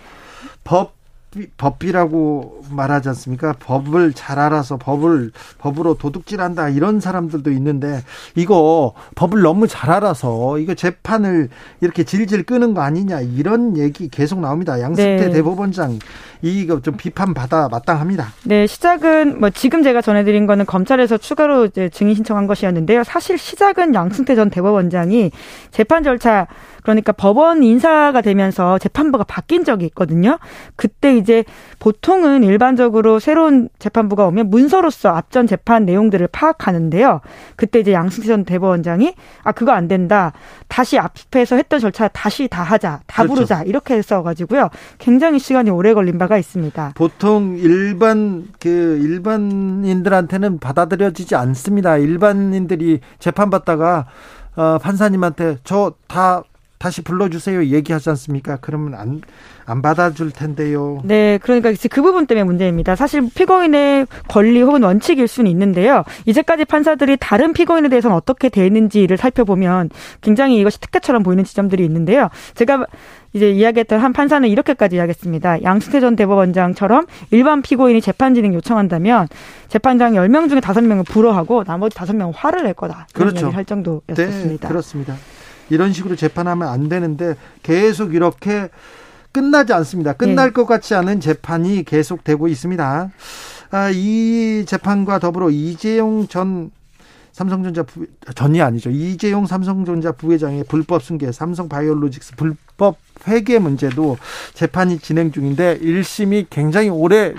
A: 법 법비라고 말하지 않습니까? 법을 잘 알아서 법을 법으로 도둑질한다 이런 사람들도 있는데 이거 법을 너무 잘 알아서 이거 재판을 이렇게 질질 끄는 거 아니냐 이런 얘기 계속 나옵니다. 양승태
M: 네.
A: 대법원장 이거 좀 비판 받아 마땅합니다.
M: 네, 시작은 뭐 지금 제가 전해드린 거는 검찰에서 추가로 이제 증인 신청한 것이었는데요. 사실 시작은 양승태 전 대법원장이 재판 절차 그러니까 법원 인사가 되면서 재판부가 바뀐 적이 있거든요. 그때 이제 보통은 일반적으로 새로운 재판부가 오면 문서로서 앞전 재판 내용들을 파악하는데요. 그때 이제 양승태 전 대법원장이 아 그거 안 된다. 다시 앞에서 했던 절차 다시 다 하자. 다
A: 그렇죠.
M: 부르자. 이렇게 했어 가지고요. 굉장히 시간이 오래 걸린 바가 있습니다.
A: 보통 일반 그 일반인들한테는 받아들여지지 않습니다. 일반인들이 재판 받다가 어, 판사님한테 저 다 다시 불러주세요 얘기하지 않습니까? 그러면 안, 안 받아줄 텐데요.
M: 네, 그러니까 그 부분 때문에 문제입니다. 사실 피고인의 권리 혹은 원칙일 수는 있는데요. 이제까지 판사들이 다른 피고인에 대해서는 어떻게 대했는지를 살펴보면 굉장히 이것이 특혜처럼 보이는 지점들이 있는데요. 제가 이제 이야기했던 한 판사는 이렇게까지 이야기했습니다. 양승태 전 대법원장처럼 일반 피고인이 재판 진행 요청한다면 재판장 10명 중에 5명을 불허하고 나머지 5명은 화를 낼 거다.
A: 그렇죠.
M: 할 정도였습니다.
A: 네, 그렇습니다. 이런 식으로 재판하면 안 되는데 계속 이렇게 끝나지 않습니다. 끝날
M: 네.
A: 것 같지 않은 재판이 계속되고 있습니다. 아, 이 재판과 더불어 이재용 전 삼성전자 부, 전이 아니죠. 이재용 삼성전자 부회장의 불법 승계, 삼성 바이오로직스 불법 회계 문제도 재판이 진행 중인데 1심이 굉장히 오래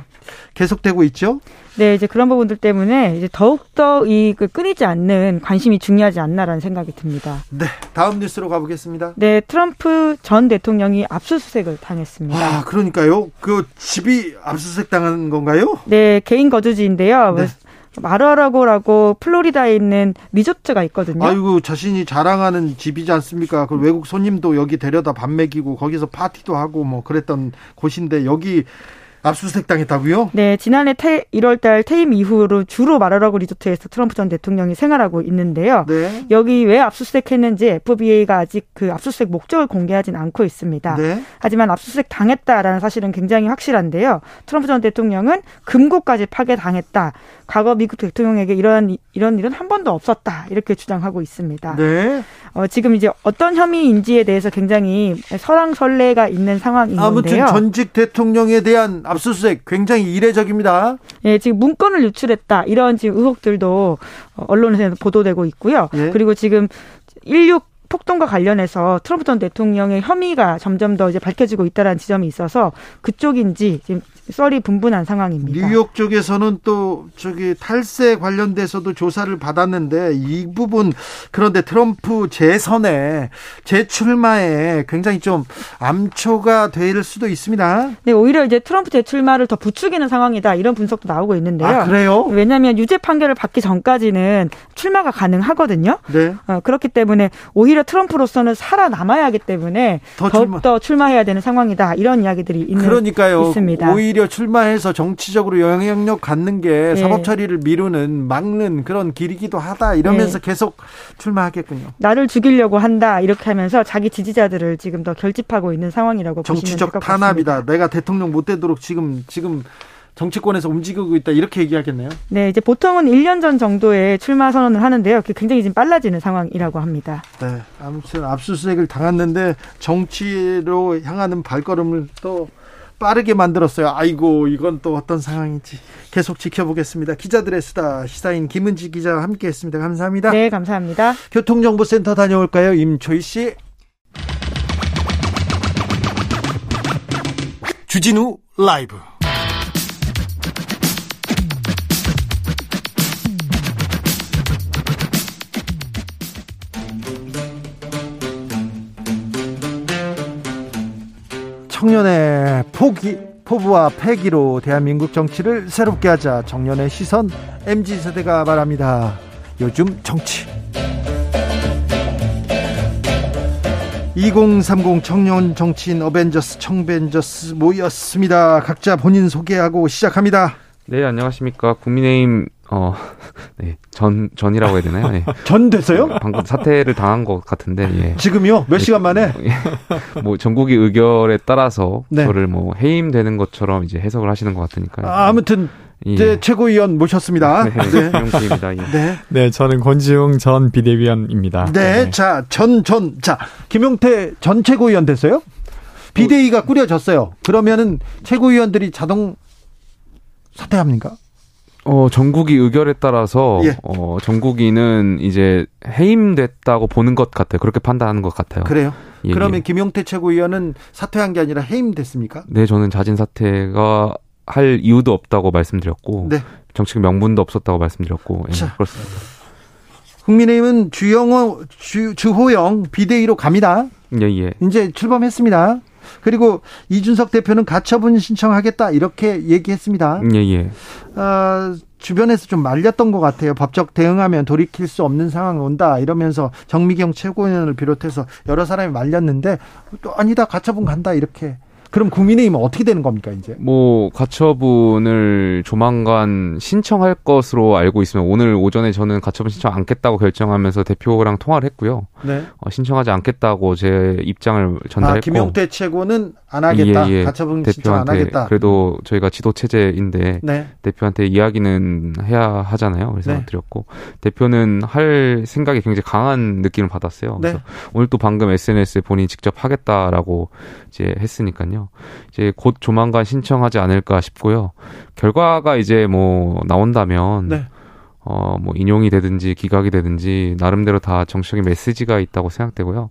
A: 계속되고 있죠.
M: 네, 이제 그런 부분들 때문에 이제 더욱더 이그 끊이지 않는 관심이 중요하지 않나라는 생각이 듭니다.
A: 네, 다음 뉴스로 가보겠습니다.
M: 네, 트럼프 전 대통령이 압수수색을 당했습니다.
A: 아, 그러니까요. 그 집이 압수수색 당한 건가요?
M: 네, 개인 거주지인데요.
A: 네.
M: 마르아라고라고 플로리다에 있는 리조트가 있거든요.
A: 아이고 자신이 자랑하는 집이지 않습니까? 그 외국 손님도 여기 데려다 밥 먹이고 거기서 파티도 하고 뭐 그랬던 곳인데 여기 압수수색 당했다고요?
M: 네, 지난해 태, 1월 달 퇴임 이후로 주로 마르라고 리조트에서 트럼프 전 대통령이 생활하고 있는데요.
A: 네.
M: 여기 왜 압수수색했는지 FBA가 아직 그 압수수색 목적을 공개하진 않고 있습니다.
A: 네.
M: 하지만 압수수색 당했다라는 사실은 굉장히 확실한데요. 트럼프 전 대통령은 금고까지 파괴당했다. 과거 미국 대통령에게 이런 이런 일은 한 번도 없었다. 이렇게 주장하고 있습니다.
A: 네.
M: 어, 지금 이제 어떤 혐의인지에 대해서 굉장히 설왕설래가 있는 상황인
A: 아무튼
M: 건데요.
A: 전직 대통령에 대한 압수수색 굉장히 이례적입니다.
M: 예, 지금 문건을 유출했다. 이런 지금 의혹들도 어, 언론에서 보도되고 있고요.
A: 예.
M: 그리고 지금 16 폭동과 관련해서 트럼프 전 대통령의 혐의가 점점 더 이제 밝혀지고 있다는 지점이 있어서 그쪽인지 지금 썰이 분분한 상황입니다.
A: 뉴욕 쪽에서는 또 저기 탈세 관련돼서도 조사를 받았는데 이 부분 그런데 트럼프 재선에 재출마에 굉장히 좀 암초가 될 수도 있습니다.
M: 네, 오히려 이제 트럼프 재출마를 더 부추기는 상황이다. 이런 분석도 나오고 있는데요.
A: 아, 그래요?
M: 왜냐하면 유죄 판결을 받기 전까지는 출마가 가능하거든요.
A: 네.
M: 어, 그렇기 때문에 오히려 트럼프로서는 살아남아야 하기 때문에
A: 더
M: 더욱더 출마해야 되는 상황이다. 이런 이야기들이 있는
A: 그러니까요.
M: 있습니다.
A: 오히려 출마해서 정치적으로 영향력 갖는 게
M: 네.
A: 사법 처리를 미루는 막는 그런 길이기도 하다 이러면서
M: 네.
A: 계속 출마하겠군요.
M: 나를 죽이려고 한다. 이렇게 하면서 자기 지지자들을 지금 더 결집하고 있는 상황이라고
A: 정치적
M: 것
A: 탄압이다.
M: 같습니다.
A: 내가 대통령 못 되도록 지금 지금 정치권에서 움직이고 있다 이렇게 얘기하겠네요.
M: 네, 이제 보통은 1년 전 정도에 출마 선언을 하는데요. 굉장히 지금 빨라지는 상황이라고 합니다.
A: 네, 아무튼 압수수색을 당했는데 정치로 향하는 발걸음을 또 빠르게 만들었어요. 아이고 이건 또 어떤 상황인지 계속 지켜보겠습니다. 기자들의 수다 시사인 김은지 기자와 함께했습니다. 감사합니다.
M: 네, 감사합니다.
A: 교통정보센터 다녀올까요, 임초희 씨?
L: 주진우 라이브.
A: 청년의 포기, 포부와 패기로 대한민국 정치를 새롭게 하자 청년의 시선 MZ세대가 말합니다. 요즘 정치 2030 청년 정치인 어벤져스 청벤져스 모였습니다. 각자 본인 소개하고 시작합니다.
N: 네, 안녕하십니까. 국민의힘 어, 네, 전, 전이라고 해야 되나요? 네.
A: 전 됐어요?
N: 방금 사퇴를 당한 것 같은데, 예.
A: 지금요? 몇 시간 만에?
N: 예. 뭐, 전국의 의결에 따라서 네. 저를 뭐, 해임되는 것처럼 이제 해석을 하시는 것 같으니까요.
A: 아, 아무튼, 예. 최고위원 모셨습니다.
N: 네, 네. 김용태입니다. 예.
O: 네. 네, 저는 권지웅 전 비대위원입니다.
A: 네, 네, 자, 전, 전, 자, 김용태 전 최고위원 됐어요? 비대위가 꾸려졌어요. 그러면은 최고위원들이 자동 사퇴합니까?
N: 어, 전국이 의결에 따라서 예. 어, 전국이는 이제 해임됐다고 보는 것 같아요. 그렇게 판단하는 것 같아요.
A: 그래요? 예, 그러면 예. 김용태 최고위원은 사퇴한 게 아니라 해임됐습니까?
N: 네, 저는 자진 사퇴가 할 이유도 없다고 말씀드렸고 네. 정치적 명분도 없었다고 말씀드렸고 예, 자, 그렇습니다.
A: 국민의힘은 주영호 주, 주호영 비대위로 갑니다.
N: 예, 예.
A: 이제 출범했습니다. 그리고 이준석 대표는 가처분 신청하겠다 이렇게 얘기했습니다.
N: 예, 예.
A: 어, 주변에서 좀 말렸던 것 같아요. 법적 대응하면 돌이킬 수 없는 상황이 온다 이러면서 정미경 최고위원을 비롯해서 여러 사람이 말렸는데 또 아니다 가처분 간다 이렇게 그럼 국민의힘은 어떻게 되는 겁니까 이제?
N: 뭐 가처분을 조만간 신청할 것으로 알고 있으면 오늘 오전에 저는 가처분 신청 않겠다고 결정하면서 대표랑 통화를 했고요.
A: 네.
N: 어, 신청하지 않겠다고 제 입장을 전달했고. 아,
A: 김용태 최고는 안 하겠다. 예, 예. 가처분 신청 안 하겠다.
N: 그래도 저희가 지도 체제인데 네. 대표한테 이야기는 해야 하잖아요. 그래서 네. 드렸고 대표는 할 생각이 굉장히 강한 느낌을 받았어요. 네. 그래서 오늘 또 방금 SNS에 본인이 직접 하겠다라고 이제 했으니까요. 이제 곧 조만간 신청하지 않을까 싶고요. 결과가 이제 뭐 나온다면 네. 어, 뭐 인용이 되든지 기각이 되든지 나름대로 다 정치적인 메시지가 있다고 생각되고요.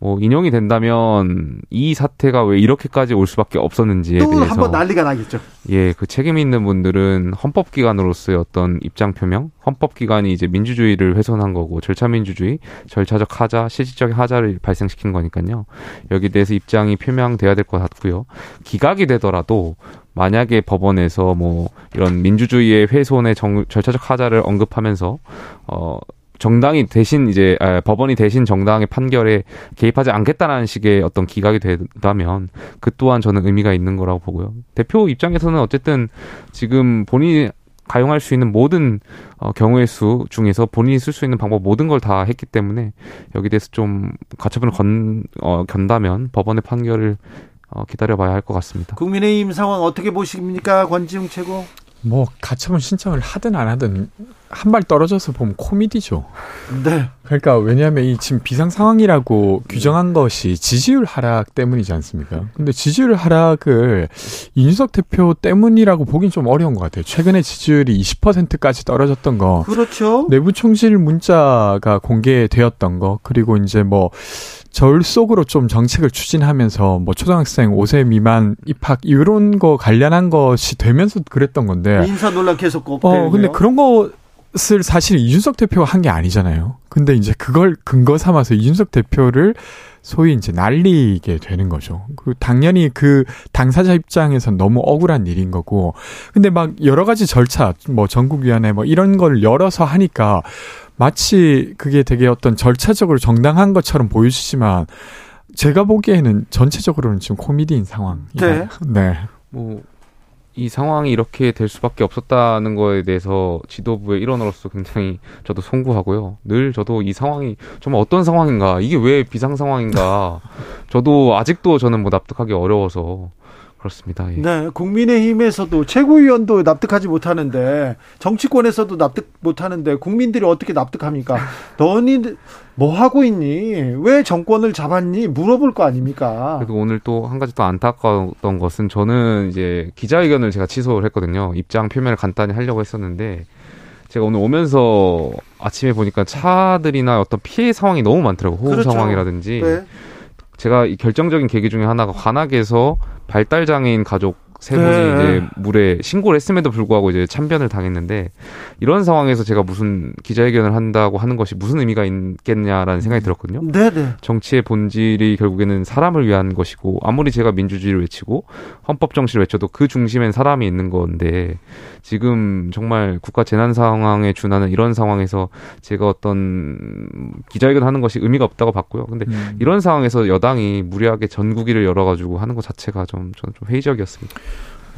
N: 뭐 인용이 된다면 이 사태가 왜 이렇게까지 올 수밖에 없었는지에 대해서
A: 한번 난리가 나겠죠.
N: 예, 그 책임 있는 분들은 헌법기관으로서의 어떤 입장 표명, 헌법기관이 이제 민주주의를 훼손한 거고 절차 민주주의, 절차적 하자, 실질적인 하자를 발생시킨 거니까요. 여기 대해서 입장이 표명돼야 될 것 같고요. 기각이 되더라도 만약에 법원에서 뭐 이런 민주주의의 훼손의 정, 절차적 하자를 언급하면서 어 정당이 대신 이제 아, 법원이 대신 정당의 판결에 개입하지 않겠다라는 식의 어떤 기각이 된다면 그 또한 저는 의미가 있는 거라고 보고요. 대표 입장에서는 어쨌든 지금 본인이 가용할 수 있는 모든 어, 경우의 수 중에서 본인이 쓸 수 있는 방법 모든 걸 다 했기 때문에 여기 대해서 좀 가처분을 건 어, 견다면 법원의 판결을 어, 기다려봐야 할 것 같습니다.
A: 국민의힘 상황 어떻게 보십니까, 권지웅 최고?
O: 뭐 가처분 신청을 하든 안 하든 한 발 떨어져서 보면 코미디죠.
A: 네.
O: 그러니까 왜냐하면 이 지금 비상 상황이라고 규정한 것이 지지율 하락 때문이지 않습니까? 근데 지지율 하락을 이준석 대표 때문이라고 보긴 좀 어려운 것 같아요. 최근에 지지율이 20%까지 떨어졌던 거.
A: 그렇죠.
O: 내부 총실 문자가 공개되었던 거 그리고 이제 뭐 저울속으로 좀 정책을 추진하면서 뭐 초등학생 5세 미만 입학 이런 거 관련한 것이 되면서 그랬던 건데
A: 인사 논란 계속 고
O: 어, 근데 그런 것을 사실 이준석 대표가 한 게 아니잖아요. 근데 이제 그걸 근거 삼아서 이준석 대표를 소위 이제 날리게 되는 거죠. 그 당연히 그 당사자 입장에선 너무 억울한 일인 거고. 근데 막 여러 가지 절차, 뭐 전국위원회 뭐 이런 걸 열어서 하니까 마치 그게 되게 어떤 절차적으로 정당한 것처럼 보이시지만 제가 보기에는 전체적으로는 지금 코미디인 상황.
A: 네.
O: 네.
N: 뭐, 이 상황이 이렇게 될 수밖에 없었다는 거에 대해서 지도부의 일원으로서 굉장히 저도 송구하고요. 늘 저도 이 상황이 정말 어떤 상황인가, 이게 왜 비상 상황인가, 저도 아직도 저는 뭐 납득하기 어려워서 그렇습니다. 예.
A: 네, 국민의힘에서도 최고위원도 납득하지 못하는데 정치권에서도 납득 못하는데 국민들이 어떻게 납득합니까? 너니 뭐 하고 있니? 왜 정권을 잡았니? 물어볼 거 아닙니까?
N: 그래도 오늘 또 한 가지 또 안타까웠던 것은 저는 이제 기자회견을 제가 취소를 했거든요. 입장 표명을 간단히 하려고 했었는데 제가 오늘 오면서 아침에 보니까 차들이나 어떤 피해 상황이 너무 많더라고요. 호우 그렇죠. 상황이라든지. 네. 제가 이 결정적인 계기 중에 하나가 관악에서 발달 장애인 가족 세 분이 네. 이제 물에 신고를 했음에도 불구하고 이제 참변을 당했는데 이런 상황에서 제가 무슨 기자회견을 한다고 하는 것이 무슨 의미가 있겠냐라는 생각이 들었거든요.
A: 네네. 네.
N: 정치의 본질이 결국에는 사람을 위한 것이고 아무리 제가 민주주의를 외치고 헌법 정치를 외쳐도 그 중심엔 사람이 있는 건데 지금 정말 국가 재난 상황에 준하는 이런 상황에서 제가 어떤 기자회견 하는 것이 의미가 없다고 봤고요. 근데 음. 이런 상황에서 여당이 무리하게 전국위를 열어가지고 하는 것 자체가 좀 저는 좀 회의적이었습니다.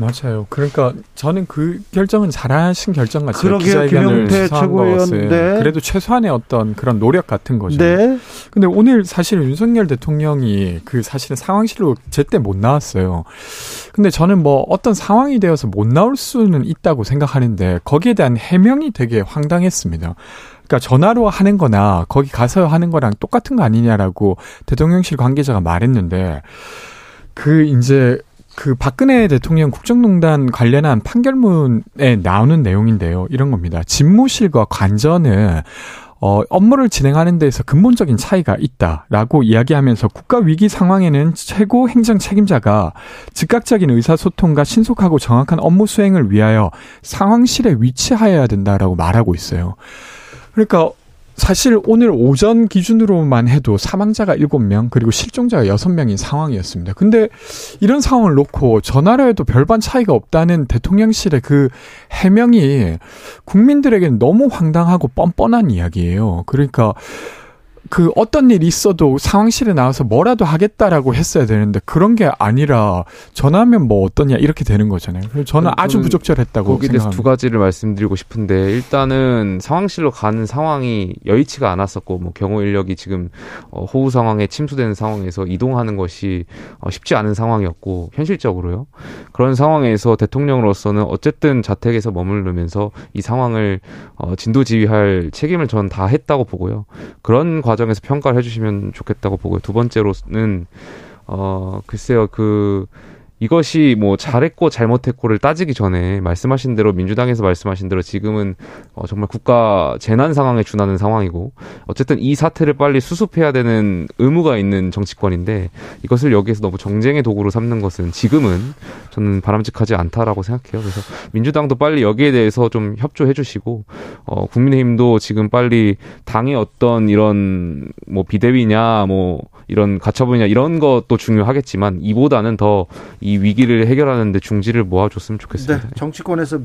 O: 맞아요. 그러니까 저는 그 결정은 잘하신 결정 같아요.
A: 그러게요. 김영태 최고위원. 네.
O: 그래도 최소한의 어떤 그런 노력 같은 거죠. 네. 근데 오늘 사실 윤석열 대통령이 그 사실은 상황실로 제때 못 나왔어요. 근데 저는 뭐 어떤 상황이 되어서 못 나올 수는 있다고 생각하는데 거기에 대한 해명이 되게 황당했습니다. 그러니까 전화로 하는 거나 거기 가서 하는 거랑 똑같은 거 아니냐라고 대통령실 관계자가 말했는데 그 이제 그 박근혜 대통령 국정농단 관련한 판결문에 나오는 내용인데요. 이런 겁니다. 집무실과 관전은 어, 업무를 진행하는 데에서 근본적인 차이가 있다라고 이야기하면서 국가 위기 상황에는 최고 행정 책임자가 즉각적인 의사소통과 신속하고 정확한 업무 수행을 위하여 상황실에 위치하여야 된다라고 말하고 있어요. 그러니까 사실 오늘 오전 기준으로만 해도 사망자가 7명 그리고 실종자가 6명인 상황이었습니다. 근데 이런 상황을 놓고 전화로 해도 별반 차이가 없다는 대통령실의 그 해명이 국민들에게는 너무 황당하고 뻔뻔한 이야기예요. 그러니까 그 어떤 일이 있어도 상황실에 나와서 뭐라도 하겠다라고 했어야 되는데 그런 게 아니라 전화하면 뭐 어떠냐 이렇게 되는 거잖아요. 그래서 저는 아주 부적절했다고
N: 거기에 대해서 두 가지를 말씀드리고 싶은데 일단은 상황실로 가는 상황이 여의치가 않았었고 뭐 경호 인력이 지금 어, 호우 상황에 침수되는 상황에서 이동하는 것이 어, 쉽지 않은 상황이었고 현실적으로요. 그런 상황에서 대통령으로서는 어쨌든 자택에서 머무르면서 이 상황을 어, 진도지휘할 책임을 전 다 했다고 보고요. 그런 과정에서 평가를 해주시면 좋겠다고 보고요. 두 번째로는 어 글쎄요 그 이것이 뭐 잘했고 잘못했고를 따지기 전에 말씀하신 대로 민주당에서 말씀하신 대로 지금은 어 정말 국가 재난 상황에 준하는 상황이고 어쨌든 이 사태를 빨리 수습해야 되는 의무가 있는 정치권인데 이것을 여기에서 너무 정쟁의 도구로 삼는 것은 지금은 저는 바람직하지 않다라고 생각해요. 그래서 민주당도 빨리 여기에 대해서 좀 협조해 주시고 어 국민의힘도 지금 빨리 당의 어떤 이런 뭐 비대위냐 뭐 이런 가처분이냐 이런 것도 중요하겠지만 이보다는 더 이 위기를 해결하는 데 중지를 모아줬으면 좋겠습니다.
A: 네, 정치권에서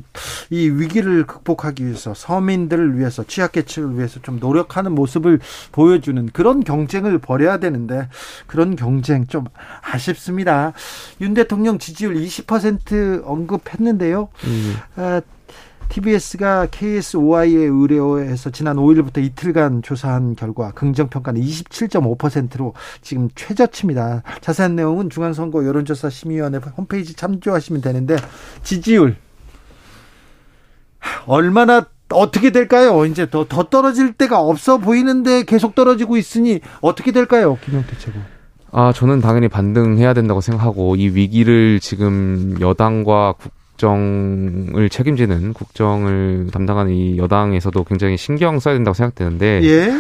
A: 이 위기를 극복하기 위해서 서민들을 위해서 취약계층을 위해서 좀 노력하는 모습을 보여주는 그런 경쟁을 벌여야 되는데 그런 경쟁 좀 아쉽습니다. 윤 대통령 지지율 20% 언급했는데요. 음. 아, TBS가 KSOI에 의뢰해서 지난 5일부터 이틀간 조사한 결과 긍정평가는 27.5%로 지금 최저치입니다. 자세한 내용은 중앙선거 여론조사 심의위원회 홈페이지 참조하시면 되는데 지지율 얼마나 어떻게 될까요? 이제 더, 더 떨어질 때가 없어 보이는데 계속 떨어지고 있으니 어떻게 될까요? 김영태 최고.
N: 아, 저는 당연히 반등해야 된다고 생각하고 이 위기를 지금 여당과 국 국정을 책임지는 국정을 담당하는 이 여당에서도 굉장히 신경 써야 된다고 생각되는데 예?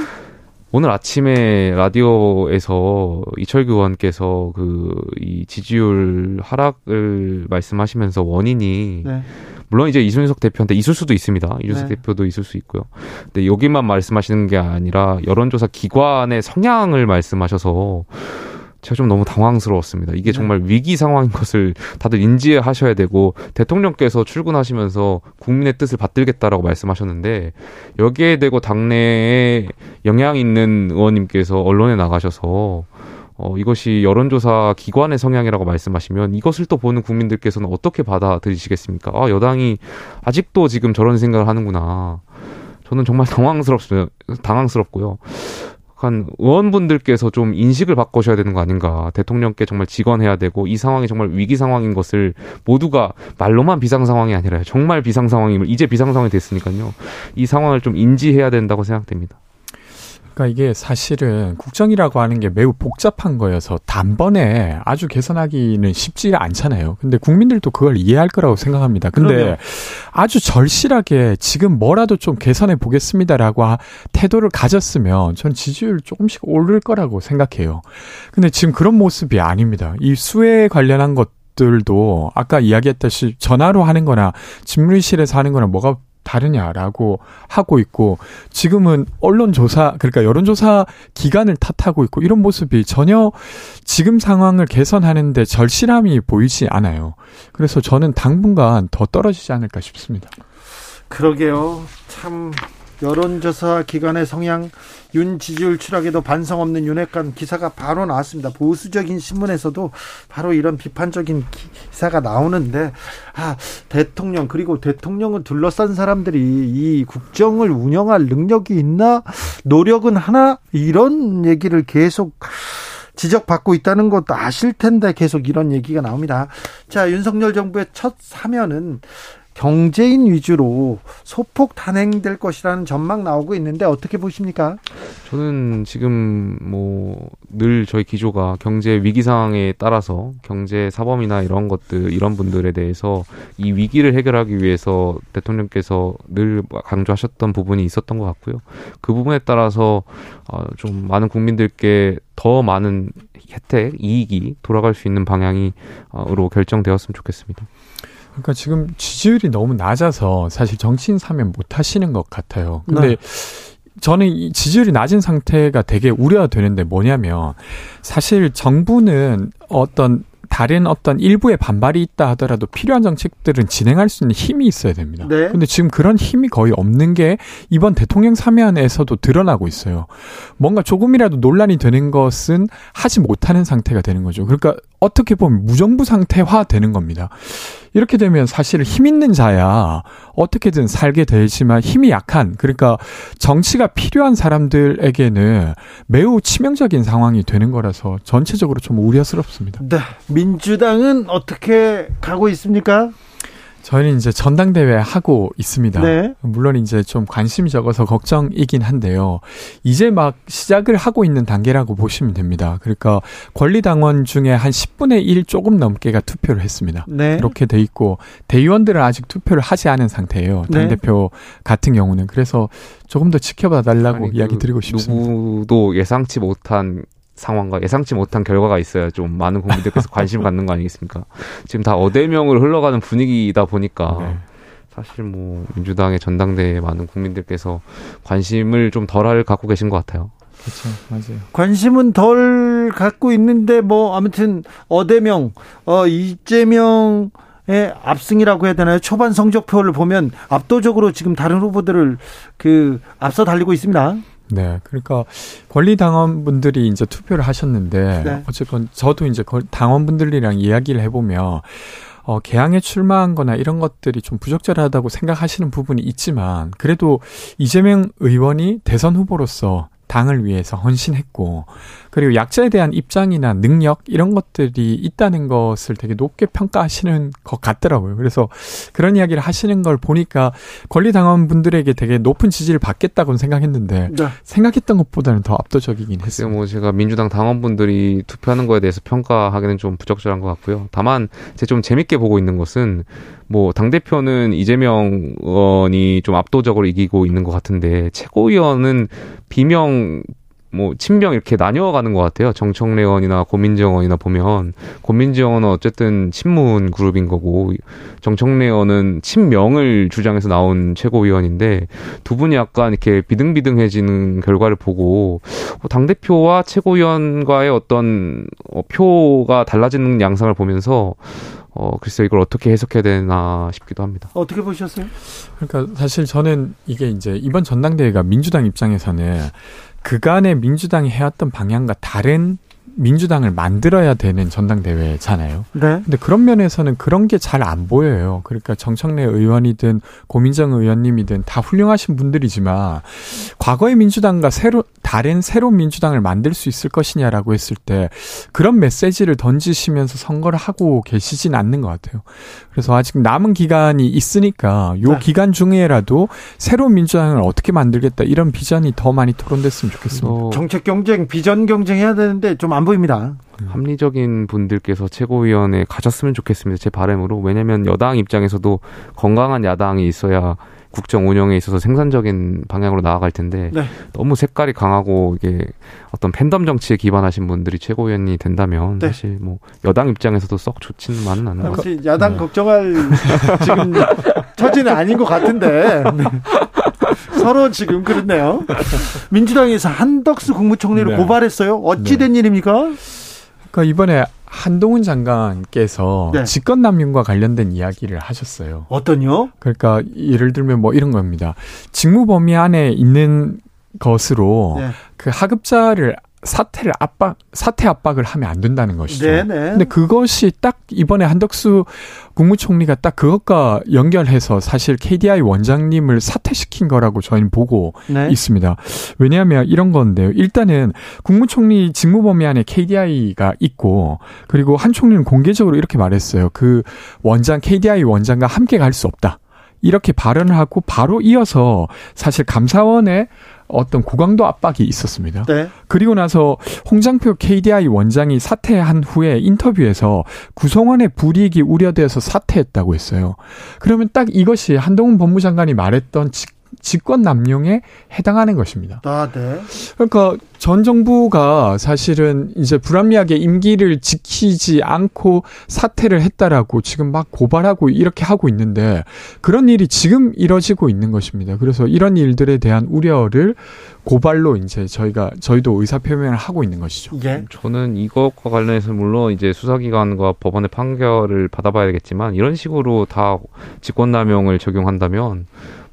N: 오늘 아침에 라디오에서 이철규 의원께서 그 이 지지율 하락을 말씀하시면서 원인이 네. 물론 이제 이준석 대표한테 있을 수도 있습니다. 이준석 네. 대표도 있을 수 있고요. 근데 여기만 말씀하시는 게 아니라 여론조사 기관의 성향을 말씀하셔서 제가 좀 너무 당황스러웠습니다. 이게 네. 정말 위기 상황인 것을 다들 인지하셔야 되고 대통령께서 출근하시면서 국민의 뜻을 받들겠다라고 말씀하셨는데 여기에 대고 당내에 영향 있는 의원님께서 언론에 나가셔서 어, 이것이 여론조사 기관의 성향이라고 말씀하시면 이것을 또 보는 국민들께서는 어떻게 받아들이시겠습니까? 아, 여당이 아직도 지금 저런 생각을 하는구나. 저는 정말 당황스럽습니다. 당황스럽고요. 한 의원분들께서 좀 인식을 바꾸셔야 되는 거 아닌가. 대통령께 정말 직언해야 되고 이 상황이 정말 위기 상황인 것을 모두가 말로만 비상 상황이 아니라 정말 비상 상황임을 이제 비상 상황이 됐으니까요. 이 상황을 좀 인지해야 된다고 생각됩니다.
O: 그러니까 이게 사실은 국정이라고 하는 게 매우 복잡한 거여서 단번에 아주 개선하기는 쉽지 않잖아요. 근데 국민들도 그걸 이해할 거라고 생각합니다. 근데 그러면. 아주 절실하게 지금 뭐라도 좀 개선해 보겠습니다라고 태도를 가졌으면 전 지지율 조금씩 오를 거라고 생각해요. 근데 지금 그런 모습이 아닙니다. 이 수에 관련한 것 들도 아까 이야기했듯이 전화로 하는 거나 집무실에서 하는 거나 뭐가 다르냐라고 하고 있고 지금은 언론조사 그러니까 여론조사 기간을 탓하고 있고 이런 모습이 전혀 지금 상황을 개선하는데 절실함이 보이지 않아요. 그래서 저는 당분간 더 떨어지지 않을까 싶습니다.
A: 그러게요. 참 여론조사 기관의 성향 윤 지지율 추락에도 반성 없는 윤핵관 기사가 바로 나왔습니다. 보수적인 신문에서도 바로 이런 비판적인 기사가 나오는데 아 대통령 그리고 대통령을 둘러싼 사람들이 이 국정을 운영할 능력이 있나 노력은 하나 이런 얘기를 계속 지적받고 있다는 것도 아실 텐데 계속 이런 얘기가 나옵니다. 자, 윤석열 정부의 첫 사면은 경제인 위주로 소폭 단행될 것이라는 전망 나오고 있는데 어떻게 보십니까?
N: 저는 지금 뭐 늘 저희 기조가 경제 위기 상황에 따라서 경제 사범이나 이런 것들 이런 분들에 대해서 이 위기를 해결하기 위해서 대통령께서 늘 강조하셨던 부분이 있었던 것 같고요. 그 부분에 따라서 어좀 많은 국민들께 더 많은 혜택, 이익이 돌아갈 수 있는 방향이로 결정되었으면 좋겠습니다.
O: 그러니까 지금 지지율이 너무 낮아서 사실 정치인 사면 못 하시는 것 같아요. 근데 네. 저는 이 지지율이 낮은 상태가 되게 우려가 되는데 뭐냐면 사실 정부는 어떤 다른 어떤 일부의 반발이 있다 하더라도 필요한 정책들은 진행할 수 있는 힘이 있어야 됩니다. 네. 근데 지금 그런 힘이 거의 없는 게 이번 대통령 사면에서도 드러나고 있어요. 뭔가 조금이라도 논란이 되는 것은 하지 못하는 상태가 되는 거죠. 그러니까 어떻게 보면 무정부 상태화 되는 겁니다. 이렇게 되면 사실 힘 있는 자야 어떻게든 살게 되지만 힘이 약한 그러니까 정치가 필요한 사람들에게는 매우 치명적인 상황이 되는 거라서 전체적으로 좀 우려스럽습니다.
A: 네. 민주당은 어떻게 가고 있습니까?
O: 저희는 이제 전당대회 하고 있습니다. 네. 물론 이제 좀 관심이 적어서 걱정이긴 한데요. 이제 막 시작을 하고 있는 단계라고 보시면 됩니다. 그러니까 권리당원 중에 한 10분의 1 조금 넘게가 투표를 했습니다. 네. 이렇게 돼 있고 대의원들은 아직 투표를 하지 않은 상태예요. 네. 당대표 네. 같은 경우는. 그래서 조금 더 지켜봐 달라고 이야기 그 드리고 싶습니다.
N: 누구도 예상치 못한 상황과 예상치 못한 결과가 있어야 좀 많은 국민들께서 관심을 갖는 거 아니겠습니까? 지금 다 어대명으로 흘러가는 분위기이다 보니까 네. 사실 뭐 민주당의 전당대회에 많은 국민들께서 관심을 좀 덜할 갖고 계신 것 같아요.
O: 그렇죠, 맞아요.
A: 관심은 덜 갖고 있는데 뭐 아무튼 어대명, 어 이재명 의 압승이라고 해야 되나요? 초반 성적표를 보면 압도적으로 지금 다른 후보들을 그 앞서 달리고 있습니다.
O: 네, 그러니까 권리 당원분들이 이제 투표를 하셨는데 네. 어쨌건 저도 이제 당원분들이랑 이야기를 해보면 어, 개항에 출마한 거나 이런 것들이 좀 부적절하다고 생각하시는 부분이 있지만, 그래도 이재명 의원이 대선 후보로서 당을 위해서 헌신했고 그리고 약자에 대한 입장이나 능력 이런 것들이 있다는 것을 되게 높게 평가하시는 것 같더라고요. 그래서 그런 이야기를 하시는 걸 보니까 권리당원 분들에게 되게 높은 지지를 받겠다고 생각했는데 네. 생각했던 것보다는 더 압도적이긴 했어요.
N: 뭐 제가 민주당 당원분들이 투표하는 거에 대해서 평가하기는 좀 부적절한 것 같고요. 다만 제가 좀 재밌게 보고 있는 것은 뭐 당 대표는 이재명 의원이 좀 압도적으로 이기고 있는 것 같은데 최고위원은 비명 뭐 친명 이렇게 나뉘어가는 것 같아요. 정청래 의원이나 고민정 의원이나 보면 고민정 의원은 어쨌든 친문 그룹인 거고 정청래 의원은 친명을 주장해서 나온 최고위원인데 두 분이 약간 이렇게 비등비등해지는 결과를 보고 당 대표와 최고위원과의 어떤 어, 표가 달라지는 양상을 보면서 어, 글쎄 이걸 어떻게 해석해야 되나 싶기도 합니다.
A: 어떻게 보셨어요?
O: 그러니까 사실 저는 이게 이제 이번 전당대회가 민주당 입장에서는 그간의 민주당이 해왔던 방향과 다른 민주당을 만들어야 되는 전당대회잖아요.
A: 네.
O: 근데 그런 면에서는 그런 게 잘 안 보여요. 그러니까 정청래 의원이든 고민정 의원님이든 다 훌륭하신 분들이지만 과거의 민주당과 새로 다른 새로운 민주당을 만들 수 있을 것이냐라고 했을 때 그런 메시지를 던지시면서 선거를 하고 계시진 않는 것 같아요. 그래서 아직 남은 기간이 있으니까 요 네. 기간 중에라도 새로운 민주당을 어떻게 만들겠다 이런 비전이 더 많이 토론됐으면 좋겠습니다. 어...
A: 정책 경쟁, 비전 경쟁 해야 되는데 좀안 보입니다.
N: 합리적인 분들께서 최고위원회 가셨으면 좋겠습니다. 제 바람으로. 왜냐하면 여당 입장에서도 건강한 야당이 있어야 국정 운영에 있어서 생산적인 방향으로 나아갈 텐데 네. 너무 색깔이 강하고 이게 어떤 팬덤 정치에 기반하신 분들이 최고위원이 된다면 네. 사실 뭐 여당 입장에서도 썩 좋지는 않은 것 같아요.
A: 야당 네. 걱정할 지금 처지는 아닌 것 같은데 네. 서로 지금 그렇네요. 민주당에서 한덕수 국무총리를 네. 고발했어요. 어찌된 네. 일입니까?
O: 그러니까 이번에 한동훈 장관께서 네. 직권남용과 관련된 이야기를 하셨어요.
A: 어떤요?
O: 그러니까 예를 들면 뭐 이런 겁니다. 직무 범위 안에 있는 것으로 네. 그 하급자를 사태를 압박 사태 압박을 하면 안 된다는 것이죠. 네네. 근데 그것이 딱 이번에 한덕수 국무총리가 딱 그것과 연결해서 사실 KDI 원장님을 사퇴시킨 거라고 저희는 보고 네. 있습니다. 왜냐하면 이런 건데요. 일단은 국무총리 직무 범위 안에 KDI가 있고 그리고 한 총리는 공개적으로 이렇게 말했어요. 그 원장 KDI 원장과 함께 갈 수 없다. 이렇게 발언을 하고 바로 이어서 사실 감사원에 어떤 고강도 압박이 있었습니다. 네. 그리고 나서 홍장표 KDI 원장이 사퇴한 후에 인터뷰에서 구성원의 불이익이 우려돼서 사퇴했다고 했어요. 그러면 딱 이것이 한동훈 법무장관이 말했던 직 권 남용에 해당하는 것입니다.
A: 아, 네.
O: 그러니까 전 정부가 사실은 이제 불합리하게 임기를 지키지 않고 사퇴를 했다라고 지금 막 고발하고 이렇게 하고 있는데 그런 일이 지금 이뤄지고 있는 것입니다. 그래서 이런 일들에 대한 우려를 고발로 이제 저희가 저희도 의사 표명을 하고 있는 것이죠.
N: 예. 저는 이것과 관련해서 물론 이제 수사기관과 법원의 판결을 받아봐야겠지만 이런 식으로 다 직권남용을 적용한다면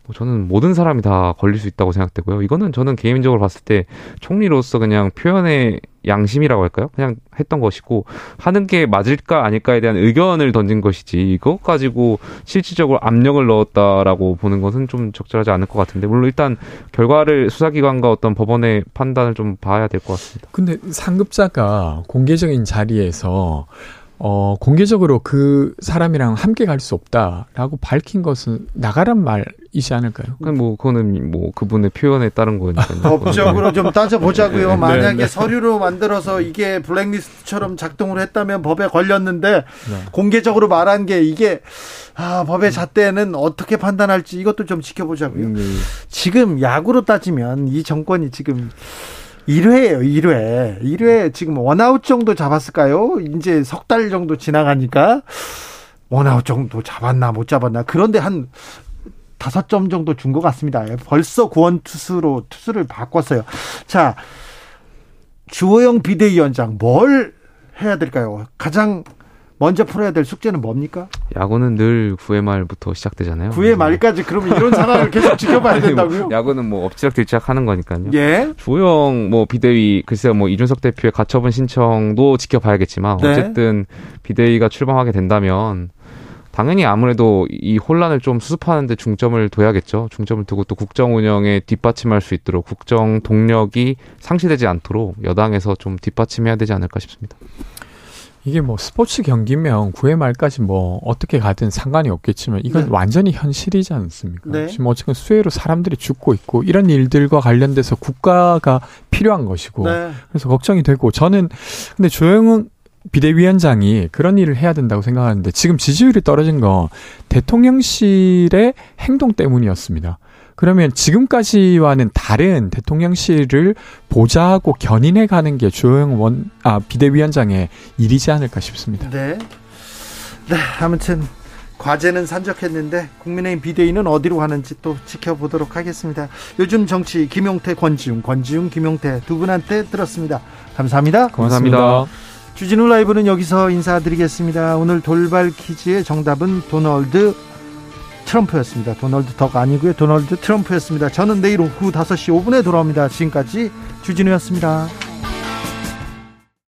N: 뭐 저는 모든 사람이 다 걸릴 수 있다고 생각되고요. 이거는 저는 개인적으로 봤을 때 총리로서 그냥 표현의 양심이라고 할까요? 그냥 했던 것이고 하는 게 맞을까 아닐까에 대한 의견을 던진 것이지 이것 가지고 실질적으로 압력을 넣었다라고 보는 것은 좀 적절하지 않을 것 같은데 물론 일단 결과를 수사기관과 어떤 법원의 판단을 좀 봐야 될 것 같습니다.
O: 근데 상급자가 공개적인 자리에서 어, 공개적으로 그 사람이랑 함께 갈 수 없다라고 밝힌 것은 나가란 말이지 않을까요?
N: 뭐, 그거는 뭐 그분의 표현에 따른 거니까요.
A: 법적으로 좀 따져보자고요. 네, 만약에 네. 서류로 만들어서 이게 블랙리스트처럼 작동을 했다면 법에 걸렸는데 네. 공개적으로 말한 게 이게 아, 법의 잣대는 어떻게 판단할지 이것도 좀 지켜보자고요. 음, 네. 지금 야구로 따지면 이 정권이 지금 1회예요, 1회. 1회 지금 원아웃 정도 잡았을까요? 이제 석 달 정도 지나가니까 원아웃 정도 잡았나 못 잡았나. 그런데 한 다섯 점 정도 준 것 같습니다. 벌써 구원 투수로 투수를 바꿨어요. 자, 주호영 비대위원장 뭘 해야 될까요? 가장 먼저 풀어야 될 숙제는 뭡니까?
N: 야구는 늘 9회 말부터 시작되잖아요.
A: 9회 말까지 그러면 이런 상황을 계속 지켜봐야 뭐 된다고요?
N: 야구는 뭐 엎치락 뒤치락 하는 거니까요.
A: 예.
N: 조영 뭐 비대위 글쎄요 뭐 이준석 대표의 가처분 신청도 지켜봐야겠지만 네. 어쨌든 비대위가 출범하게 된다면 당연히 아무래도 이 혼란을 좀 수습하는 데 중점을 둬야겠죠. 중점을 두고 또 국정 운영에 뒷받침할 수 있도록 국정 동력이 상실되지 않도록 여당에서 좀 뒷받침해야 되지 않을까 싶습니다.
O: 이게 뭐 스포츠 경기면 9회 말까지 뭐 어떻게 가든 상관이 없겠지만 이건 네. 완전히 현실이지 않습니까? 네. 지금 어쨌든 수혜로 사람들이 죽고 있고 이런 일들과 관련돼서 국가가 필요한 것이고 네. 그래서 걱정이 되고 저는 근데 조영은 비대위원장이 그런 일을 해야 된다고 생각하는데 지금 지지율이 떨어진 건 대통령실의 행동 때문이었습니다. 그러면 지금까지와는 다른 대통령실을 보좌하고 견인해 가는 게 조영 원, 아, 비대위원장의 일이지 않을까 싶습니다.
A: 네. 네, 아무튼 과제는 산적했는데 국민의힘 비대위는 어디로 가는지 또 지켜보도록 하겠습니다. 요즘 정치 김용태, 권지웅, 권지웅, 김용태 두 분한테 들었습니다. 감사합니다.
N: 감사합니다.
A: 주진우 라이브는 여기서 인사드리겠습니다. 오늘 돌발 퀴즈의 정답은 도널드 트럼프였습니다. 도널드 덕 아니고요. 도널드 트럼프였습니다. 저는 내일 오후 5시 5분에 돌아옵니다. 지금까지 주진우였습니다.